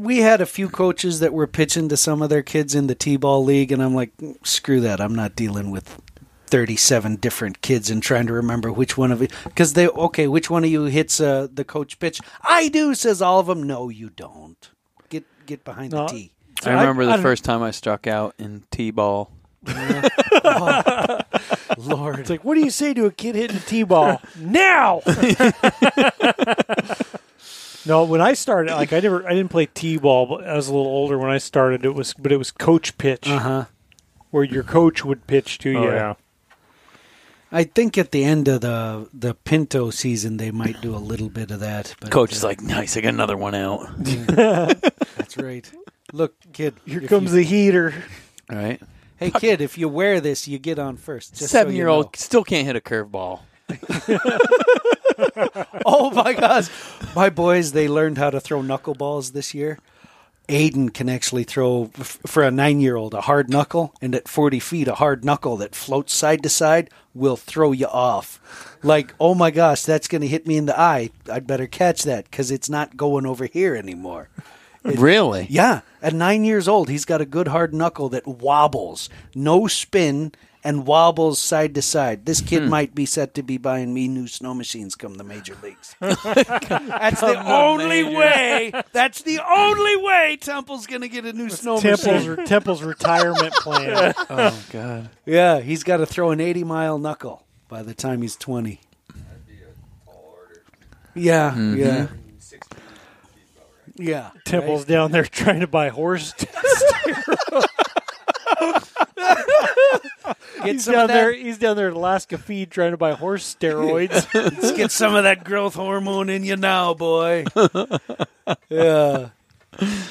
we had a few coaches that were pitching to some of their kids in the t-ball league and i'm like screw that i'm not dealing with 37 different kids and trying to remember which one of it because they okay which one of you hits uh, the coach pitch i do says all of them no you don't get get behind No. the tee I remember I the don't- first time I struck out in T-ball. lord it's like, what do you say to a kid hitting a t-ball now? no, when I started, like I never, I didn't play t-ball, but I was a little older when I started. It was, but it was coach pitch, uh-huh where your coach would pitch to Oh, you. yeah. i think at the end of the the pinto season they might do a little bit of that but Coach is uh, like, nice, I got another one out. that's right look kid Here comes you- the heater. All right. hey kid if you wear this you get on first just so you Seven year old know. still can't hit a curveball. Oh my gosh. My boys, they learned how to throw knuckleballs this year. Aiden can actually throw, for a nine year old, a hard knuckle, and at 40 feet, a hard knuckle that floats side to side will throw you off. Like, oh my gosh, that's going to hit me in the eye. I'd better catch that because it's not going over here anymore. Really? Yeah, at nine years old, he's got a good hard knuckle that wobbles, no spin, and wobbles side to side. This kid hmm. might be set to be buying me new snow machines come the major leagues. That's the only major. way. That's the only way Temple's going to get a new snow Temple's machine. Temple's retirement plan. Oh God. Yeah, he's got to throw an 80 mile knuckle by the time he's 20. Yeah, mm-hmm. yeah. Yeah. Temple's down there trying to buy horse. Get he's some down of that- there. He's down there at Alaska Feed trying to buy horse steroids. Let's get some of that growth hormone in you now, boy. yeah.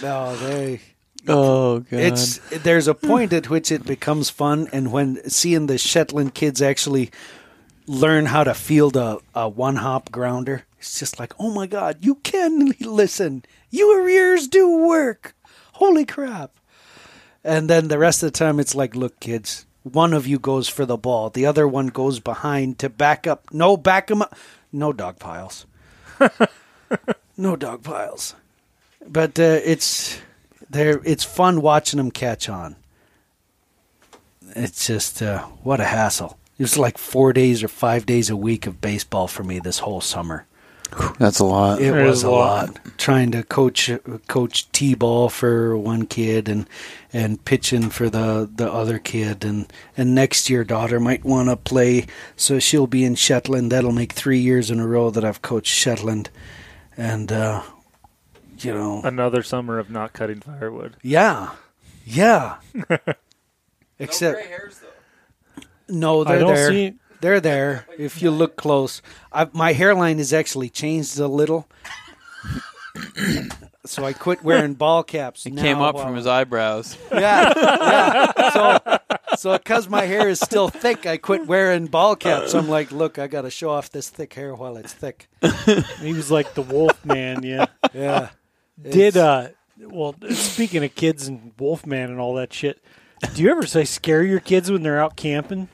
No, they. Oh God. It's there's a point at which it becomes fun, and when seeing the Shetland kids actually learn how to field a, a one hop grounder, it's just like, oh my god, you can listen. Your ears do work. Holy crap! And then the rest of the time, it's like, look, kids, one of you goes for the ball, the other one goes behind to back up. No, back 'em up. No dog piles. no dog piles. But uh, it's there. It's fun watching them catch on. It's just uh, what a hassle. It was like four days or five days a week of baseball for me this whole summer. That's a lot. It It was a a lot. lot. Trying to coach coach t-ball for one kid and and pitching for the the other kid and and next year daughter might want to play so she'll be in Shetland. That'll make 3 years in a row that I've coached Shetland. And uh you know, Another summer of not cutting firewood. yeah. Yeah. Except no gray hairs though. no, I they're don't there. see. They're there. If you look close, I, my hairline has actually changed a little. so I quit wearing ball caps. It now came up while- from his eyebrows. Yeah, yeah. So, so because my hair is still thick, I quit wearing ball caps. I'm like, look, I got to show off this thick hair while it's thick. He was like the wolf man. Yeah. Yeah. Did uh well speaking of kids and Wolfman and all that shit, do you ever say scare your kids when they're out camping?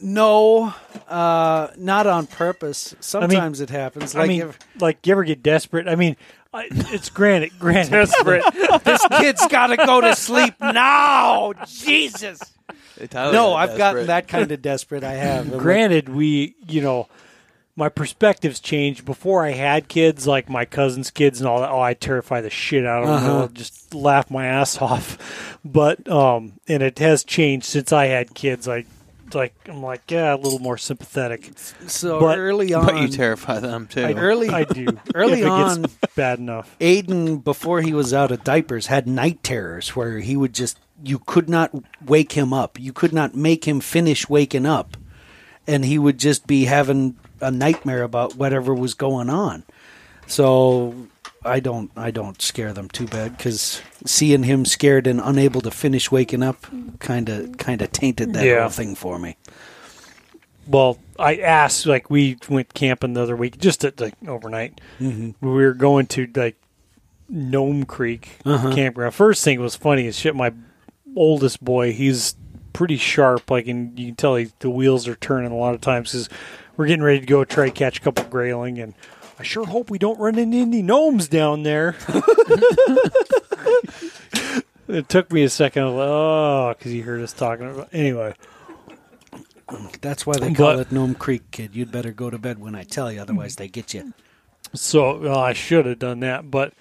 No, uh, not on purpose. Sometimes it happens. Like I mean, if like you ever get desperate? I mean, I, it's granted, granted. Desperate. this kid's got to go to sleep now. Jesus. Tyler No, got I've gotten that kind of desperate. I have. granted, we you know. My perspectives changed before I had kids, like my cousins' kids and all that. Oh, I terrify the shit out of them. Uh-huh. I'll just laugh my ass off. But um, and it has changed since I had kids. I like I'm like yeah, a little more sympathetic. So But- early on, But you terrify them too. I, Early- I do. early if it on- gets bad enough. Aiden, before he was out of diapers, had night terrors where he would just, you could not wake him up. You could not make him finish waking up. And he would just be having a nightmare about whatever was going on. So I don't, I don't scare them too bad because seeing him scared and unable to finish waking up kind of, kind of tainted that Yeah. whole thing for me. Well, I asked like we went camping the other week, just at like overnight. Mhm. We were going to like Nome Creek Uh-huh. campground. First thing was funny as shit. My oldest boy, he's pretty sharp. Like, and you can tell he, the wheels are turning a lot of times because we're getting ready to go try to catch a couple grayling, and I sure hope we don't run into any gnomes down there. it took me a second. Like, oh, because he heard us talking about. Anyway, That's why they call But- it Nome Creek, kid. You'd better go to bed when I tell you, otherwise they get you. so well, I should have done that, but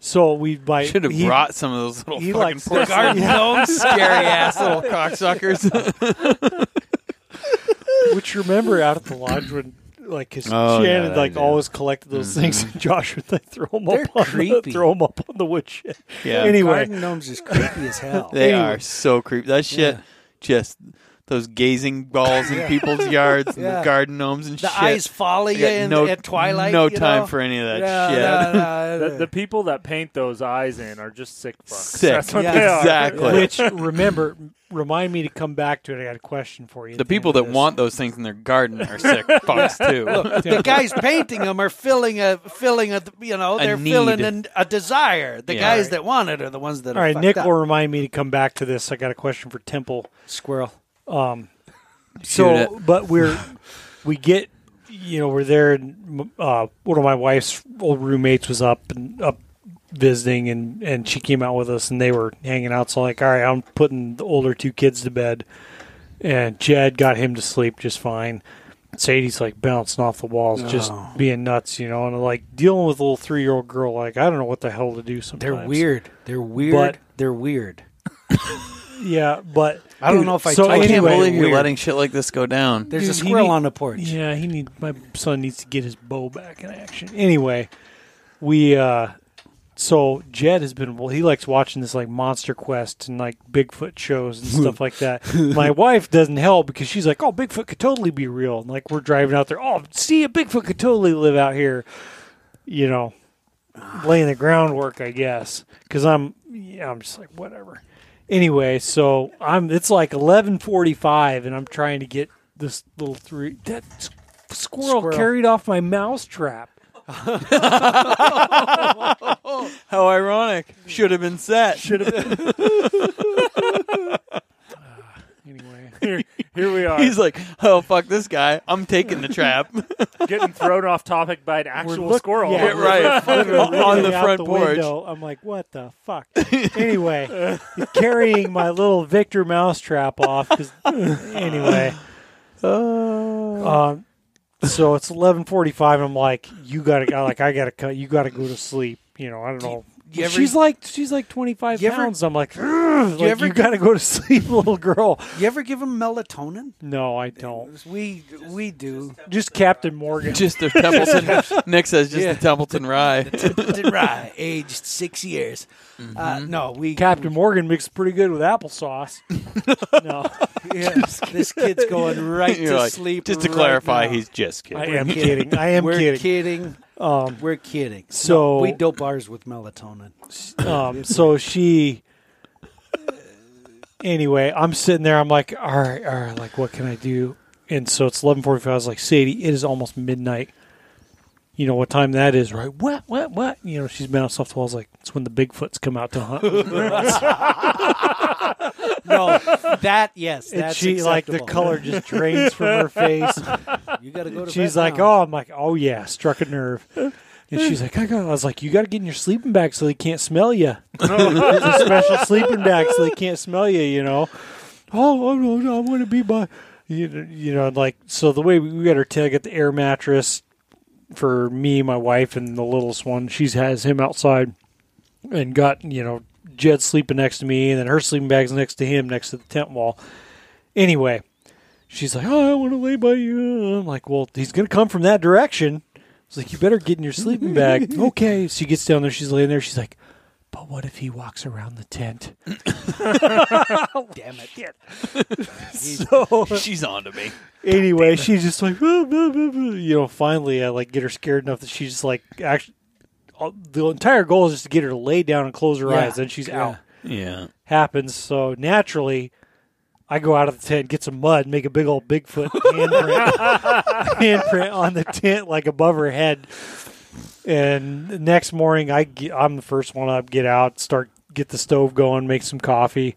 so we by Should have he- brought some of those little he fucking likes porcelain garden gnomes. scary ass little cocksuckers. Which remember out at the lodge when, like, his Oh, Shannon that like I always collected those mm-hmm. things, and Josh would like throw them They're up on the, creepy. throw 'em up on the woodshed. yeah, Anyway, Garden gnomes is creepy as hell. they anyway. are so creepy. That shit, Yeah. just those gazing balls in people's yards and Yeah. the garden gnomes and The shit. eyes follow you in, no, at twilight. No you time know? for any of that Yeah, shit. no, no, The, the people that paint those eyes in are just sick fucks. Sick. That's what Yeah, they are. exactly. which remember, remind me to come back to it. I got a question for you. The people end that this. want those things in their garden are sick fucks too. the guys painting them are filling a filling a you know A they're need. filling an, a desire. The Yeah. guys that want it are the ones that All are right, Nick up. will remind me to come back to this. I got a question for Temple. squirrel. Um, so, but we're we get you know we're there. And, uh, one of my wife's old roommates was up and up visiting, and and she came out with us, and they were hanging out. So like, all right, I'm putting the older two kids to bed, and Jed got him to sleep just fine. Sadie's like bouncing off the walls, just Oh. being nuts, you know, and like dealing with a little three year old girl. Like I don't know what the hell to do. Sometimes They're weird. They're weird. But- they're weird. Yeah, but I don't know if I so I can't anyway, believe you're weird. letting shit like this go down. There's a Dude, he squirrel need- on the porch. Yeah, he need my son needs to get his bow back in action. Anyway, we uh so Jed has been well he likes watching this like Monster Quest and like Bigfoot shows and stuff like that. My wife doesn't help because she's like, "Oh, Bigfoot could totally be real." And like we're driving out there, "Oh, see, a Bigfoot could totally live out here." You know, laying the groundwork, I guess. Cuz I'm yeah, I'm just like whatever. Anyway, so I'm it's like 11:45 and I'm trying to get this little three that squirrel, Squirrel. carried off my mouse trap. How ironic. Should have been set. Should have been. Anyway, Here, here we are, He's like, oh fuck this guy. I'm taking the trap. getting thrown off topic by an actual look- squirrel. yeah, Get right on the front the porch. window, I'm like, what the fuck? anyway, carrying my little Victor mousetrap off. 'cause- anyway, Um, so it's eleven forty-five. I'm like, you gotta go. Like, I gotta cut. You gotta go to sleep. You know, I don't know. You ever- she's like, she's like twenty-five You ever- pounds. I'm like, like, you, ever- gotta go to sleep, little girl. You ever give them melatonin? No, I don't. We we do. Just Captain Morgan. Just the Templeton. Nick says just Yeah. the Templeton rye. right, aged six years. Uh, no, we Captain Morgan mixes pretty good with applesauce. no, Yeah, this kid's going right You're to like, sleep. just to right clarify, now. he's just kidding. I am kidding. I am We're kidding. kidding. Um, We're kidding. So- No, we dope ours with melatonin. um, so she. Anyway, I'm sitting there. I'm like, all right, all right. Like, what can I do? And so it's 11:45. I was like, Sadie, it is almost midnight. You know what time that is, right? What? What? What? You know, she's been on stuff. I like, it's when the Bigfoots come out to hunt. No, that yes, and that's she like the acceptable. color just drains from her face. You got to go to. She's bed like, now. oh, I'm like, oh yeah, struck a nerve. And she's like, I, got, I was like, you got to get in your sleeping bag so they can't smell you. There's a special sleeping bag so they can't smell you. You know. Oh, oh no, no, I want to be by. You know, you know, like so. The way we, we got her tail, get the air mattress for me, my wife, and the littlest one. She has him outside, and got you know Jed sleeping next to me, and then her sleeping bag's next to him, next to the tent wall. Anyway, she's like, "Oh, I want to lay by you." I'm like, "Well, he's gonna come from that direction." I was like, "You better get in your sleeping bag." okay. She gets down there. She's laying there. She's like, "But what if he walks around the tent?" damn it. so She's on to me. anyway, she's just like, you know. Finally, I like get her scared enough that she's just like, actually, all- the entire goal is just to get her to lay down and close her Yeah. eyes, and she's Yeah. out. Yeah. Happens so naturally. I go out of the tent, get some mud, make a big old Bigfoot handprint, handprint on the tent, like above her head. And the next morning, I get, I'm the first one up, get out, start get the stove going, make some coffee.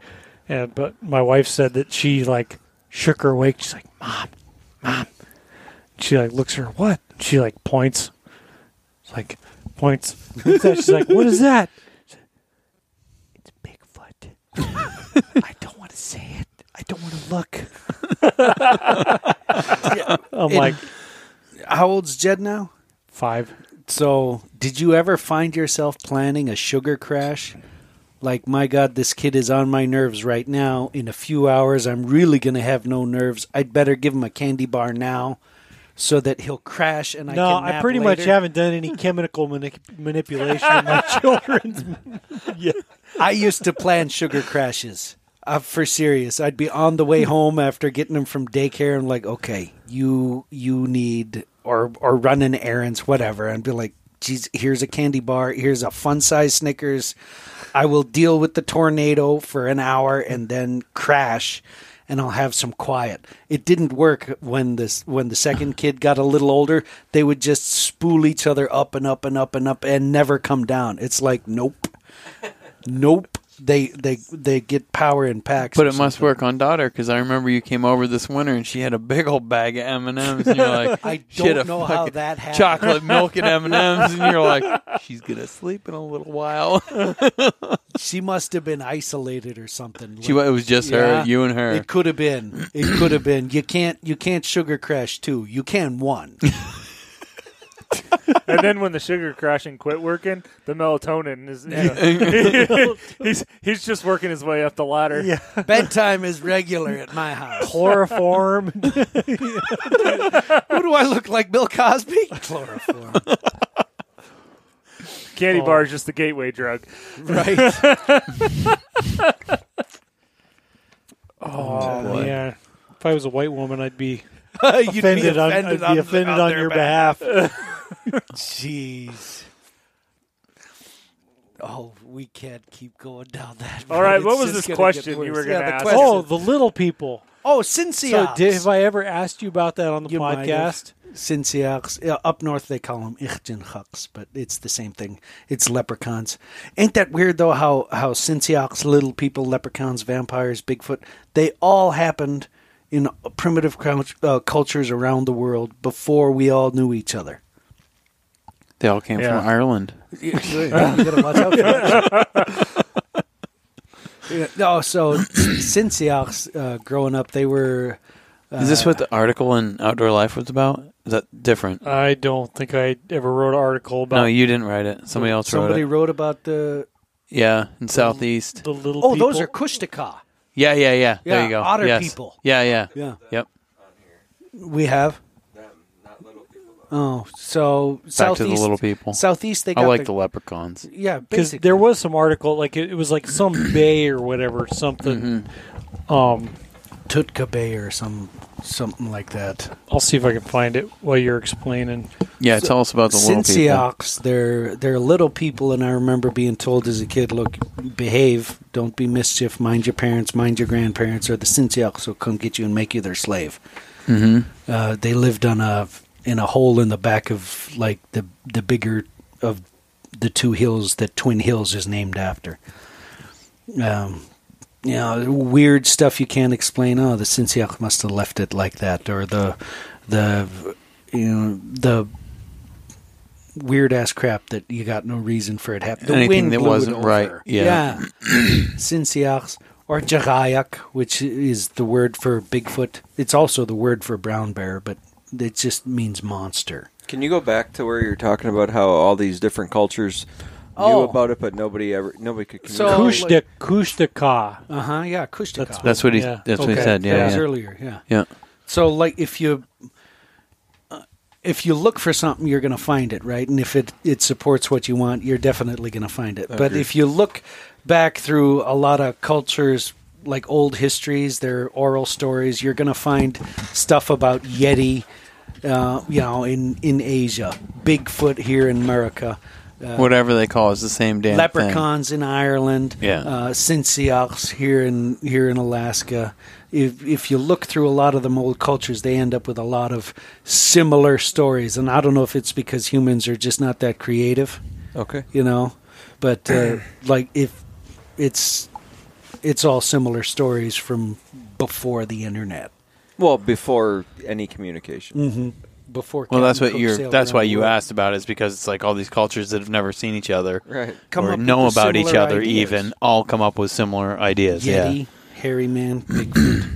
And but my wife said that she like shook her awake. She's like, "Mom, mom." She like looks at her. What? She like points. It's like points. She's like, "What is that?" It's Bigfoot. I don't want to say it. I don't want to look. I'm And- like How old's Jed now? five. So, did you ever find yourself planning a sugar crash? Like, my God, this kid is on my nerves right now. In a few hours, I'm really going to have no nerves. I'd better give him a candy bar now so that he'll crash and I no, can I pretty much haven't done any chemical mani- manipulation of my children. yeah. I used to plan sugar crashes. Uh, for serious, I'd be on the way home after getting them from daycare, and like, okay, you you need or or running errands, whatever, and be like, geez, here's a candy bar, here's a fun size Snickers. I will deal with the tornado for an hour and then crash, and I'll have some quiet. It didn't work when this when the second kid got a little older. They would just spool each other up and up and up and up and never come down. It's like, nope. Nope. They they they get power in packs. But it must work on daughter because I remember you came over this winter and she had a big old bag of M and M's and you're like, I don't know how that happened. chocolate milk and M and M's and you're like, she's gonna sleep in a little while. She must have been isolated or something. She it was just her, you and her. It could have been. It could have been. You can't you can't sugar crash two. You can one. and then when the sugar crashing quit working, the melatonin is. You know, he's he's just working his way up the ladder. Yeah. Bedtime is regular at my house. Chloroform. Who do I look like, Bill Cosby? Chloroform. Candy Oh. bar is just the gateway drug. Right. Oh, oh, boy. man. If I was a white woman, I'd be You'd be offended, on, I'd be on- offended on on, their your behalf. Jeez. Oh, we can't keep going down that. All road. right, It's what was just this gonna get question you worse. were gonna the ask? question- oh, the little people. oh, So, Cincinnati. did, have I ever asked you about that on the You might have. podcast? Cincinnati. Yeah, up north they call them Ichtenchucks, but it's the same thing. It's leprechauns. Ain't that weird though? How how Cincinnati's little people, leprechauns, vampires, Bigfoot, they all happened in primitive cult- uh, cultures around the world before we all knew each other. They all came Yeah. from Ireland. you gotta watch out for that. Yeah, no, so Cincinnati, uh, growing up, they were Is this what the article in Outdoor Life was about? Is that different? I don't think I ever wrote an article about no, you didn't write it. Somebody else Somebody wrote it. Somebody wrote about the. Yeah, in Southeast. the little. Oh, people. those are Kushtaka. Yeah, yeah, yeah. there Yeah, you go. otter Yes. people. Yeah, yeah. Yeah, Yep. we have. Oh, so Back southeast. to the little people. Southeast, they I like the, the leprechauns. yeah, because there was some article like it, it was like some bay or whatever something. Mm-hmm. Um, Tutka Bay or some something like that. I'll see if I can find it while you're explaining. Yeah, tell us about the little people. Sinsiaks, they're they're little people, and I remember being told as a kid, "Look, behave, don't be mischief, mind your parents, mind your grandparents, or the Sinsiaks will come get you and make you their slave." Mm-hmm. Uh, they lived on a in a hole in the back of like the the bigger of the two hills that Twin Hills is named after. Um, you know, weird stuff you can't explain. Oh, the Sinsiak must have left it like that, or the the you know the weird ass crap that you got no reason for it happening. The Anything wind that it wasn't right, yeah. Sinsiaks or Jagayak, which is the word for Bigfoot. It's also the word for brown bear, but it just means monster. Can you go back to where you're talking about how all these different cultures knew Oh. about it, but nobody ever, nobody could So- communicate? Kushta Kushtaka. Uh huh. Yeah, Kushtaka. That's- That's what he. Yeah. That's what he Okay. said. that Yeah, was yeah. earlier. Yeah. yeah. So, like, if you uh, if you look for something, you're going to find it, right? And if it it supports what you want, you're definitely going to find it. But if you look back through a lot of cultures, like old histories, their oral stories, you're going to find stuff about Yeti. Uh, you know, in in Asia, Bigfoot here in America. Uh, Whatever they call it, it's the same damn thing. leprechauns in Ireland, Yeah. uh, here in here in Alaska. If if you look through a lot of them old cultures, they end up with a lot of similar stories. And I don't know if it's because humans are just not that creative, Okay. you know, but uh, like if it's it's all similar stories from before the internet, Well, before any communication. mm-hmm. before. Well, that's what Cook you're. That's why you asked about it, is because it's like all these cultures that have never seen each other Right. Come or up know about each other, ideas. even all come up with similar ideas. Yeti, Yeah. hairy man, Bigfoot.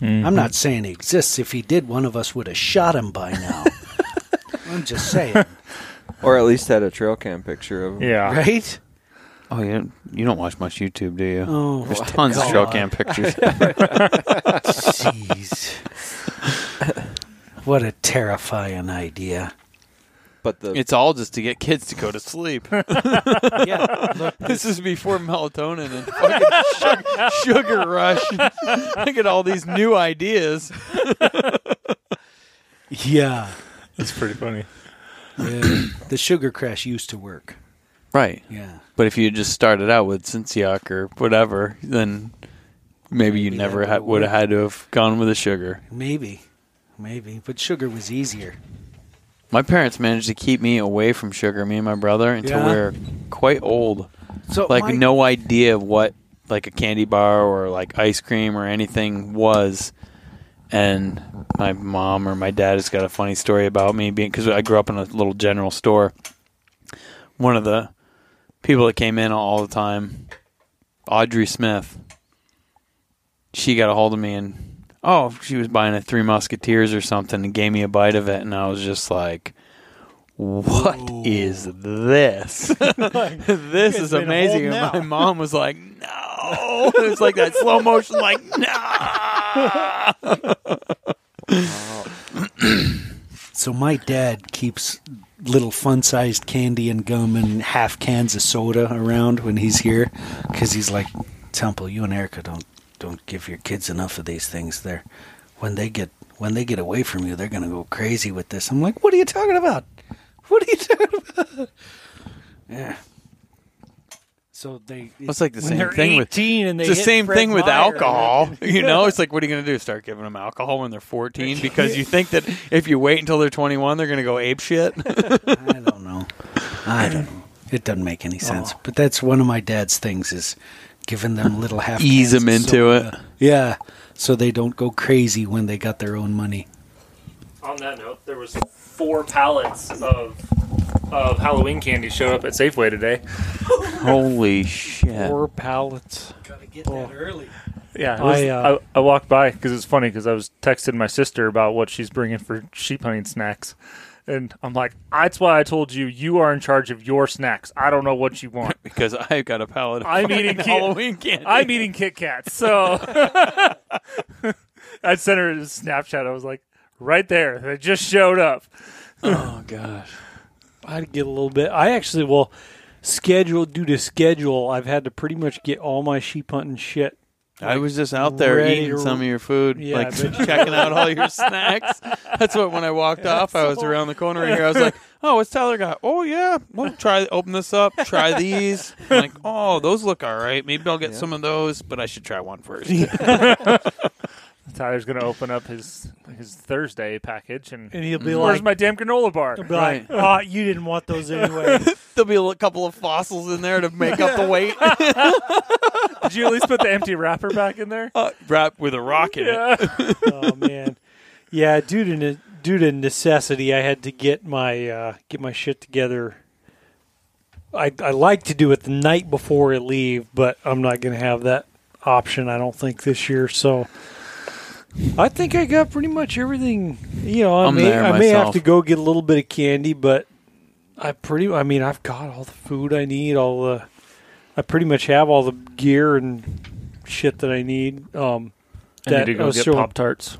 I'm not saying he exists. If he did, one of us would have shot him by now. I'm just saying, Or at least had a trail cam picture of him. Yeah. right? Oh, you don't, you don't watch much YouTube, do you? Oh, There's my tons of God. trail cam pictures. Jeez. what a terrifying idea. But the it's all just to get kids to go to sleep. Yeah, look, this is before melatonin and fucking sugar, sugar rush. Look at all these new ideas. yeah. That's pretty funny. Yeah. the sugar crash used to work. Right. Yeah. But if you just started out with Cinciac or whatever, then maybe you never ha- would would have had to have gone with the sugar. Maybe. Maybe. But sugar was easier. My parents managed to keep me away from sugar, me and my brother, until Yeah. we were quite old. So Like my- no idea of what like a candy bar or like ice cream or anything was. And my mom or my dad has got a funny story about me being because I grew up in a little general store. One of the people that came in all the time, Audrey Smith. She got a hold of me and oh, she was buying a Three Musketeers or something and gave me a bite of it, and I was just like, "What is this? this is amazing." And my mom was like, "No!" it was like that slow motion, like no. So my dad keeps little fun-sized candy and gum and half cans of soda around when he's here because he's like, Temple, you and Erica don't don't give your kids enough of these things. There, when they get when they get away from you, they're gonna go crazy with this. I'm like, what are you talking about? What are you talking about? Yeah. So they. It's like the same they're thing with 18 and they it's the same Fred thing with Meyer. alcohol. You know, it's like, what are you going to do? Start giving them alcohol when they're 14 because you think that if you wait until they're 21, they're going to go ape shit? I don't know. I don't know. It doesn't make any sense. Oh. But that's one of my dad's things is giving them little half Ease them into soda. Yeah, so they don't go crazy when they got their own money. On that note, there was four pallets of of Halloween candy showed up at Safeway today. Holy shit! Four pallets. Gotta get that early. Yeah, was- I, uh, I, I walked by because it's funny because I was texting my sister about what she's bringing for sheep hunting snacks, and I'm like, "That's why I told you you are in charge of your snacks. I don't know what you want. Because I've got a pallet of I'm eating ki- Halloween candy. I'm eating Kit Kats." So I sent her a Snapchat. I was like, "Right there, they just showed up." oh gosh. I'd get a little bit. I actually will schedule due to schedule. I've had to pretty much get all my sheep hunting shit. I was just out there ready eating to- some of your food, Yeah, like bet you- checking out all your snacks. That's what when I walked off, I was around the corner here. I was like, "Oh, what's Tyler got? Oh yeah, well try open this up, try these." I'm like, "Oh, those look all right. Maybe I'll get some of those, but I should try one first. Tyler's gonna open up his his Thursday package, and, And he'll be where's like, "Where's my damn granola bar? he'll be like, "Ah, you didn't want those anyway. There'll be a couple of fossils in there to make up the weight, Did you at least put the empty wrapper back in there? uh, wrapped with a rock in it. oh man, yeah. Due to ne- due to necessity, I had to get my uh, get my shit together. I I like to do it the night before I leave, but I'm not going to have that option. I don't think this year. So I think I got pretty much everything. You know, I I'm may there I may have myself. to go get a little bit of candy, but I pretty. I mean, I've got all the food I need. All the I pretty much have all the gear and shit that I need. Um, I that need to I go was get showing- Pop Tarts.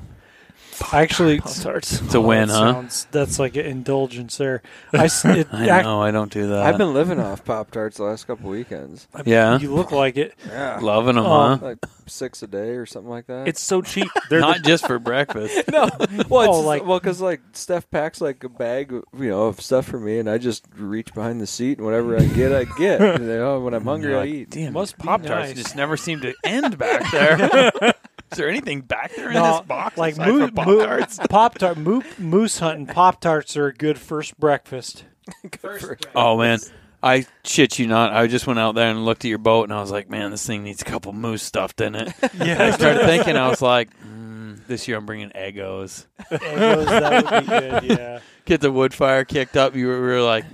Actually, Pop Tarts. It's a win, that huh? sounds- that's like an indulgence there. I, s- it, I ac- know. I don't do that. I've been living off Pop Tarts the last couple weekends. yeah, You look like it. Yeah, loving them, Um, huh? like six a day or something like that. It's so cheap. They're Not the, just for breakfast. no, well, it's Oh, like- well, because like Steph packs like a bag, of, you know, of stuff for me, and I just reach behind the seat, and whatever I get, I get. you know, when I'm hungry, I Like, eat. Damn, most Pop Tarts nice. just never seem to end back there. Is there anything back there in No, this box? like aside moo- from Pop Tarts? Pop Tart, moo- moose hunting. Pop Tarts are a good first breakfast. Oh man, I shit you not. I just went out there and looked at your boat, and I was like, man, this thing needs a couple moose stuffed in it. yeah. I started thinking, I was like, mm, this year I'm bringing Eggos." Eggos, that would be good. Yeah. Get the wood fire kicked up. You were, we were like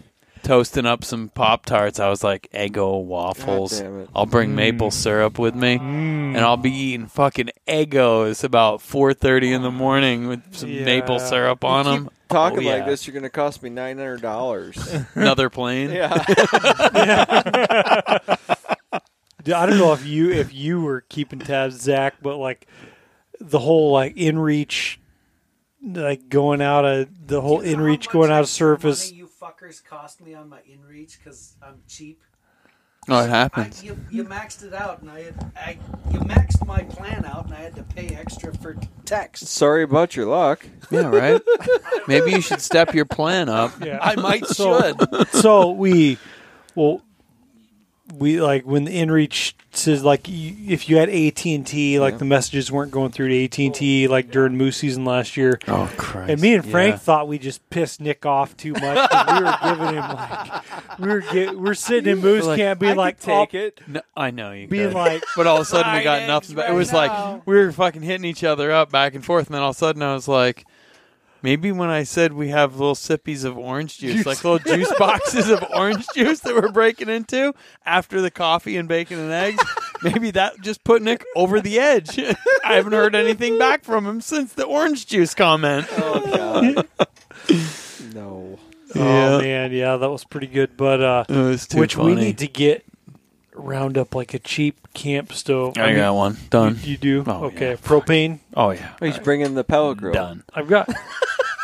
toasting up some Pop Tarts. I was like, Eggo waffles. God damn it. I'll bring maple mm. syrup with me, mm. and I'll be eating fucking Eggos about 4:30 in the morning with some Yeah. maple syrup on them. Talking Oh, like this, you're going to cost me nine hundred dollars. Another plane. yeah, Dude, I don't know if you if you were keeping tabs, Zach, but like the whole like inReach, like going out of the whole inReach going out of surface. You fuckers cost me on my inReach because I'm cheap. Oh, it I, happens. you, you maxed it out, and I, had, I you maxed my plan out, and I had to pay extra for text. sorry about your luck. Yeah, right. Maybe you should step your plan up. Yeah. I might So- should. so we well we like when the inReach says like you, if you had AT&T like Yeah. the messages weren't going through to AT&T oh, like during moose season last year Oh Christ! and me and Frank Yeah. thought we just pissed Nick off too much we were giving him like we were get, we're sitting in moose Like, camp being I like take oh, it. No, I know you. being could. like but all of a sudden we got nothing. But it was now. like we were fucking hitting each other up back and forth, and then all of a sudden I was like, maybe when I said we have little sippies of orange juice, like little juice boxes of orange juice that we're breaking into after the coffee and bacon and eggs, maybe that just put Nick over the edge. I haven't heard anything back from him since the orange juice comment. Oh God. no. oh man yeah that was pretty good but uh It was too which funny. we need to get round up like a cheap camp stove I mean, got one done. you, you do Oh, okay yeah. propane Oh yeah, He's bringing the pellet grill. done. I've got.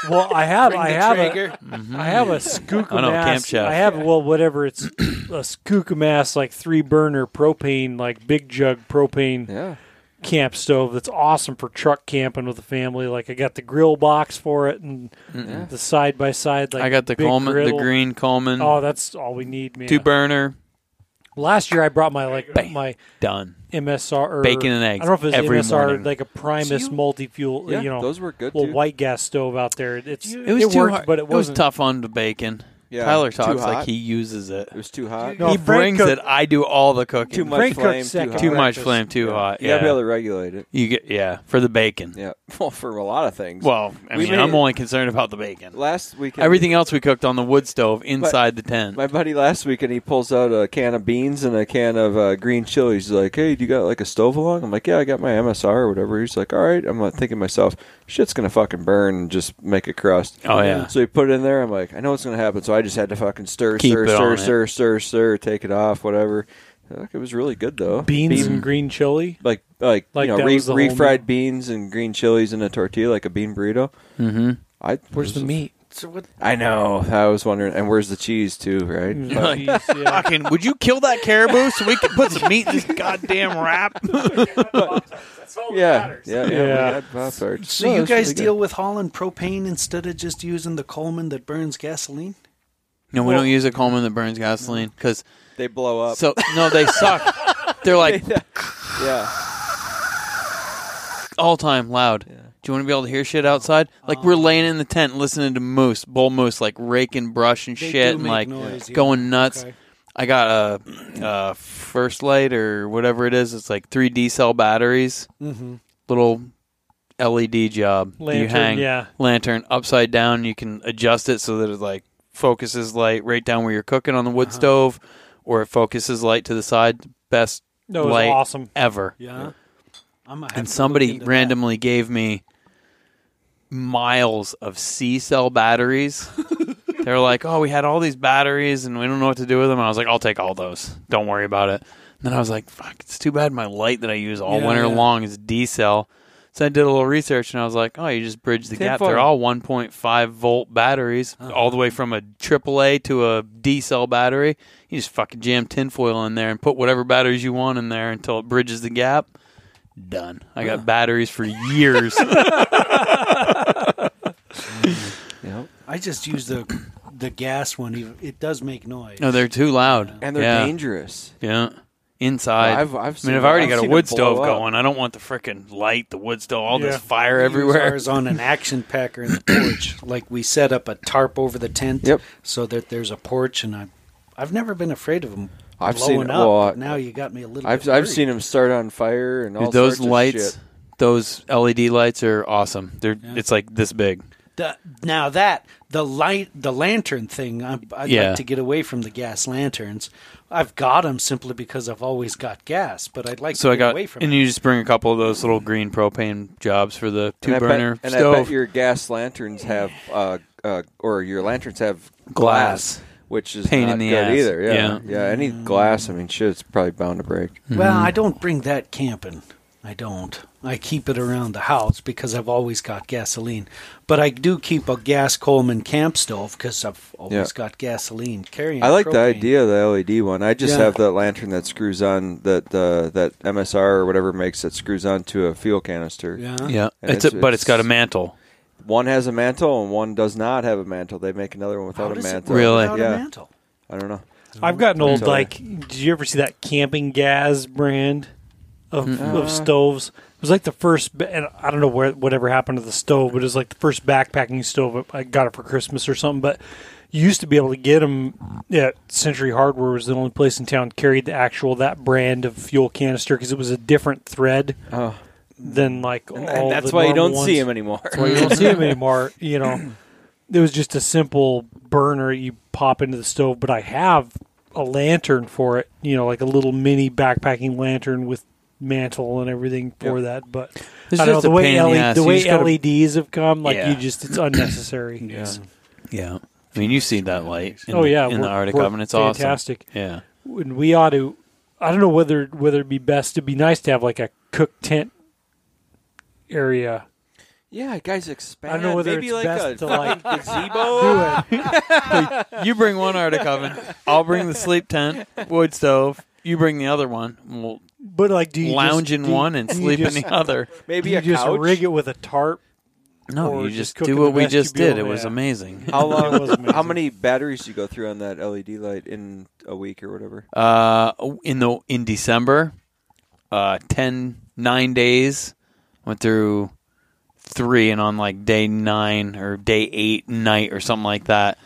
Well, I have. I have a. Mhm. I have a skookum I know, Camp ass. Chef. I have well, whatever it's a skookum ass like three burner propane like big jug propane Yeah. camp stove that's awesome for truck camping with the family. Like I got the grill box for it and Yeah. the side by side. Like I got the big Coleman, the green Coleman, Oh, that's all we need, man. two burner, Last year I brought my like Bam. my done. MSR or, Bacon and eggs I don't know if it's every MSR morning. like a Primus So multi fuel. Yeah, you know, those were good little too. white gas stove out there. It's It was it too worked, hard. but it it was wasn't tough on the bacon. Yeah, Tyler too talks hot. like he uses it. It was too hot. No, he Frank brings cook- it. I do all the cooking. Too much Frank flame. Too hot. Too much flame. Too hot. You gotta be able to regulate it. you get yeah for the bacon. Yeah. Well, for a lot of things. Well, I We mean, made- I'm only concerned about the bacon. last weekend, Everything else we cooked on the wood stove inside the tent. My buddy last weekend he pulls out a can of beans and a can of uh, green chilies. He's like, "Hey, do you got like a stove along?" I'm like, "Yeah, I got my MSR or whatever." He's like, "All right." I'm like, thinking to myself, "Shit's gonna fucking burn and just make a crust." Oh, yeah. So he put it in there. I'm like, "I know what's gonna happen." So I just had to fucking stir, Keep stir, it stir, on stir, stir, stir, take it off, whatever. Like, it was really good though. Beans Bean- and green chili. like like, Like you know that re- was the whole refried meal? beans and green chilies in a tortilla like a bean burrito. mm-hmm. I Where's the meat? So what? I know. I was wondering, and where's the cheese too? Right? But- Jeez, yeah. Fucking, would you kill that caribou so we can put some meat in this goddamn wrap? yeah, yeah, yeah, We Yeah. had Pop-Tarts. So No, you guys really good. deal with hauling propane instead of just using the Coleman that burns gasoline? No, we don't use a Coleman that burns gasoline because They blow up. so no, they suck. They're like yeah, all time loud. Do you want to be able to hear shit outside? Like we're laying in the tent listening to moose, bull moose, like raking brush and They shit, do and make like noise, yeah. going nuts. Okay. I got a, a first light or whatever it is. It's like three D cell batteries, Mm-hmm. little LED job. you Lantern, hang yeah. lantern upside down. You can adjust it so that it like focuses light right down where you're cooking on the wood Uh-huh. stove, or it focuses light to the side. Best That was light awesome. ever. Yeah. I'm And somebody randomly gave me miles of C cell batteries. They're like, "Oh, we had all these batteries, and we don't know what to do with them." And I was like, "I'll take all those. Don't worry about it." And then I was like, "Fuck, it's too bad my light that I use all Yeah, winter yeah. long is D cell." So I did a little research, and I was like, "Oh, you just bridge the gap. Tinfoil. They're all 1.5 volt batteries, uh-huh. all the way from a AAA to a D cell battery. You just fucking jam tinfoil in there and put whatever batteries you want in there until it bridges the gap." Done. I got batteries for years. yeah. I just use the the gas one. Even- It does make noise. No, they're too loud. and they're yeah. dangerous. Yeah. Inside. Oh, I've- I've I mean, I've already I've got a wood stove up. going. I don't want the frickin' light, the wood stove, all Yeah. this fire We use everywhere. ours on an action packer in the porch. Like we set up a tarp over the tent, Yep. so that there's a porch, and I, I've never been afraid of them I've blowing seen- up. well, but now you got me a little. I've bit I've seen them start on fire and all Dude, those sorts of lights, shit. those LED lights are awesome. They're Yeah. it's like this big. The, now that the light, the lantern thing, I, I'd Yeah. like to get away from the gas lanterns. I've got them simply because I've always got gas, but I'd like So to I get got, away from and it. you just bring a couple of those little green propane jobs for the two and I burner bet, and I bet your gas lanterns have, uh, uh, or your lanterns have Glass. which is Pain not in the good ass. either. Yeah. Yeah. yeah, Any glass, I mean, shit, it's probably bound to break. Well, Mm-hmm. I don't bring that camping. I don't. I keep it around the house because I've always got gasoline. But I do keep a gas Coleman camp stove because I've always Yeah. got gasoline carrying. I like the idea of the LED one. I just Yeah. have the lantern that screws on that uh, that MSR or whatever makes that screws onto a fuel canister. Yeah. yeah, And it's, a, it's- but it's got a mantle. One has a mantle and one does not have a mantle. They make another one without a does it mantle. work Really? without Yeah. a mantle? I don't know. I've got an old like. Did you ever see that camping gas brand of, Uh. of stoves? It was like the first, and I don't know where whatever happened to the stove, but it was like the first backpacking stove. I got it for Christmas or something. But you used to be able to get them at Century Hardware was the only place in town carried the actual that brand of fuel canister because it was a different thread Oh, than like and, all and that's the why you don't ones. see them anymore. That's why you don't see them anymore. You know, it was just a simple burner you pop into the stove. But I have a lantern for it. You know, like a little mini backpacking lantern with mantle and everything for Yep. that. But It's I don't know the way pain the LED ass. the You way just gotta- LEDs have come, like Yeah. you just it's unnecessary. Yeah. Yeah, I mean, you see that light. In oh the, yeah, in the Arctic oven, it's awesome. fantastic. Yeah, And we ought to. I don't know whether whether it'd be best. It'd be nice to have like a cook tent area. Yeah, guys, expand. I don't know whether Maybe it's like best a to like gazebo. do it. you bring one Arctic oven. I'll bring the sleep tent, wood stove. You bring the other one. and We'll But like, do you lounge just, in do you- one and sleep just- in the other. Maybe you a just couch. rig it with a tarp. No, you just just do what we just did. It was amazing. How It was long? amazing. how many batteries do you go through on that LED light in a week or whatever? Uh, in the in December, uh, 10, nine days. Went through three, and on like day nine or day eight night or something like that,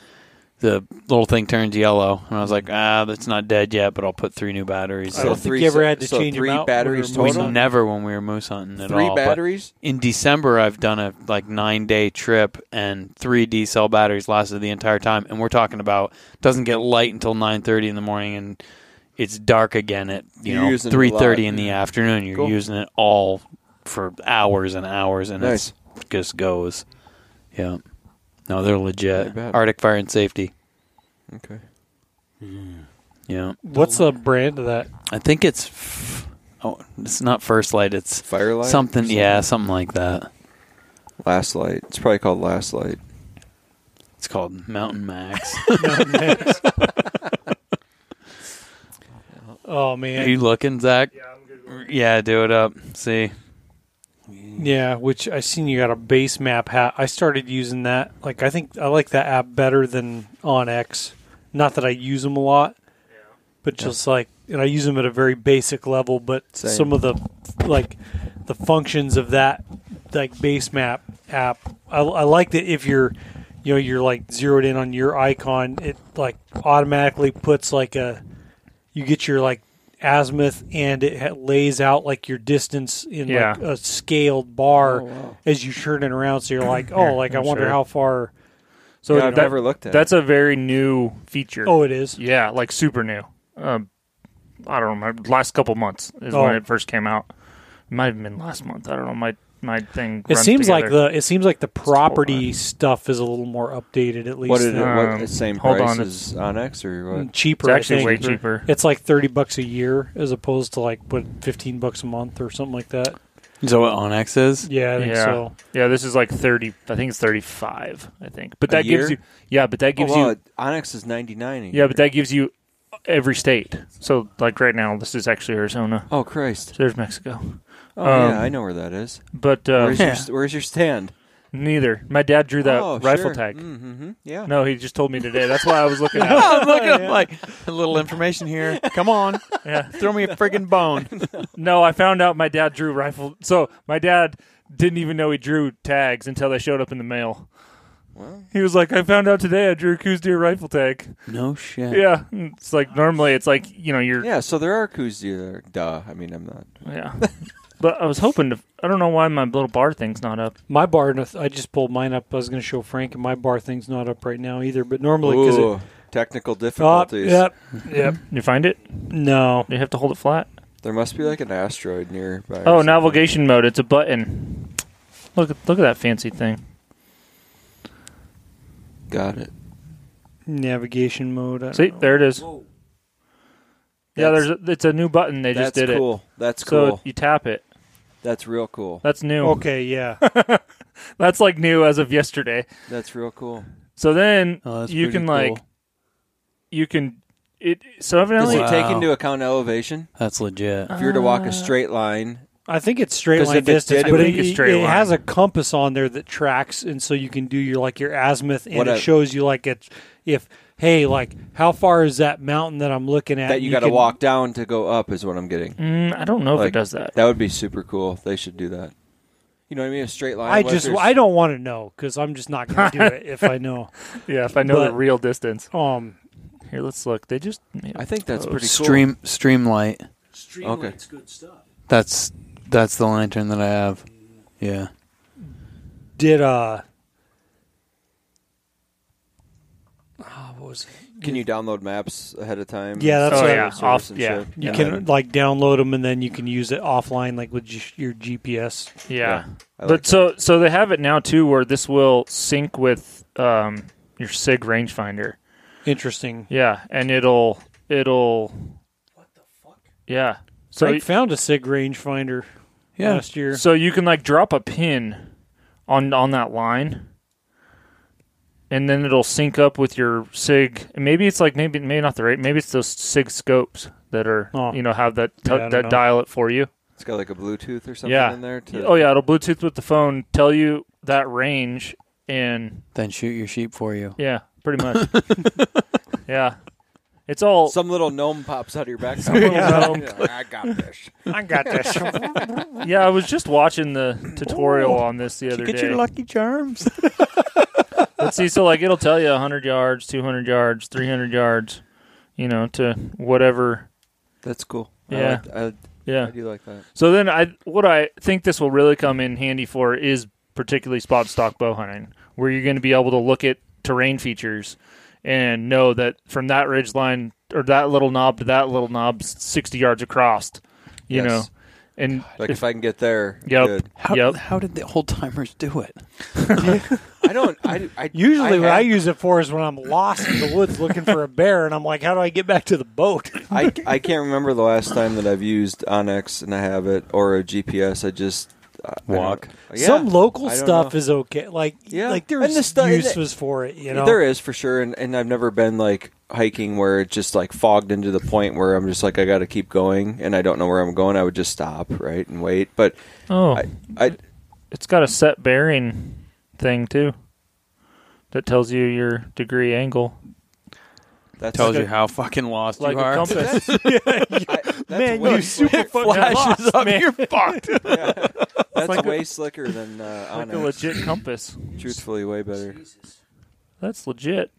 the little thing turns yellow, and I was like, ah, that's not dead yet, but I'll put three new batteries. I So don't in. think three you ever had to so change 'em three out batteries when we total? never when we were moose hunting at Three all. but batteries? in December, I've done a like nine day trip, and three D cell batteries lasted the entire time. And we're talking about doesn't get light until nine thirty in the morning, and it's dark again at you You're know using it a three thirty lot. in the afternoon. You're Cool. using it all for hours and hours, and Nice. it just goes. Yeah, no, they're legit. bet. Arctic Fire and Safety. Okay. Yeah, What's the brand of that? I think it's. F- oh, it's not First Light. It's Firelight? something. Yeah, something like that. Last light. It's probably called Last Light. It's called Mountain Max. Oh man. Are man, you looking, Zach? Yeah, do it up. See. Yeah. Which I seen you got a base map hat. I started using that. Like I think I like that app better than OnX. Not that I use them a lot, but just like and I use them at a very basic level. But Same. some of the like the functions of that like base map app, I, I like that if you're you know you're like zeroed in on your icon, it like automatically puts like a you get your like azimuth and it lays out like your distance in like a scaled bar Oh, wow. as you turn it around. So you're like, Here, oh, like I I'll wonder show you. how far. So Yeah, I've that- never looked at That's a very new feature. Oh, it is. Yeah, like super new. Um, I don't know. My last couple months is Oh. when it first came out. It might have been last month. I don't know. My my thing. It runs seems like the it seems like the property stuff is a little more updated at least. What did it, than- what, Um, the same hold price on, as OnX or what? cheaper. It's I actually think. way cheaper. It's like thirty bucks a year as opposed to like what fifteen bucks a month or something like that. Is that what OnX is? Yeah, I think Yeah. so. Yeah, this is like thirty. I think it's thirty-five. I think, but A that gives year? you. Yeah, but that gives oh, wow, you. OnX is ninety nine. Yeah, but that gives you every state. So like right now, this is actually Arizona. Oh Christ! So there's Mexico. Oh Um, yeah, I know where that is. But uh, Where's, Yeah. your, where's your stand? neither. My dad drew that oh, rifle sure. tag. Mm-hmm. Yeah. No, he just told me today. That's why I was looking at it. I'm looking up like a little information here. Come on, Yeah. throw me a friggin' bone. No, I found out my dad drew rifle. So my dad didn't even know he drew tags until they showed up in the mail. Well, He was like, "I found out today I drew a Coues deer rifle tag." No shit. Yeah, it's like normally it's like you know you're yeah. So there are Coues there. Duh. I mean, I'm not. yeah. But I was hoping to. I don't know why my little bar thing's not up. My bar, I just pulled mine up. I was going to show Frank, and my bar thing's not up right now either. But normally, because technical oh, difficulties. yep, yep, You find it? no, You have to hold it flat. There must be like an asteroid nearby. or Oh, navigation mode. It's a button. Look at look at that fancy thing. Got it. navigation mode. I See, know. there it is. Yeah, That's- there's a, it's a new button. They just That's did cool. That's it. So cool. So you tap it. That's real cool. That's new. Okay, yeah. That's like new as of yesterday. That's real cool. So then Oh, that's you pretty can cool. like you can it so Does evidently it take Wow. into account elevation? That's legit. If you were to walk Uh, a straight line, I think it's straight 'Cause line if it distance, did, it but would it, be a straight it has a compass on there that tracks, and so you can do your like your azimuth, and What it I- shows you like it if hey like how far is that mountain that I'm looking at? that you, got to can- walk down to go up is what I'm getting. Mm, I don't know if it does that. That would be super cool. They should do that. You know what I mean? A straight line. I What just there's- I don't want to know because I'm just not going to do it if I know. Yeah, if I know the real distance. Um, Here, let's look. They just made I think that's pretty cool. Stream Streamlight. Okay. good stuff. That's that's the lantern that I have. Yeah. Did uh, oh, what was it? Can you download maps ahead of time? Yeah, that's Oh, what- yeah. Off- and yeah. You Yeah. can like download them and then you can use it offline, like with G- your GPS. Yeah. Yeah, I but like so so they have it now too where this will sync with um your SIG rangefinder. Interesting. Yeah, and it'll it'll What the fuck? Yeah. So Frank found a Sig rangefinder Yeah. last year. So you can like drop a pin on on that line, and then it'll sync up with your Sig. Maybe it's like maybe maybe not the right. Maybe it's those Sig scopes that are Oh. you know have that Yeah, that know. dial it for you. It's got like a Bluetooth or something Yeah. in there. To, Oh yeah, it'll Bluetooth with the phone, tell you that range, and Then shoot your sheep for you. yeah, pretty much. yeah, it's all Some little gnome pops out of your back. little gnome. I got this. I got this. yeah. I was just watching the tutorial on this the other Get day. Get your lucky charms. It's see, so like it'll tell you 100 yards, 200 yards, 300 yards, you know, to whatever. That's cool. Yeah. I, like, I, Yeah. I do like that. So then I what I think this will really come in handy for is particularly spot stock bow hunting, where you're going to be able to look at terrain features and know that from that ridge line or that little knob to that little knob 60 yards across, you Yes. know. And Like if- if, I can get there, Yep. good. How, Yep. how did the old timers do it? I don't. I, I Usually, I what I use it for is when I'm lost in the woods looking for a bear, and I'm like, "How do I get back to the boat?" I, I can't remember the last time that I've used OnX and I have it or a GPS. I just I- I don't- Walk. Yeah, Some local I don't stuff know. is okay. Like, Yeah. like And there's the stu- and the- uses for it. You know, There is for sure, and, and I've never been like hiking where it just like fogged into the point where I'm just like I got to keep going and I don't know where I'm going. I would just stop right and wait. But oh, I, I it's got a set bearing thing too that tells you your degree angle. That's Tells like you how fucking lost Like you a are. compass. I, man, way you super fucking Flashes lost, up, man. you're fucked. That's like a- way slicker than uh, like a legit compass. Truthfully, way better. That's legit.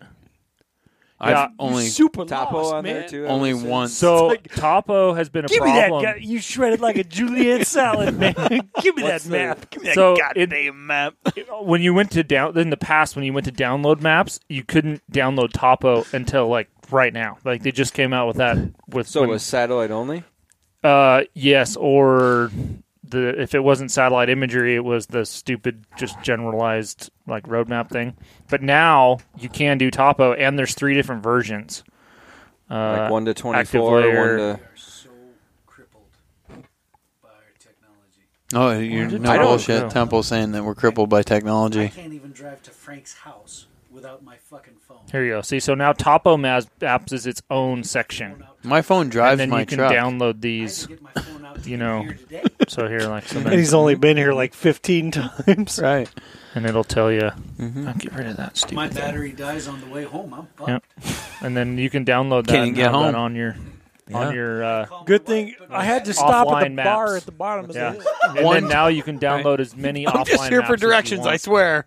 I've only super Topo lost, on man. there too. Only would once. So like- Topo has been a Give me that problem. guy. You shredded like a julienne salad, man. Give me What's that the- map. Give me that So goddamn map. when you went to down in the past when you went to download maps, you couldn't download Topo until like right now. Like they just came out with that with So when- it was satellite only. uh yes or the if it wasn't satellite imagery it was the stupid just generalized like roadmap thing. But now you can do Topo and there's three different versions. Uh, Like one to twenty four, active four, one layer. to so crippled by our technology. Oh, you're no don't bullshit. know. Temple saying that we're crippled by technology. I can't even drive to Frank's house without my fucking phone. Here you go. See, so now Topo Maps apps is its own section. My phone drives And then my you can truck. download I had these. To get my phone out to you know. here today. So here, like, so And then, he's only been here like 15 times. right. and it'll tell you. Mm-hmm. I'll get rid of that stupid My thing. battery dies on the way home. I'm fucked. Yep. And then you can download that Can't and get have home. that on your Yeah. on your. Uh, Call my Good wife, thing but I had to stop at the Offline bar maps. at the bottom of yeah. the. And One- then now you can download as many I'm offline just here maps for as you directions. I swear.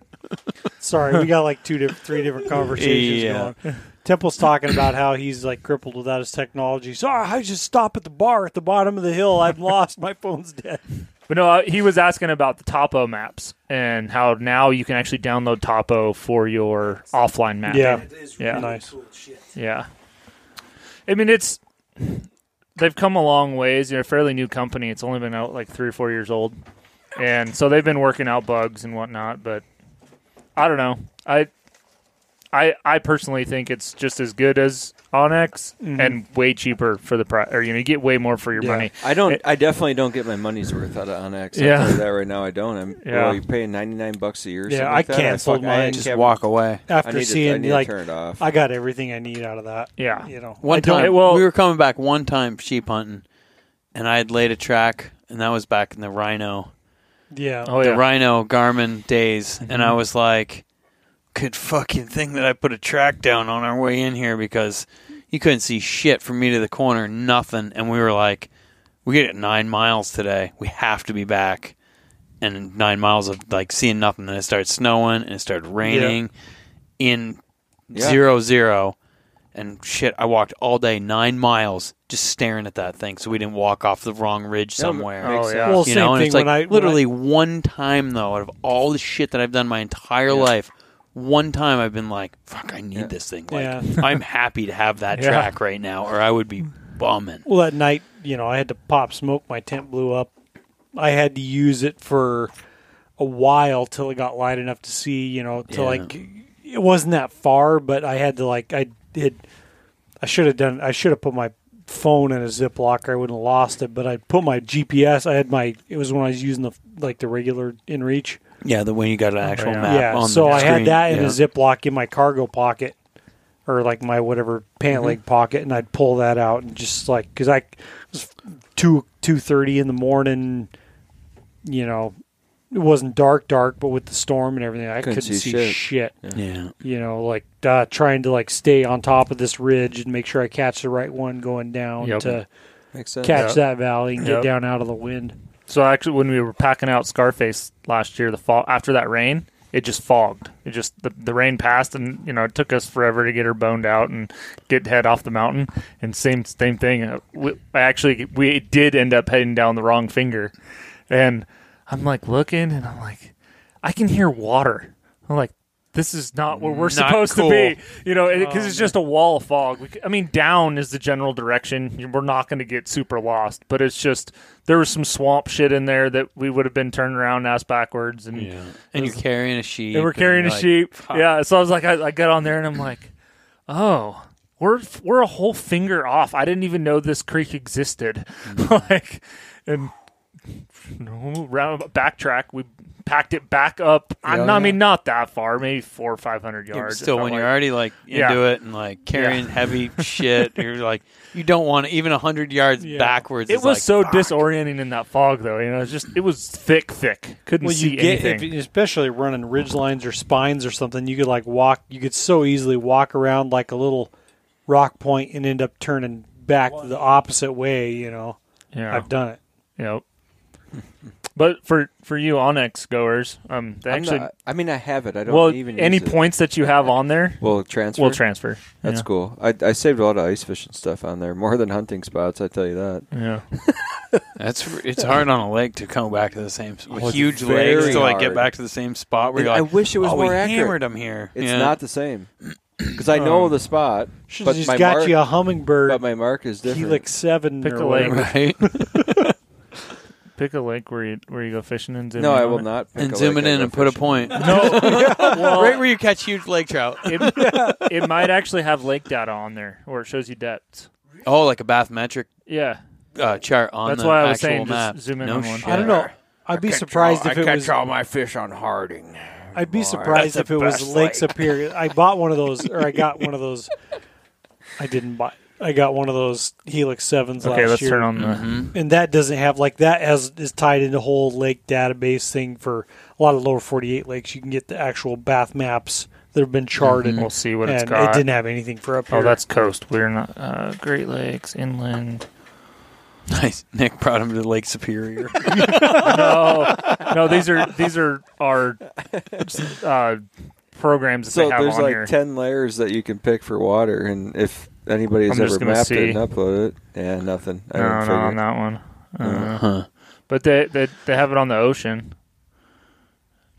Sorry, we got like two different, three different conversations Yeah. going. Temple's talking about how he's like crippled without his technology. So I just stop at the bar at the bottom of the hill. I've lost. My phone's dead. But no, uh, he was asking about the Topo maps and how now you can actually download Topo for your offline map. Yeah. It is Yeah. really Nice. cool. Yeah. I mean, it's they've come a long ways. They're a fairly new company. It's only been out like three or four years old, and so they've been working out bugs and whatnot. But I don't know. I I I personally think it's just as good as OnX mm-hmm. and way cheaper for the price. Or you know, you get way more for your Yeah. money. I don't. It- I definitely don't get my money's worth out of OnX. Yeah. I'll that right now. I don't. I'm. Yeah. Well, you're paying ninety nine bucks a year. Yeah, I like that. canceled fuck- I. Just can't- walk away. I After need to, I seeing need like to turn it off. I got everything I need out of that. Yeah. You know, One I don't- time, well- we were coming back one time sheep hunting, and I had laid a track, and that was back in the Rhino, Yeah. Oh the yeah. Rhino Garmin days, mm-hmm. and I was like, "Good fucking thing that I put a track down on our way in here because you couldn't see shit from me to the corner, nothing." And we were like, "We get nine miles today. We have to be back." And nine miles of like seeing nothing. Then it started snowing and it started raining in Yeah. zero zero. And shit, I walked all day nine miles just staring at that thing, so we didn't walk off the wrong ridge Yeah, somewhere. Oh, yeah. Well, you same know, and thing it's like I literally I- one time though, out of all the shit that I've done my entire Yeah. life, one time I've been like, "Fuck, I need Yeah. this thing." Like, Yeah. I'm happy to have that Yeah. track right now, or I would be bumming. Well, that night, you know, I had to pop smoke. My tent blew up. I had to use it for a while till it got light enough to see. You know, to like it wasn't that far, but I had to like I did. I should have done. I should have put my phone in a Ziploc. I wouldn't have lost it. But I put my GPS. I had my. It was when I was using the like the regular InReach. Yeah, the when you got an actual yeah. map. yeah. on So the I had that in yeah. a Ziploc in my cargo pocket. Or like my whatever pant leg pocket, and I'd pull that out and just like because I was two two thirty in the morning. You know, it wasn't dark, dark, but with the storm and everything, I Couldn't couldn't, see see, shit. shit. Yeah, You know, like uh, trying to like stay on top of this ridge and make sure I catch the right one going down Yep. to Makes sense. catch Yep. that valley and get down out of the wind. So actually, when we were packing out Scarface last year, the fall after that rain, it just fogged. It just the, the rain passed, and you know it took us forever to get her boned out and get head off the mountain. And same same thing. uh, We, I actually we did end up heading down the wrong finger, and I'm like looking, and I'm like, I can hear water. I'm like. This is not where we're Not supposed cool. to be, you know, because it's just a wall of fog. We c- I mean, down is the general direction. We're not going to get super lost, but it's just there was some swamp shit in there that we would have been turned around ass backwards, and Yeah. And you're carrying a sheep. and we're carrying a like, sheep. "Fuck." Yeah, so I was like, I, I got on there and I'm like, oh, we're we're a whole finger off. I didn't even know this creek existed. Mm-hmm. like, and no, round backtrack. We packed it back up. I, Yeah, I mean, not that far, maybe four or five hundred Yeah, but yards. it still, when like. you're already like into Yeah. it and like carrying heavy shit, you're like, you don't want to, even hundred yards Yeah. backwards. It was like, so fuck. disorienting in that fog, though. You know, it's just it was thick, thick. Couldn't Well, see you get anything. if, especially running ridge lines or spines or something. You could like walk. You could so easily walk around like a little rock point and end up turning back the opposite way. You know, yeah, I've done it. Yep. but for for you OnX goers, um, they I'm actually not- I mean, I have it. I don't well, even any use it. points that you have on there Will it transfer? will transfer. That's yeah. cool. I, I saved a lot of ice fishing stuff on there, more than hunting spots. I tell you that. Yeah, That's it's hard on a lake to come back to the same with Oh, it's huge very lakes to like get back to the same spot where And you're I like, wish it was oh, more we accurate. hammered them here. It's Yeah. not the same because I know Um, the spot, Should but have just my got mark, you a Humminbird but my mark is different. Helix Seven Pick or a lake. whatever. right. pick a lake where you where you go fishing and zoom no, in I on will it. not. Pick and a zoom lake it I in go and put a fishing. point. No, well, right where you catch huge lake trout. it, it might actually have lake data on there, or it shows you depths. Oh, like a bathymetric Yeah, uh, chart on That's the why I was actual saying just map. zoom in no on one. shit. I don't know. I'd be surprised if it was. I'd catch all my fish on Harding. I'd be surprised if it was Lake Superior. I bought one of those, or I got one of those. I didn't buy. I got one of those Helix Sevens okay. last Let's year, turn on the. Mhm. and that doesn't have like that as is tied into whole lake database thing for a lot of lower forty eight lakes. You can get the actual bath maps that have been charted, We'll see what and it's got. it didn't have anything for up here. oh, that's coast. We're not uh, Great Lakes inland. Nice. Nick brought him to Lake Superior. no, no. These are these are our uh, programs that So they have there's on like here. ten layers that you can pick for water, and if anybody's I'm ever mapped see. it and uploaded it, yeah, nothing. I no, didn't no, on that one. Uh, huh. but they, they they have it on the ocean,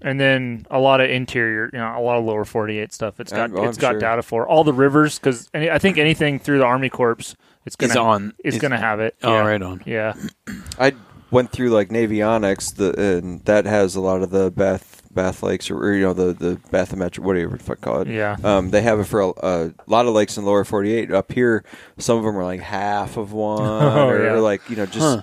and then a lot of interior, you know, a lot of lower forty eight stuff. It's got I'm- oh, I'm it's got sure. data for all the rivers because I think anything through the Army Corps, it's gonna on. it's he's- gonna have it. Oh, yeah. right on. Yeah, I went through like Navionics, the and that has a lot of the Bath Bath Lakes or, or, you know the the bathymetric whatever the fuck call it. yeah. Um, they have it for a, a lot of lakes in lower 48. Up here, some of them are like half of one, Oh, or, yeah. or like you know just Huh.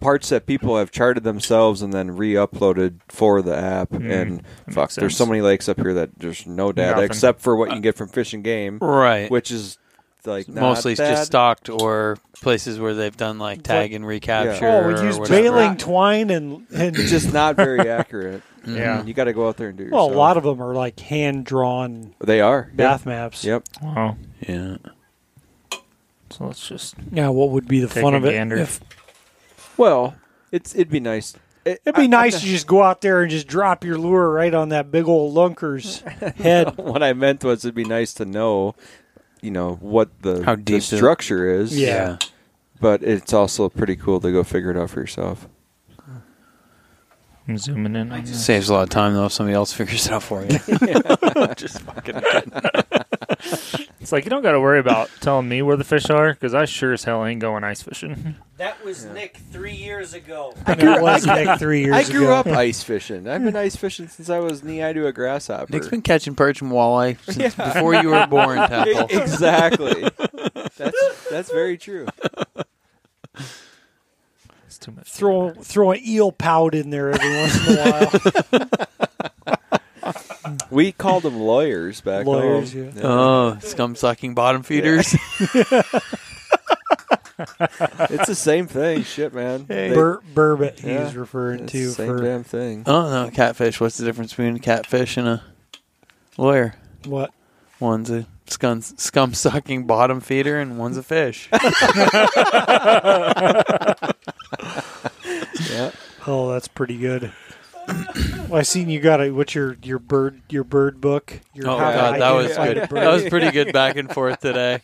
parts that people have charted themselves and then re-uploaded for the app. Mm, and fuck, there's so many lakes up here that there's no data Nothing. except for what you can get from Fish and Game, Right. which is like not Mostly it's bad. just stocked or places where they've done like tag and recapture. oh, we or use whatever. baling twine and and just not very accurate. Mm-hmm. Yeah. you got to go out there and do it. well, a lot of them are like hand drawn they are bath maps. Yep. Wow. Yeah. So let's just Yeah, what would be the fun a of it? gander. If, Well, it's it'd be nice. It, it'd be I- nice I'm to just go out there and just drop your lure right on that big old lunker's head. what I meant was it'd be nice to know, you know, what the, How deep the- structure is. Yeah. But it's also pretty cool to go figure it out for yourself. I'm zooming in. On this. Saves a lot of time though if somebody else figures it out for you. Just fucking. It's like you don't got to worry about telling me where the fish are because I sure as hell ain't going ice fishing. That was Nick three years ago. And it was Nick three years I grew ago. up ice fishing. I've been ice fishing since I was knee high to a grasshopper. Nick's been catching perch and walleye since before you were born, Tackle. exactly. that's that's very true. It's too much. Throw throw an eel pout in there every once in a while. We called them lawyers back Lawyers, home. yeah. Oh, scum sucking bottom feeders. It's the same thing. Shit, man. They- Bur- burbot he's Yeah, referring it's to same for damn thing. oh no, catfish. What's the difference between a catfish and a lawyer? what? One's a scum scum sucking bottom feeder, and one's a fish. Yeah. Oh, that's pretty good. Well, I seen you got a what's your your bird your bird book. Your Oh god, that was good. That was pretty good back and forth today.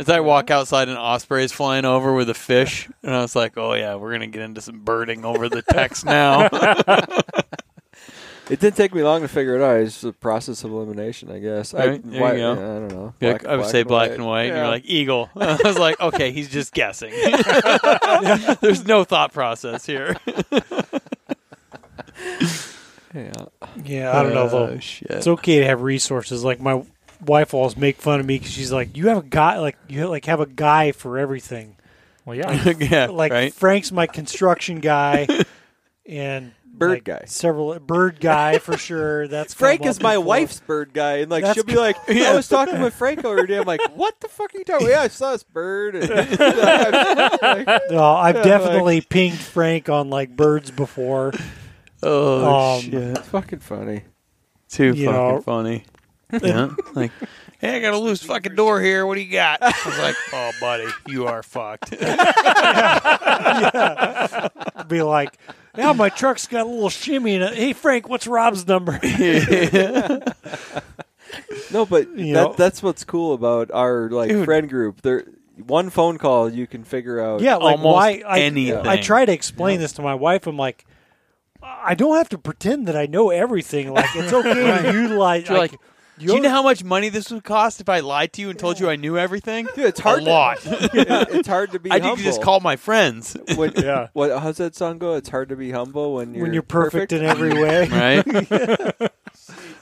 As I walk outside and osprey's flying over with a fish, and I was like, "Oh yeah, we're gonna get into some birding over the text now." It didn't take me long to figure it out. It's a process of elimination, I guess. I, Right, there you why- go. I don't know. Yeah, Black- I would say black and white, and you're Yeah. like eagle. I was like, okay, he's just guessing. There's no thought process here. yeah. yeah, I don't know though. Oh, shit. It's okay to have resources. Like my wife always make fun of me because she's like, "You have a guy like you like have a guy for everything." Well, yeah. yeah, Like right. Frank's my construction guy, and Bird like, guy. several bird guy for sure. That's Frank is my before. wife's bird guy, and like That's she'll be like, "I was talking with Frank over day." I'm like, "What the fuck are you talking? about? Yeah, I saw this bird." And, like, No, I've Yeah, definitely pinged Frank on like birds before. Oh Um, shit! it's fucking funny. Too you fucking know- funny. Yeah, like, hey, I got a loose fucking door here. What do you got? I was like, oh, buddy, you are fucked. Be like, "Yeah, my truck's got a little shimmy in it." Hey, Frank, what's Rob's number? No, but You that, know- that's what's cool about our like Dude. friend group. There, one phone call you can figure out. Yeah, like Almost why I, anything. I try to explain this to my wife. I'm like, I don't have to pretend that I know everything. Like it's okay to utilize. You're like, you Do you know how much money this would cost if I lied to you and told you I knew everything? Dude, it's hard a to- lot. It- it's hard to be. Humble. I humble. need to just call my friends, When, Yeah. What? How's that song go? It's hard to be humble when you're when you're perfect, in every way? right?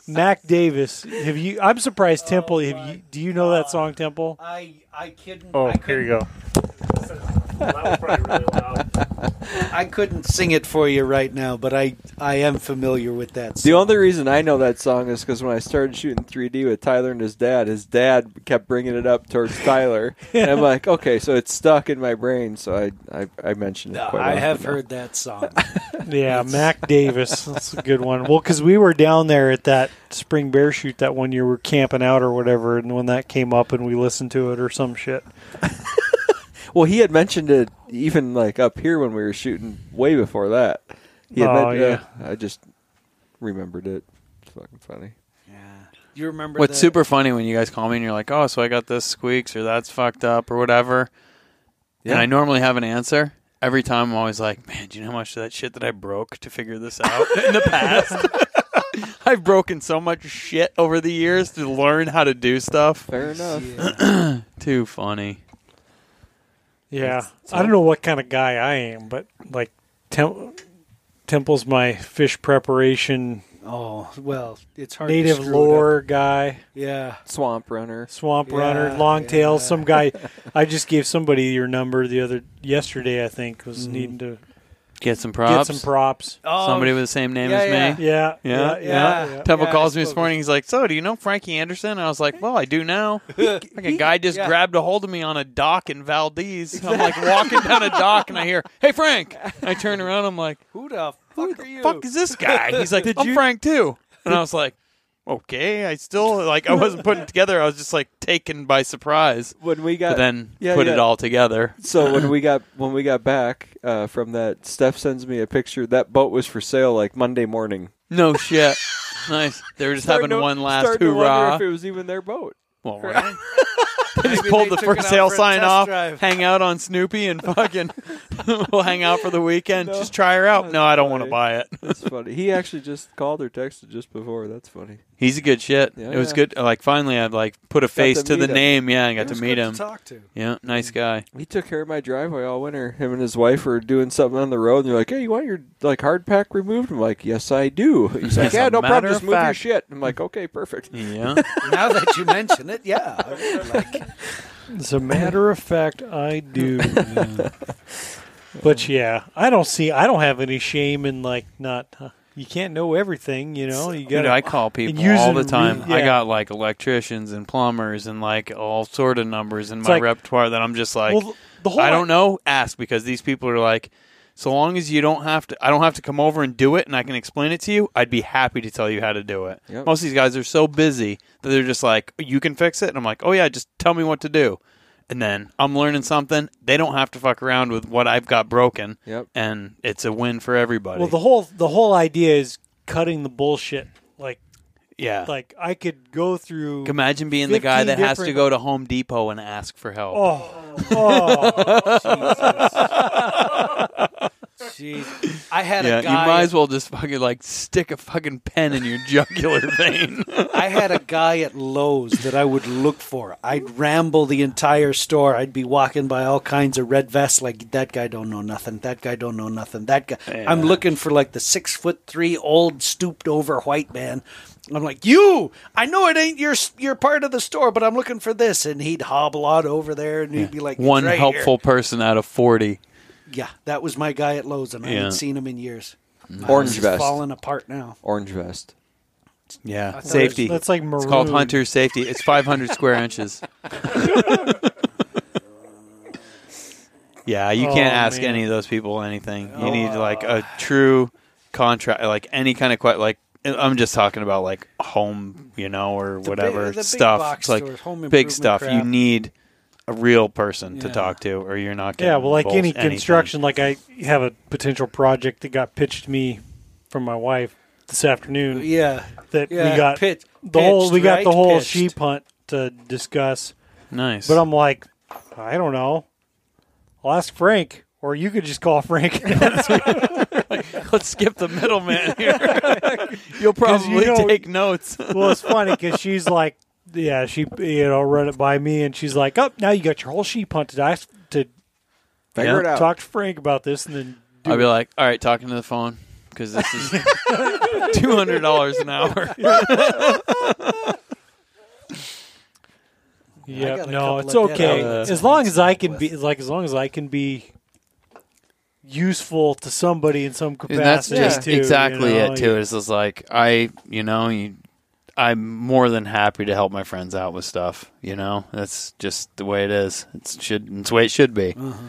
Mac Davis, have you? I'm surprised. Temple, have you? Do you know that song, Temple? I I couldn't. Oh, I couldn't, here you go. That was probably really loud. I couldn't sing it for you right now, but I I am familiar with that. The only reason I know that song is because when I started shooting 3D with Tyler and his dad, his dad kept bringing it up towards Tyler, and I'm like, okay, so it's stuck in my brain. So I I, I mentioned it. No, Quite I often have now. heard that song. Yeah, Mac Davis. That's a good one. Well, because we were down there at that spring bear shoot that one year, we are camping out or whatever, and when that came up and we listened to it or some shit. Well, he had mentioned it even like up here when we were shooting way before that. He had Oh, men- yeah. uh, I just remembered it. It's fucking funny. yeah. You remember What's the- super funny when you guys call me and you're like, "Oh, so I got this squeaks or that's fucked up or whatever," Yeah. and I normally have an answer. Every time I'm always like, "Man, do you know how much of that shit that I broke to figure this out in the past?" I've broken so much shit over the years to learn how to do stuff. Fair enough. Yeah. Too funny. Yeah, I don't know what kind of guy I am, but like Tem- Temple's my fish preparation Oh well, it's hard. native screw lore up. guy, Yeah. Swamp runner. swamp Yeah, runner, long tail. Some guy. I just gave somebody your number the other yesterday. I think was Mhm. needing to Get some props. get props. some props. Oh, Somebody with the same name yeah, as yeah. me. Yeah, Yeah, yeah. yeah. Temple Yeah, calls me this morning. He's like, "So, do you know Frankie Anderson?" And I was like, "Well, I do now." Like a guy just yeah. grabbed a hold of me on a dock in Valdez. I'm like walking down a dock, and I hear, "Hey, Frank!" I turn around. I'm like, Who the fuck "Who fuck the are you? fuck is this guy?" He's like, Did "I'm you- Frank too." And I was like, "Okay." I still like I wasn't putting it together. I was just like taken by surprise. When we got But then yeah, put yeah. it all together. So when we got when we got back uh, from that, Steph sends me a picture. That boat was for sale like Monday morning. No shit. Nice. They were just Starting having to- one last starting to wonder hoorah. if it was even their boat. Well, right. They just Maybe pulled they the took first it sale for sign off, drive. hang out on Snoopy, and fucking we'll hang out for the weekend. No. Just try her out. No, I don't want to buy it. That's funny. He actually just called or texted just before. That's funny. He's a good shit. Yeah, it was yeah. good. Like finally, I've like put a face to to, the him. name. Yeah, I It got to meet good him. To talk to. Yeah, nice guy. He took care of my driveway all winter. Him and his wife were doing something on the road, and they're like, "Hey, you want your like hard pack removed?" I'm like, "Yes, I do." He's like, "Yeah, no problem. Just move your shit." I'm like, "Okay, perfect." Yeah. Now that you mention it, yeah. Like, As a matter of fact, I do. but yeah, I don't see. I don't have any shame in like not. Uh, you can't know everything, you know. You got. I call people using all the re- time. I got like electricians and plumbers and like all sort of numbers in It's my like- repertoire that I'm just like, well, the whole I don't know. Ask because these people are like, so long as you don't have to, I don't have to come over and do it, and I can explain it to you. I'd be happy to tell you how to do it. Yep. Most of these guys are so busy that they're just like, you can fix it, and I'm like, oh yeah, just tell me what to do. And then I'm learning something. They don't have to fuck around with what I've got broken, Yep. and it's a win for everybody. Well, the whole the whole idea is cutting the bullshit. Like yeah. like I could go through. Imagine being the guy 15 that has to different- go to Home Depot and ask for help. Oh, oh, Jeez. I had yeah, a you might as well just fucking like stick a fucking pen in your jugular vein. I had a guy at Lowe's that I would look for. I'd ramble the entire store. I'd be walking by all kinds of red vests, like that guy don't know nothing. That guy don't know nothing. That guy. I'm looking for like the six foot three old stooped over white man. I'm like, you. I know it ain't your your part of the store, but I'm looking for this, and he'd hobble on over there, and he'd be like, One right helpful here." person out of forty. Yeah, that was my guy at Lowe's, and I Yeah. hadn't seen him in years. Orange He's vest. falling apart now. Orange vest. Yeah, that's- safety. That's like maroon. It's called hunter safety. It's 500 square inches. yeah, you Oh, can't ask man. any of those people anything. You oh. need like a true contract, like any kind of que- like. I'm just talking about like home, you know, or The whatever big- the big stuff. box It's like stores, home big improvement stuff. You crap. need a real person to Yeah. talk to, or you're not. Getting Yeah, well, like involved any in anything. construction, like I have a potential project that got pitched to me from my wife this afternoon. Yeah, That yeah. we got Pit- the whole pitched, we got the whole Pitched. sheep hunt to discuss. Nice, But I'm like, I don't know. I'll ask Frank, or you could just call Frank. let's skip the middleman here. You'll probably know- take notes. well, it's funny because she's like, yeah, she you know run it by me, and she's like, oh, now you got your whole sheep hunt I ask to Figure Yeah. it out. talk to Frank about this, and then I'll be like, all right, talking to the phone because this is two hundred dollars an hour. Yeah, no, it's okay outlets as long as I can be like as long as I can be useful to somebody in some And that's capacity. just too, exactly you know? it too. It's just like I, you know, you, I'm more than happy to help my friends out with stuff. You know, that's just the way it is. It's should it's the way it should be. Uh-huh.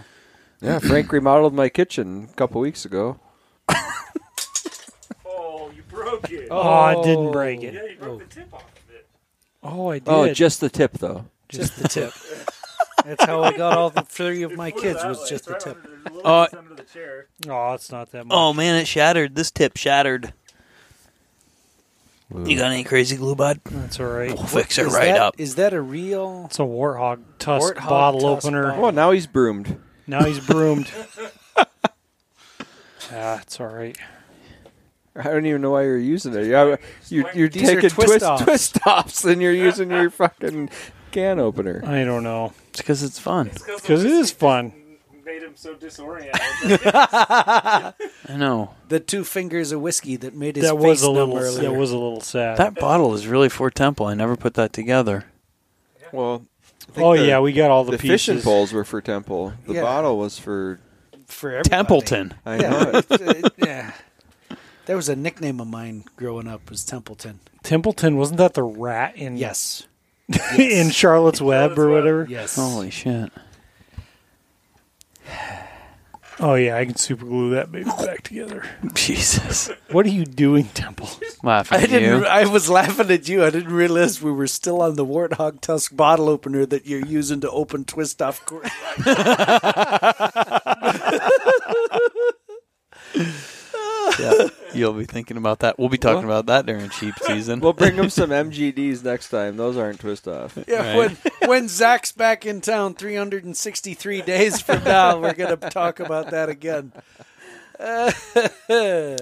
Yeah, Frank remodeled my kitchen a couple weeks ago. Oh, you broke it. Oh, I didn't break it. Yeah, you broke the tip off of it. Oh, I oh, did. Oh, just the tip though. Just the tip. That's how I got all the three of my kids was just the tip. Oh. under oh, it's not that oh, much. Oh man, it shattered. This tip shattered. You got any crazy glue, bud? that's all right. We'll fix it Is right that- up. Is that a real? It's a warthog tusk Warthog bottle tusk opener. bottle. Oh, now he's broomed. Now he's broomed. ah, it's all right. I don't even know why you're using it. Yeah, you, you're These are taking twist twist offs. twist offs and you're using your fucking can opener. I don't know It's because it's fun. because it is fun. Made him so disoriented. I know. The two fingers of whiskey that made his That face was a numb little. earlier. That was a little sad. That bottle is really for Temple. I never put that together. Well, I think oh the- yeah, we got all the, the pieces. fishing poles were for Temple. The Yeah. bottle was for for everybody. Templeton. I know Yeah, it. it- it- yeah. That was a nickname of mine growing up. Was Templeton? Templeton wasn't that the rat in Yes. in Charlotte's Web or whatever? Yes. Holy shit. Oh yeah, I can super glue that baby back together. Jesus. What are you doing, Temple? Laughing I at didn't. you. I was laughing at you. I didn't realize we were still on the Warthog Tusk bottle opener that you're using to open twist off. Cor- Yeah. You'll be thinking about that. We'll be talking about that during sheep season. We'll bring them some MGDs next time. Those aren't twist off. yeah. Right. When when Zach's back in town, 363 days from now, we're gonna talk about that again.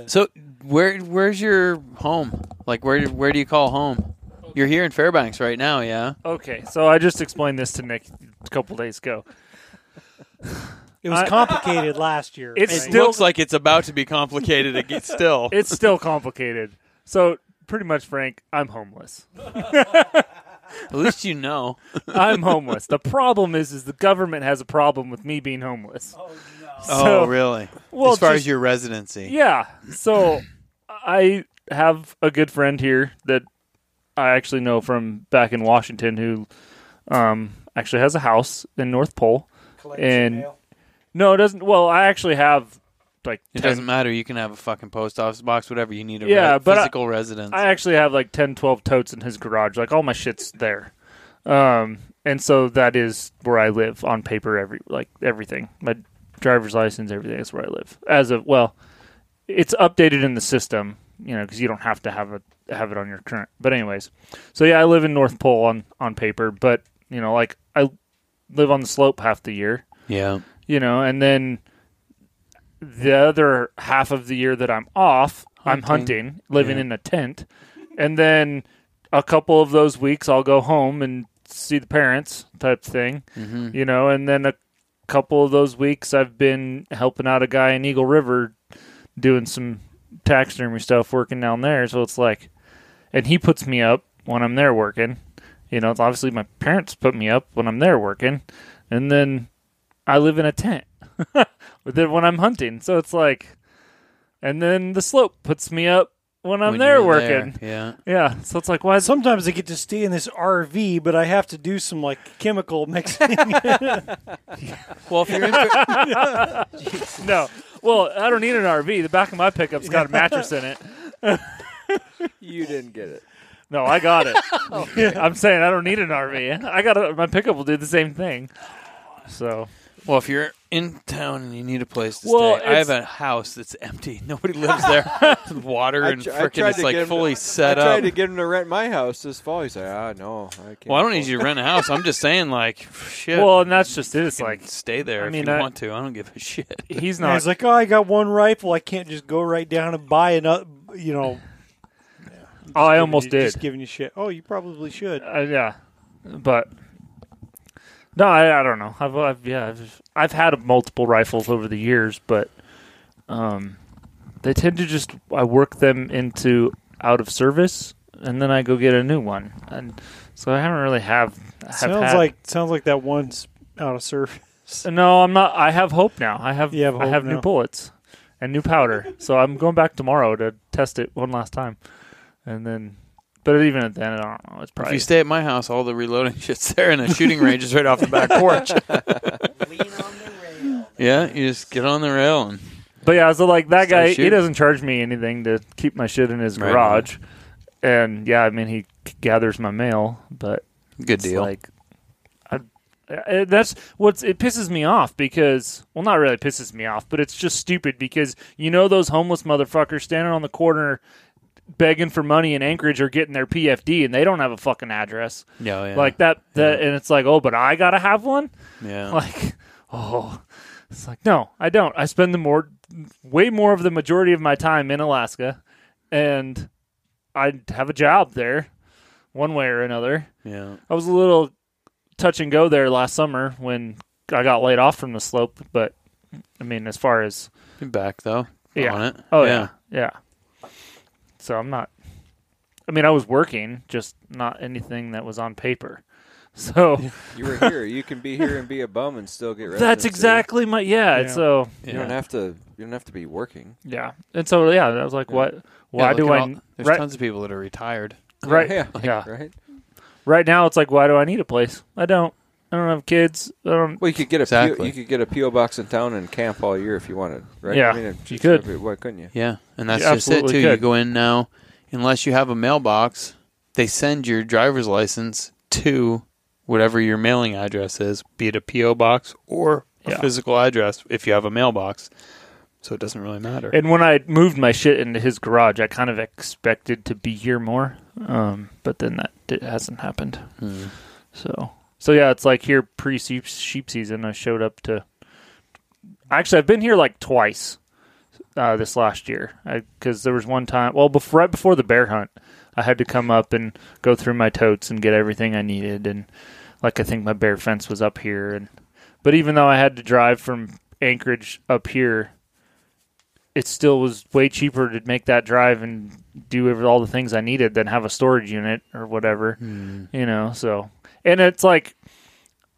So where where's your home? Like where where do you call home? You're here in Fairbanks right now, yeah. okay, so I just explained this to Nick a couple days ago. It was I- complicated last year. It right? still- looks like it's about to be complicated again still. It's still complicated. So pretty much, Frank, I'm homeless. At least you know. I'm homeless. The problem is, is the government has a problem with me being homeless. oh, So- really? Well, as far just- as your residency. Yeah. So I have a good friend here that I actually know from back in Washington who um, actually has a house in North Pole. And no, it doesn't. Well, I actually have like It 10 doesn't matter. You can have a fucking post office box, whatever you need. A Yeah, re- but I- physical residence. I actually have like 10, 12 totes in his garage. Like all my shit's there. Um, and so that is where I live on paper. Every like everything, my driver's license, everything is where I live. As of well, it's updated in the system, you know, because you don't have to have it have it on your current. But anyways, so yeah, I live in North Pole on on paper, but you know, like I live on the slope half the year, Yeah. You know, and then the other half of the year that I'm off, I'm Hunting. hunting, living Yeah. in a tent, and then a couple of those weeks I'll go home and see the parents type thing, Mm-hmm. you know, and then a couple of those weeks I've been helping out a guy in Eagle River doing some taxidermy stuff working down there, so it's like and he puts me up when I'm there working. You know, obviously my parents put me up when I'm there working, and then I live in a tent with it when I'm hunting. So it's like, and then the slope puts me up when I'm When there you're working. Yeah. Yeah, so it's like, why? Sometimes I get to stay in this RV, but I have to do some like chemical mixing. Well, if you're in, no, well, I don't need an RV. The back of my pickup's got a mattress in it. You didn't get it. No, I got it. Oh. I'm saying I don't need an RV. I got a, my pickup will do the same thing. So well, if you're in town and you need a place to Well, stay, I have a house that's empty. Nobody lives there. Water I and tr- I freaking, tried it's to like get him to- fully set up. I tried up. to get him to rent my house this fall. He's like, ah, no, I can't. well, I don't need you to rent a house. I'm just saying, like, shit. well, and that's just it. It's you like stay there I if mean, you I- want to. I don't give a shit. he's And I not. was like, oh, I got one rifle. I can't just go right down and buy another. You know, oh, I almost you- did. Just giving you shit. Oh, you probably should. Uh, yeah, but no, I, I don't know. I've, I've yeah, I've, I've had multiple rifles over the years, but um, they tend to just I work them into out of service, and then I go get a new one, and so I haven't really have. have Sounds had- like sounds like that one's out of service. no, I'm not. I have hope now. I have You have I have new bullets and new powder, so I'm going back tomorrow to test it one last time, and then. But even at then, I don't know. It's probably If you stay at my house, all the reloading shit's there, and the shooting range is right off the back porch. Lean on the rail. Yeah, you just get on the rail and But yeah, so like that guy, he doesn't charge me anything to keep my shit in his Right, garage. And yeah, I mean he gathers my mail, but good it's deal. like I, I, that's what's it pisses me off because well, not really pisses me off, but it's just stupid because you know those homeless motherfuckers standing on the corner begging for money in Anchorage are getting their PFD and they don't have a fucking address yeah, yeah, like that. That and it's like oh, but I gotta have one yeah. like oh it's like no i don't i spend the more way more of the majority of my time in alaska and i have a job there one way or another yeah. i was a little touch and go there last summer when i got laid off from the slope but i mean as far as Be back though. Yeah. On it. oh yeah yeah, so i'm not i mean i was working just not anything that was on paper so You were here. You can be here and be a bum and still get residency. that's exactly my yeah, Yeah. so You don't have to. You don't have to be working. Yeah, and so yeah, I was like, Yeah. what? Yeah, Why look do I? all- there's right, tons of people that are retired. right, Yeah. yeah. Right. Right now, it's like, why do I need a place? I don't. I don't have kids. I don't. Well, you could get a Exactly. PO, you could get a PO box in town and camp all year if you wanted, right? Yeah, I mean, if- you could. Why couldn't you? Yeah, and that's You just it absolutely too. You could. go in now, unless you have a mailbox, they send your driver's license to whatever your mailing address is, be it a PO box or a Yeah. physical address if you have a mailbox. So it doesn't really matter. And when I moved my shit into his garage, I kind of expected to be here more, um, but then that di- hasn't happened. Hmm. So, so yeah, it's like here pre sheep season. I showed up to. Actually, I've been here like twice uh, this last year because there was one time. Well, before, right before the bear hunt, I had to come up and go through my totes and get everything I needed, and like I think my bear fence was up here, and but even though I had to drive from Anchorage up here, it still was way cheaper to make that drive and do all the things I needed than have a storage unit or whatever Hmm. you know so and it's like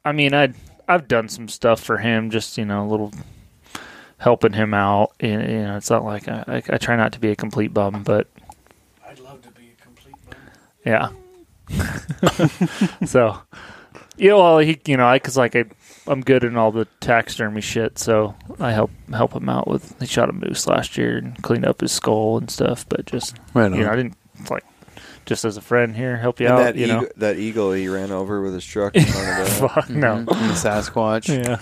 i mean i i've done some stuff for him just you know a little helping him out you know you know, it's not like I, I, I try not to be a complete bum but I'd love to be a complete bum. yeah so yeah well he you know i cause like I, i'm good in all the taxidermy shit so i help help him out with he shot a moose last year and cleaned up his skull and stuff but just Right on. you know i didn't like just as a friend here, help you And out. that you eagle, know, that eagle he ran over with his truck in front of that. fuck no. And the Sasquatch, Yeah.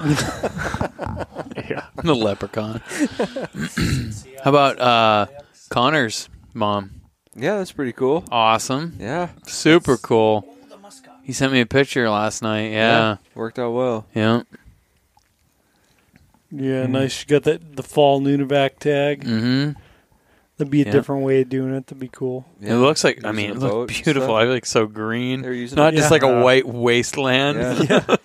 yeah. the leprechaun. How about uh, Connor's mom? Yeah, that's pretty cool. Awesome, Yeah, super cool. He sent me a picture last night. Yeah, worked out well. yeah. Yeah, nice. You got that the fall Nunivak tag. Mm-hmm. That'd be a Yeah. different way of doing it. That'd be cool. Yeah. It looks like I Using mean, a it boat looks and beautiful. stuff. I like so green, They're using not it. just like a Yeah. white wasteland. Yeah.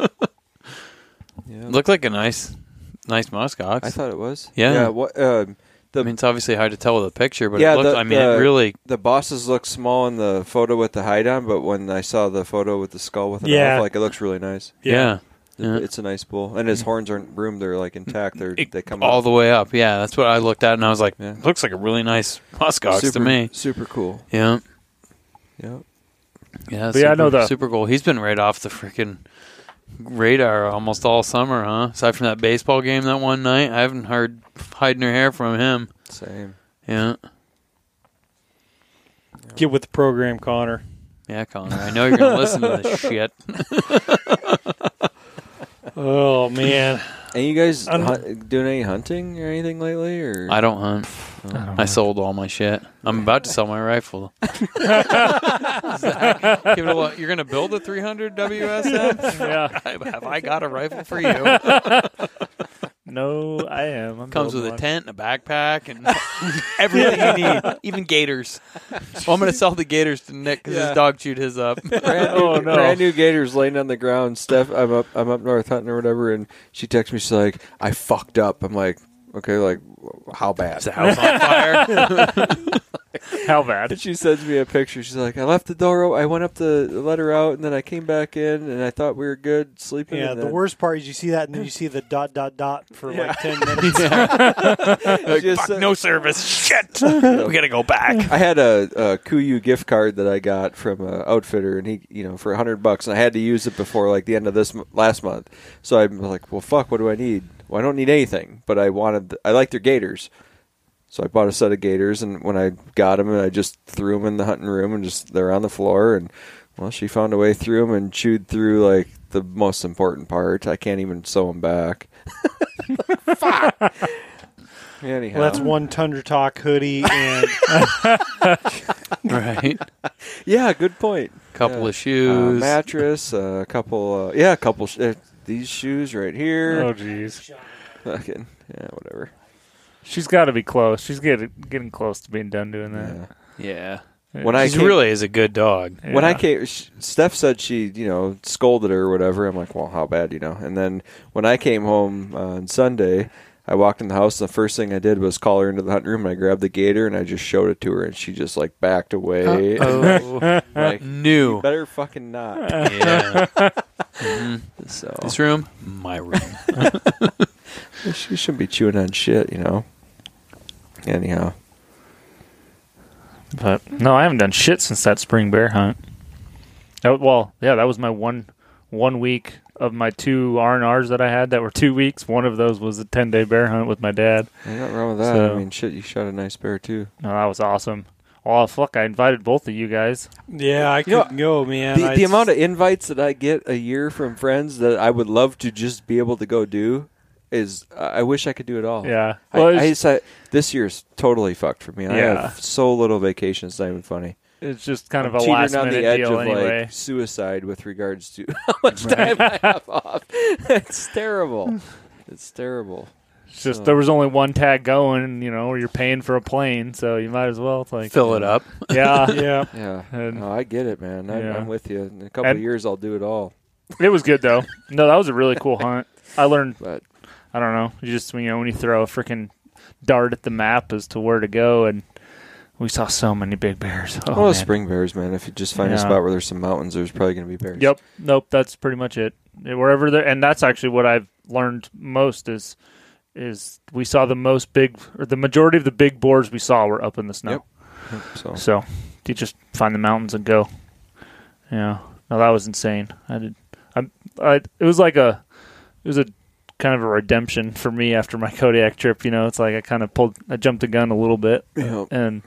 yeah. Looked like a nice, nice muskox. I thought it was. Yeah. Yeah. What? Um, the I mean, it's obviously hard to tell with a picture, but Yeah, it looked. the- I mean, it really. the bosses look small in the photo with the hide on, but when I saw the photo with the skull with it Yeah. off, like it looks really nice. Yeah. Yeah. It's a nice bull, and his horns aren't broomed; they're like intact. They're It- they come all up. the way up. Yeah, that's what I looked at, and I was like, Yeah. looks like a really nice muskox super, to me. Super cool. Yeah, Yeah. yeah. But yeah, I know the- super cool. He's been right off the freaking radar almost all summer, huh? Aside from that baseball game that one night, I haven't heard hiding her hair from him. Same. Yeah, Get with the program, Connor. yeah, Connor. I know you're gonna listen to this shit. Oh man, And you guys I'm- hunt, doing any hunting or anything lately? Or I don't hunt. I don't I sold all my shit. I'm about to sell my rifle. Zach, give it a look. You're gonna build a 300 WSM? yeah. Have I got a rifle for you? No, I am. I'm Comes with building a one. tent and a backpack and everything you need, even gators. Well, I'm going to sell the gators to Nick because Yeah. his dog chewed his up. brand new, Oh, no. brand new gators laying on the ground. Steph, I'm up, I'm up north hunting or whatever, and she texts me. She's like, "I fucked up." I'm like, "Okay, like how bad?" Is the house on fire? How bad? And she sends me a picture. She's like, "I left the door. o- I went up to let her out, and then I came back in, and I thought we were good sleeping." yeah. and The then worst part is you see that, and then you see the dot dot dot for Yeah. like ten minutes. Like, Just, fuck, no service. Shit. we got to go back. I had a, a Kuiu gift card that I got from an outfitter, and he, you know, for a hundred bucks, and I had to use it before like the end of this m- last month. So I'm like, well, fuck, what do I need? Well, I don't need anything, but I wanted, I like their gators, so I bought a set of gators, and when I got them, and I just threw them in the hunting room, and just they're on the floor, and well, she found a way through them and chewed through like the most important part. I can't even sew them back. fuck. Anyhow, Well, that's one Tundra Talk hoodie and Right. yeah, good point. Couple Yeah. of shoes. uh, mattress, uh, a couple, uh, yeah, a couple. Sh- uh, these shoes right here. Oh, jeez. Fucking, yeah, whatever. She's got to be close. She's getting getting close to being done doing that. Yeah. yeah. When I She came- really is a good dog. When I Yeah. came, sh- Steph said she, you know, scolded her or whatever. I'm like, well, how bad, you know? And then when I came home uh, on Sunday, I walked in the house. And the first thing I did was call her into the hunting room. And I grabbed the gator and I just showed it to her, and she just like backed away. Oh, like, new. better fucking not. Yeah. Mhm. So This room, my room. she shouldn't be chewing on shit, you know. Anyhow, But no, I haven't done shit since that spring bear hunt. That, well, yeah, that was my one one week of my two R and R's that I had that were two weeks. One of those was a ten day bear hunt with my dad. ain't nothing wrong with that. So- I mean, shit, you shot a nice bear too. No, that was awesome. Oh fuck! I invited both of you guys. yeah, I You know, couldn't go, man. the, the just- amount of invites that I get a year from friends that I would love to just be able to go do is I I wish I could do it all. Yeah. I, Well, I it's, just, I, this year's totally fucked for me. I have so little vacation. It's not even funny. It's just kind I'm of a teetering last on minute the edge deal of anyway. like suicide with regards to how much time I have off. it's terrible. It's terrible. It's just So- there was only one tag going, you know you're paying for a plane, so you might as well. Like Fill it up. Yeah, yeah. Yeah, And- no, I get it, man. I, Yeah. I'm with you. In a couple And- of years, I'll do it all. it was good though. No, that was a really cool hunt. I learned. But I don't know. You just you know when you throw a freaking dart at the map as to where to go, and we saw so many big bears. Oh, well, man. spring bears, man. If you just find a spot where there's some mountains, there's probably going to be bears. Yep. Nope. That's pretty much it. Wherever there, and that's actually what I've learned most is is we saw the most big or the majority of the big boars we saw were up in the snow. Yep. So So you just find the mountains and go. Yeah. No, that was insane. I did. I. I. It was like a. It was a kind of a redemption for me after my Kodiak trip. You know, it's like I kind of pulled. I jumped the gun a little bit, Yep. and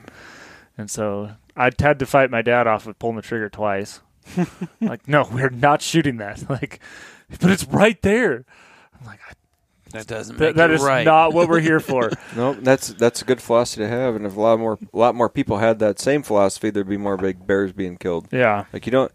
And so I had to fight my dad off of pulling the trigger twice. like, no, we're not shooting that. Like, but it's right there. I'm like, That doesn't that, make that it is right. not what we're here for. No, that's that's a good philosophy to have, and if a lot more a lot more people had that same philosophy, there'd be more big bears being killed. yeah. Like you don't,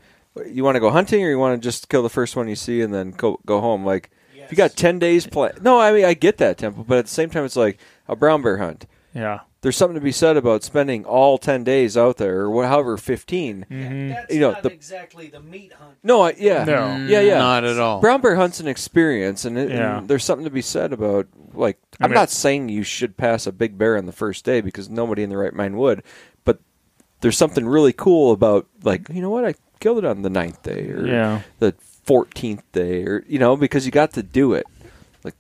you want to go hunting or you want to just kill the first one you see and then go go home. Like if you got ten days play. No, I mean I get that temple, but at the same time it's like a brown bear hunt. Yeah. There's something to be said about spending all ten days out there or wha- however 15 Mm-hmm. That's You know, not the- exactly the meat hunt. No, I, yeah, No. Mm, yeah, yeah. Not at all. Brown bear hunt's an experience, and, it, Yeah. and there's something to be said about like I I'm mean- not saying you should pass a big bear on the first day because nobody in the right mind would, but there's something really cool about like you know what I killed it on the ninth day or Yeah. the fourteenth day or you know because you got to do it. Like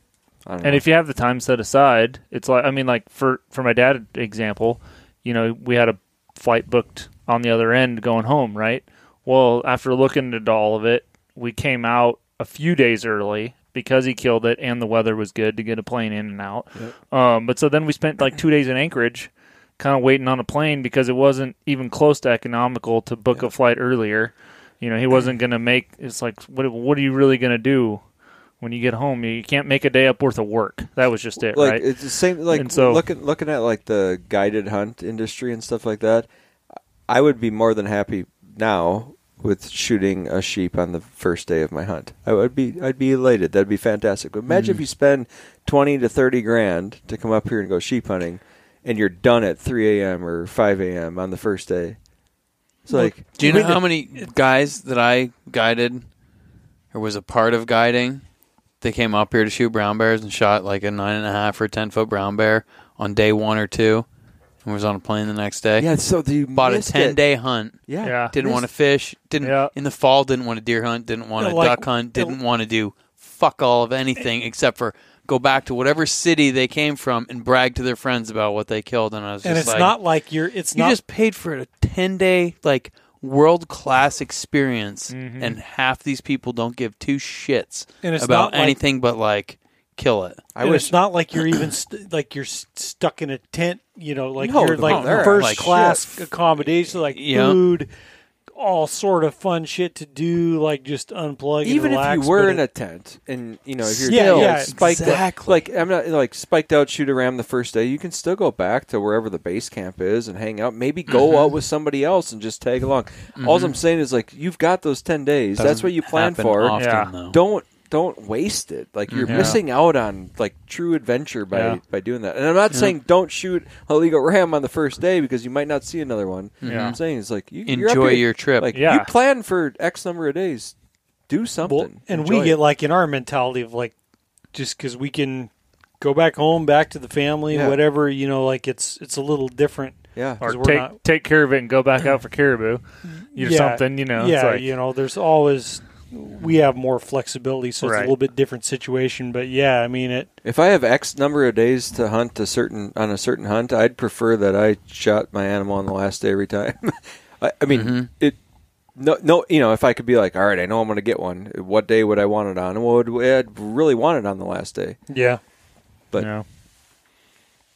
I don't And know. if you have the time set aside, it's like I mean, like for for my dad example, you know, we had a flight booked on the other end going home, right? Well, after looking at all of it, we came out a few days early because he killed it and the weather was good to get a plane in and out. Um, but so then we spent like two days in Anchorage, kind of waiting on a plane because it wasn't even close to economical to book a flight earlier. You know, he wasn't going to make. It's like, what? What are you really going to do when you get home? You can't make a day up worth of work. That was just it, like right? it's the same like And so- looking looking at like the guided hunt industry and stuff like that i would be more than happy now with shooting a sheep on the first day of my hunt i would be i'd be elated that'd be fantastic but imagine if mm-hmm. you spend 20 to 30 grand to come up here and go sheep hunting and you're done at 3 a.m or 5 a.m on the first day it's like Do you know how many guys that I guided or was a part of guiding? They came up here to shoot brown bears and shot like a nine and a half or ten foot brown bear on day one or two, and was on a plane the next day. yeah so you Bought a missed ten it. day hunt. yeah, Yeah. Didn't want to fish. Didn't Yeah. in the fall. Didn't want to deer hunt. Didn't want to Yeah, like- duck hunt. Didn't want to do fuck all of anything except for go back to whatever city they came from and brag to their friends about what they killed. And I was just and it's like, not like you're. It's you not. just paid for a 10 day like world class experience Mhm. and half these people don't give two shits and it's about not like, anything but like kill it i and wish it's not like you're even st- like you're st- stuck in a tent. You know, like No, you're like they're first like class shit. accommodation, like Yeah. food, all sort of fun shit to do, like just unplug. and even if you were in it- a tent and you know if you're Yeah, still yeah, spiked out- exactly. like I'm not like spiked out shoot a ram the first day you can still go back to wherever the base camp is and hang out maybe go Mm-hmm. out with somebody else and just tag along all I'm saying is like you've got those 10 days that's Doesn't what you plan for often, Yeah. though. don't don't waste it like you're Mhm. missing out on like true adventure by Yeah. by doing that and I'm not saying don't shoot a legal ram on the first day because you might not see another one Yeah. I'm saying is like you you're enjoy here- your trip like Yeah. you plan for x number of days do something Well, and Enjoy we it. get like in our mentality of like just because we can go back home, back to the family, Yeah. whatever. You know, like it's it's a little different. yeah or 'cause we're take not- take care of it and go back out for caribou, or Yeah. something. You know, yeah, it's like, you know, there's always we have more flexibility, so it's Right. a little bit different situation. But yeah, I mean it. If I have X number of days to hunt a certain on a certain hunt, I'd prefer that I shot my animal on the last day every time. I, I mean, Mhm. it. No, no, you know, if I could be like, all right, I know I'm going to get one. What day would I want it on? What would- I'd really want it on the last day. Yeah, But- no,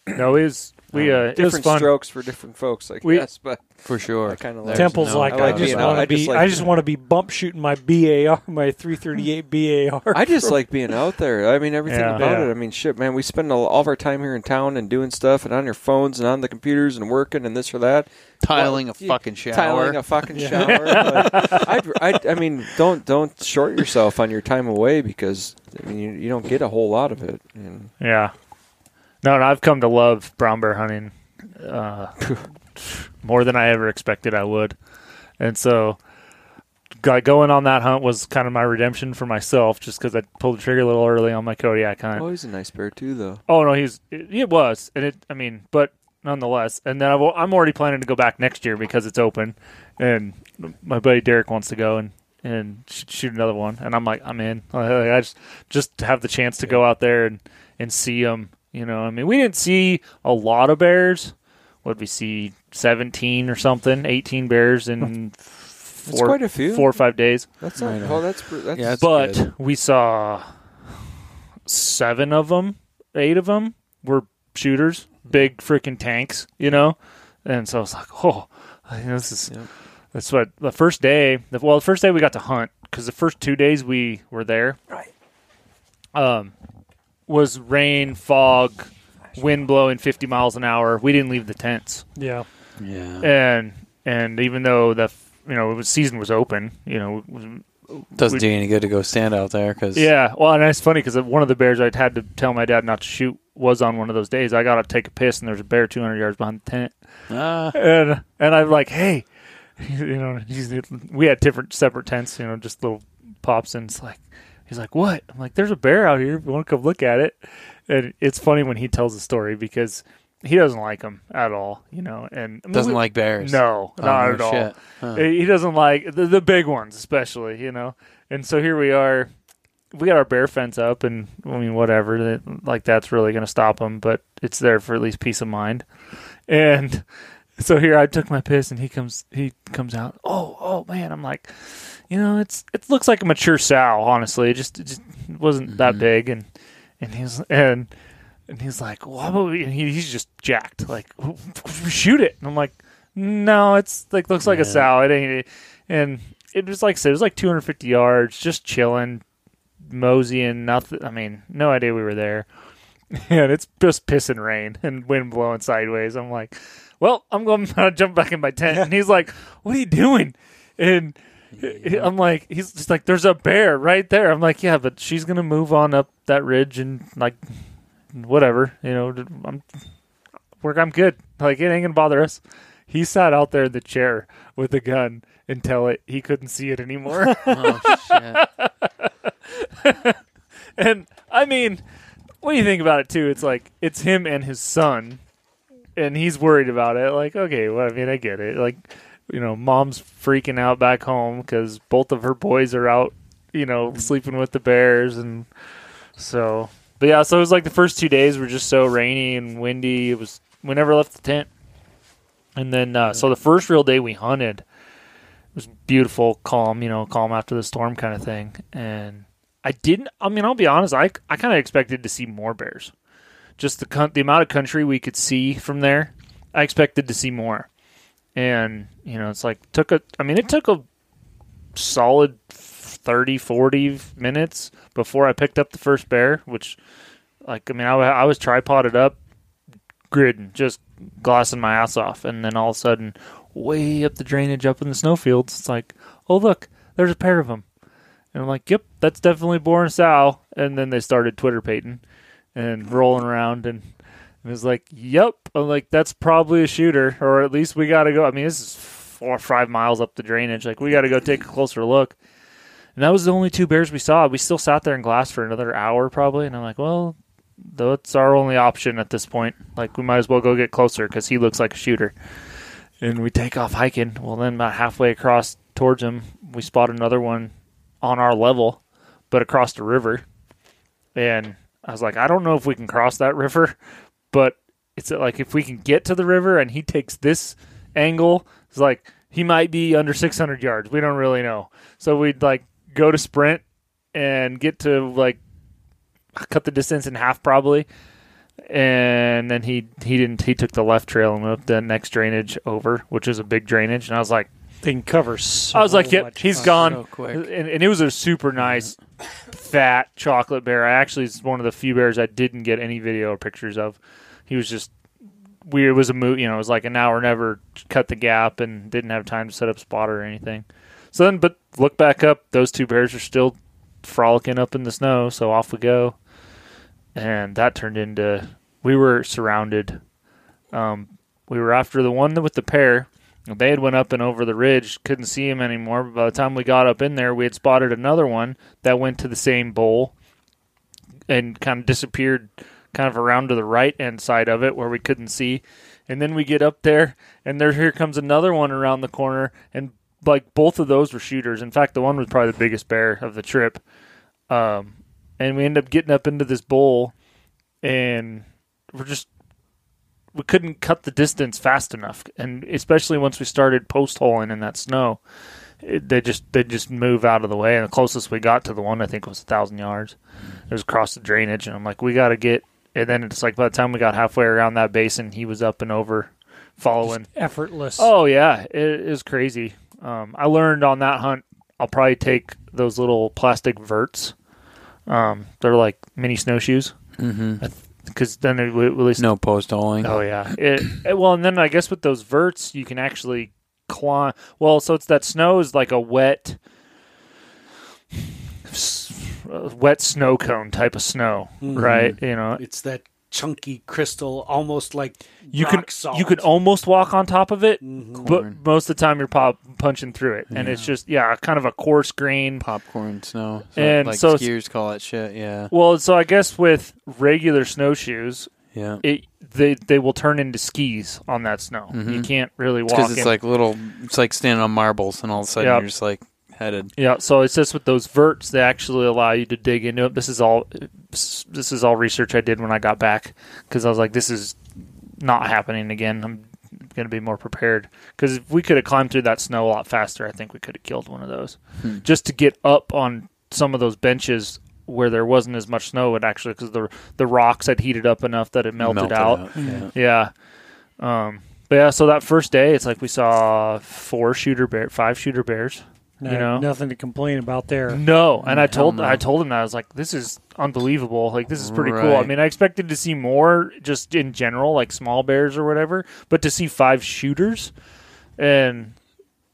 no, it was we uh, different fun. strokes for different folks, I We- guess. But for sure I kinda like- Temple's no like I I, just want to be. just like- I just want to be bump shooting my BAR, my 338 BAR. I just like being out there. I mean, everything Yeah. about Yeah. it. I mean, shit, man. We spend all, all of our time here in town and doing stuff, and on your phones and on the computers and working and this or that. tiling Well, a fucking shower tiling a fucking Yeah. shower. Like, I'd, I'd, I mean, don't don't short yourself on your time away because I mean you, you don't get a whole lot of it. And Yeah, no, and I've come to love brown bear hunting uh, more than I ever expected I would, and so go- going on that hunt was kind of my redemption for myself, just because I pulled the trigger a little early on my Kodiak hunt. oh, he's a nice bear too, though. Oh no, he's it, it was, and it. I mean, but nonetheless, and then I've, I'm already planning to go back next year because it's open, and my buddy Derek wants to go and and shoot another one, and I'm like, I'm in. I, I just just have the chance to go out there and and see them. You know, I mean, we didn't see a lot of bears. What did we see? Seventeen or something, eighteen bears in four, quite a few. four or five days. That's not. Right on. Oh, that's pr- that's. Yeah, That's but good. we saw seven of them, eight of them were shooters, big freaking tanks, you know. and so I was like, oh, this is that's what the first day. Well, the first day we got to hunt because the first two days we were there, right? Um, was rain, fog, wind blowing fifty miles an hour. We didn't leave the tents, Yeah. Yeah. and and even though the you know the season was open, you know. it Doesn't do any good to go stand out there because Yeah, well, and it's funny because one of the bears I'd had to tell my dad not to shoot was on one of those days. I got to take a piss, and there's a bear 200 yards behind the tent, Ah, and and I'm like, hey, you know, he's, we had different separate tents, you know, just little pops, and it's like, he's like, what? I'm like, there's a bear out here. If you want to come look at it, and it's funny when he tells the story because he doesn't like them at all, you know, and I mean, doesn't we- like bears. no, Oh, not no at all. Huh. He doesn't like the, the big ones, especially, you know. And so here we are. We got our bear fence up, and I mean, whatever. That, like that's really going to stop him, but it's there for at least peace of mind. And so here I took my piss, and he comes. He comes out. Oh, oh man! I'm like, you know, it's it looks like a mature sow. Honestly, it just it just wasn't that mm-hmm. big, and and he's and and he's like, well, how about we-" and he, he's just jacked. Like, shoot it. And I'm like, no, it's like looks like a sow. It ain't. And it was like I said, it was like 250 yards, just chilling, moseying. Nothing. I mean, no idea we were there. And it's just pissing rain and wind blowing sideways. I'm like, well, I'm going to jump back in my tent. And he's like, what are you doing? And I'm like, he's just like, there's a bear right there. I'm like, yeah, but she's gonna move on up that ridge and like, whatever, you know. I'm, work. I'm good. Like it ain't gonna bother us. He sat out there in the chair with the gun until it he couldn't see it anymore. Oh shit! and I mean, what do you think about it too, it's like it's him and his son, and he's worried about it. Like, okay, well, I mean, I get it. Like, you know, mom's freaking out back home because both of her boys are out, you know, sleeping with the bears, and so. But yeah, so it was like the first two days were just so rainy and windy. It was we never left the tent, and then uh, so the first real day we hunted it was beautiful, calm, you know, calm after the storm kind of thing, and I didn't. I mean, I'll be honest. I I kind of expected to see more bears. Just the the amount of country we could see from there, I expected to see more. And you know, it's like took a. I mean, it took a solid 30, 40 minutes before I picked up the first bear. Which, like, I mean, I, I was tripoded up, gridding, just glassing my ass off, and then all of a sudden, way up the drainage, up in the snowfields, it's like, oh look, there's a pair of them. And I'm like, yep, that's definitely Bourne Sow. And then they started Twitter pating and rolling around and it was like, yep. I'm like, that's probably a shooter, or at least we got to go. I mean, this is four or five miles up the drainage. Like, we got to go take a closer look. And that was the only two bears we saw. We still sat there in glass for another hour probably. And I'm like, well, that's our only option at this point. Like, we might as well go get closer because he looks like a shooter. And we take off hiking. Well, then about halfway across towards him, we spot another one on our level, but across the river. And I was like, I don't know if we can cross that river, but it's like if we can get to the river and he takes this angle, it's like he might be under 600 yards. We don't really know. So we'd like go to sprint and get to like cut the distance in half probably. And then he he didn't he took the left trail and up the next drainage over, which is a big drainage. And I was like, They can cover so I was like, yep, much he's fucking- gone. So. And, and it was a super nice, fat chocolate bear. I actually is one of the few bears I didn't get any video or pictures of. He was just weird. It was a mo you know, it was like an hour never cut the gap and didn't have time to set up spotter or anything. So then, but look back up, those two bears are still frolicking up in the snow. So off we go, and that turned into we were surrounded. Um, we were after the one with the pair. They had went up and over the ridge, couldn't see him anymore. But by the time we got up in there, we had spotted another one that went to the same bowl and kind of disappeared, kind of around to the right hand side of it where we couldn't see. And then we get up there, and there here comes another one around the corner, and like both of those were shooters. In fact, the one was probably the biggest bear of the trip. Um, and we end up getting up into this bowl, and we're just we couldn't cut the distance fast enough, and especially once we started post holing in that snow, it, they just they just move out of the way. And the closest we got to the one I think was a thousand yards. It was across the drainage, and I'm like, we got to get. And then it's like by the time we got halfway around that basin, he was up and over following. Effortless. Oh yeah, it is crazy. Um, I learned on that hunt. I'll probably take those little plastic verts. Um, they're like mini snowshoes Mm-hmm. Because then it will at least. No post holing. Oh yeah. It, it- well, and then I guess with those verts, you can actually climb. Well, so it's that snow is like a wet, wet snow cone type of snow, Mhm. right? You know, It's that chunky crystal, almost like you rock can salt. you can almost walk on top of it, Mhm. but most of the time you're pop punching through it, and it's just yeah, kind of a coarse grain. Popcorn snow. So, And like so it's- skiers call that shit. Yeah. Well, so I guess with regular snowshoes, Yeah. it they they will turn into skis on that snow. You Mhm. can't really walk. Because it's in- like little. It's like standing on marbles, and all of a sudden Yep. you're just like headed. Yeah, so it's just with those verts, they actually allow you to dig into it. This is all this is all research I did when I got back because I was like, this is not happening again. I'm going to be more prepared because if we could have climbed through that snow a lot faster, I think we could have killed one of those. Hmm. Just to get up on some of those benches where there wasn't as much snow, it actually because the the rocks had heated up enough that it melted, out. Yeah. Yeah. Um, but yeah, so that first day, it's like we saw four shooter bear, five shooter bears. No- you know? nothing to complain about there. No, and I told no. I told him that I was like, this is unbelievable. Like this is pretty cool. I mean, I expected to see more just in general, like small bears or whatever, but to see five shooters, and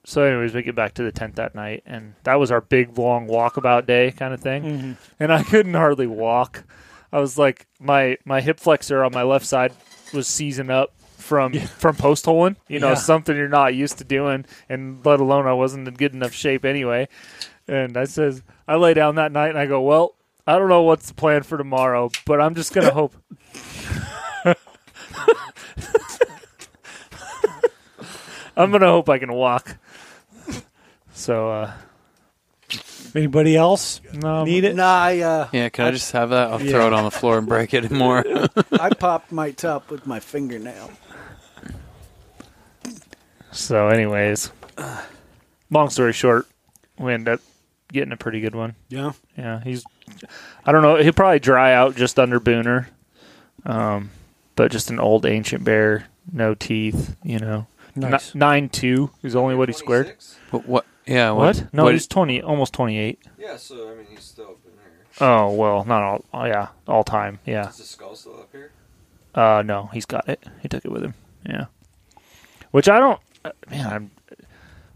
so anyways, we get back to the tent that night, and that was our big long walkabout day kind of thing, Mhm. and I couldn't hardly walk. I was like, my my hip flexor on my left side was seizing up from from post holing. You know, Yeah. something you're not used to doing, and let alone I wasn't in good enough shape anyway. And I says, I lay down that night and I go, well, I don't know what's the plan for tomorrow, but I'm just gonna hope. I'm gonna hope I can walk. So, uh, Anybody else no, need it? Nah, I, uh, Yeah, can I just have that? I'll throw it on the floor and break it more. I popped my top with my fingernail. So, anyways, long story short, we ended up getting a pretty good one. Yeah. Yeah, he's. I don't know. He'll probably dry out just under Booner, um, but just an old ancient bear, no teeth. You know, Nice. N- nine two is only what he squared. But what? Yeah. What? No, what- he's twenty, almost twenty eight. Yeah, so I mean, he's still up in there. Oh well, not all. Oh yeah, all time. Yeah. Is the skull still up here? Uh, no, he's got it. He took it with him. Yeah. Which I don't. Man, I'm,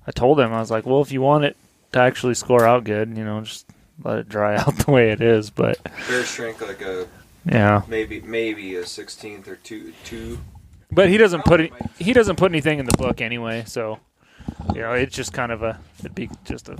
I told him I was like, well, if you want it to actually score out good, you know, just let it dry out the way it is. But Bear shrink like a yeah, maybe maybe a sixteenth or two two. but he doesn't put it. He doesn't put anything in the book anyway, so you know, it's just kind of a. It'd be just a.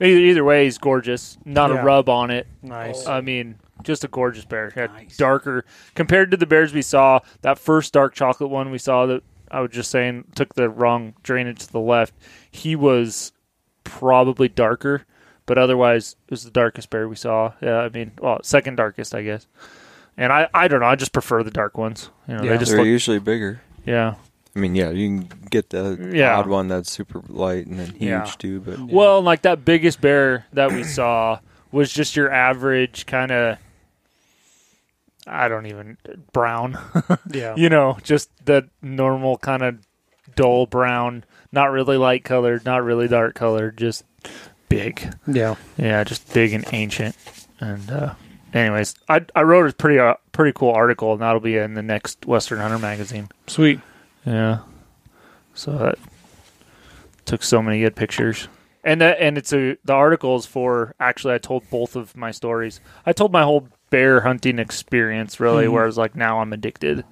Either, either way, he's gorgeous. Not Yeah. a rub on it. Nice. I mean, just a gorgeous bear. Yeah, Nice. Darker compared to the bears we saw. That first dark chocolate one we saw that I was just saying took the wrong drainage to the left. He was probably darker, but otherwise it was the darkest bear we saw. Yeah, I mean, well, second darkest, I guess. And I, I don't know. I just prefer the dark ones. You know, Yeah. they just They're look. usually bigger. Yeah. I mean, yeah, you can get the Yeah. odd one that's super light and then huge Yeah. too. But Well, like that biggest bear that we saw was just your average kind of. I don't even brown. yeah. you know, just the normal kind of dull brown, not really light colored, not really dark colored, just big. Yeah. Yeah, just big and ancient. And uh, anyways, I I wrote a pretty uh, pretty cool article, and that'll be in the next Western Hunter magazine. Sweet. Yeah. So that took so many good pictures. And that and it's a the articles for actually I told both of my stories. I told my whole bear hunting experience really Mhm. where I was like now I'm addicted.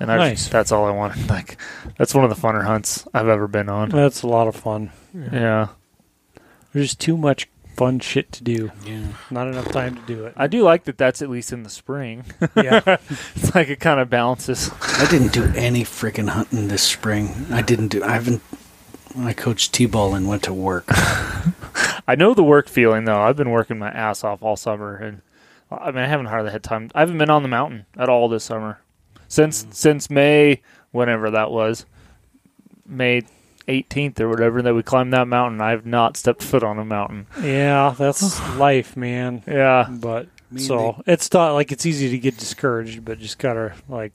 And I Nice. that's all I wanted. Like that's one of the funner hunts I've ever been on. That's a lot of fun. Yeah. There's just too much fun shit to do. Yeah. Not enough time to do it. I do like that that's at least in the spring. yeah. it's like it kind of balances. I didn't do any freaking hunting this spring. I didn't do. I haven't. I coached t-ball and went to work. I know the work feeling though. I've been working my ass off all summer, and I mean I haven't hardly had time. I haven't been on the mountain at all this summer since mm. since May, whenever that was, May eighteenth or whatever that we climbed that mountain. I have not stepped foot on a mountain. Yeah, that's life, man. Yeah, But Me and so it's not like it's easy to get discouraged, but just gotta like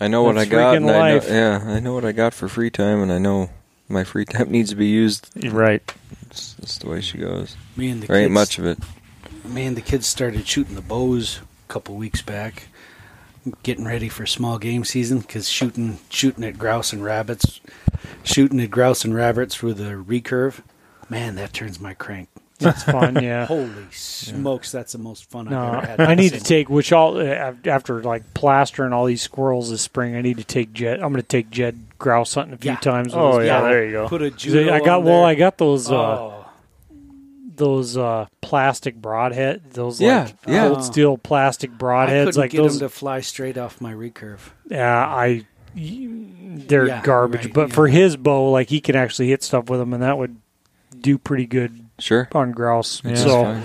I know what I got. freaking And I know, yeah, I know what I got for free time, and I know my free time needs to be used. Right. That's, that's the way she goes. Me and the There ain't kids, much of it. Me and the kids started shooting the bows a couple weeks back, getting ready for small game season because shooting shooting at grouse and rabbits, shooting at grouse and rabbits with a recurve, man, that turns my crank. That's fun. Yeah. Holy smokes, that's the most fun No, I've ever had. I need to take which all uh, after like plastering all these squirrels this spring. I need to take Jed. I'm going to take Jed grouse hunting a few Yeah. times. with Oh his yeah, bow. there you go. Put a 'Cause judo I got on well, there. I got those uh, oh, those uh, plastic broadhead. Those Yeah, like yeah. old steel plastic I broadheads. couldn't Like get those. them to fly straight off my recurve. Yeah, I. They're Yeah, garbage, right, but yeah. for his bow, like he can actually hit stuff with them, and that would do pretty good Sure. on grouse. Yeah. So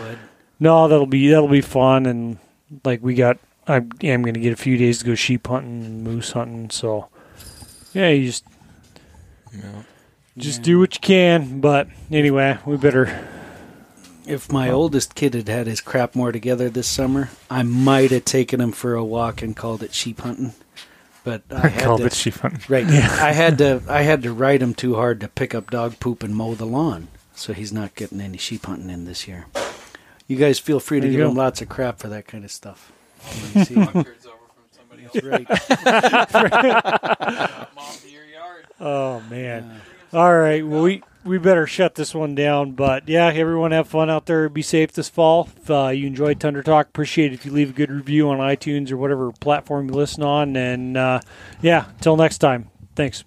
no, that'll be that'll be fun, and like we got, I am going to get a few days to go sheep hunting and moose hunting. So yeah, you just Yeah. just Yeah. do what you can. But anyway, we better. If my oldest kid had had his crap more together this summer, I might have taken him for a walk and called it sheep hunting. But I had Called to, it sheep hunting. right. I had to I had to ride him too hard to pick up dog poop and mow the lawn, so he's not getting any sheep hunting in this year. You guys feel free to There you give go. him lots of crap for that kind of stuff. When you see him. Turds over from somebody else. right. Mom to your yard. Oh man! All right, well we we better shut this one down. But yeah, everyone have fun out there. Be safe this fall. If uh, you enjoyed Tundra Talk, appreciate it if you leave a good review on iTunes or whatever platform you listen on. And uh, yeah, until next time. Thanks.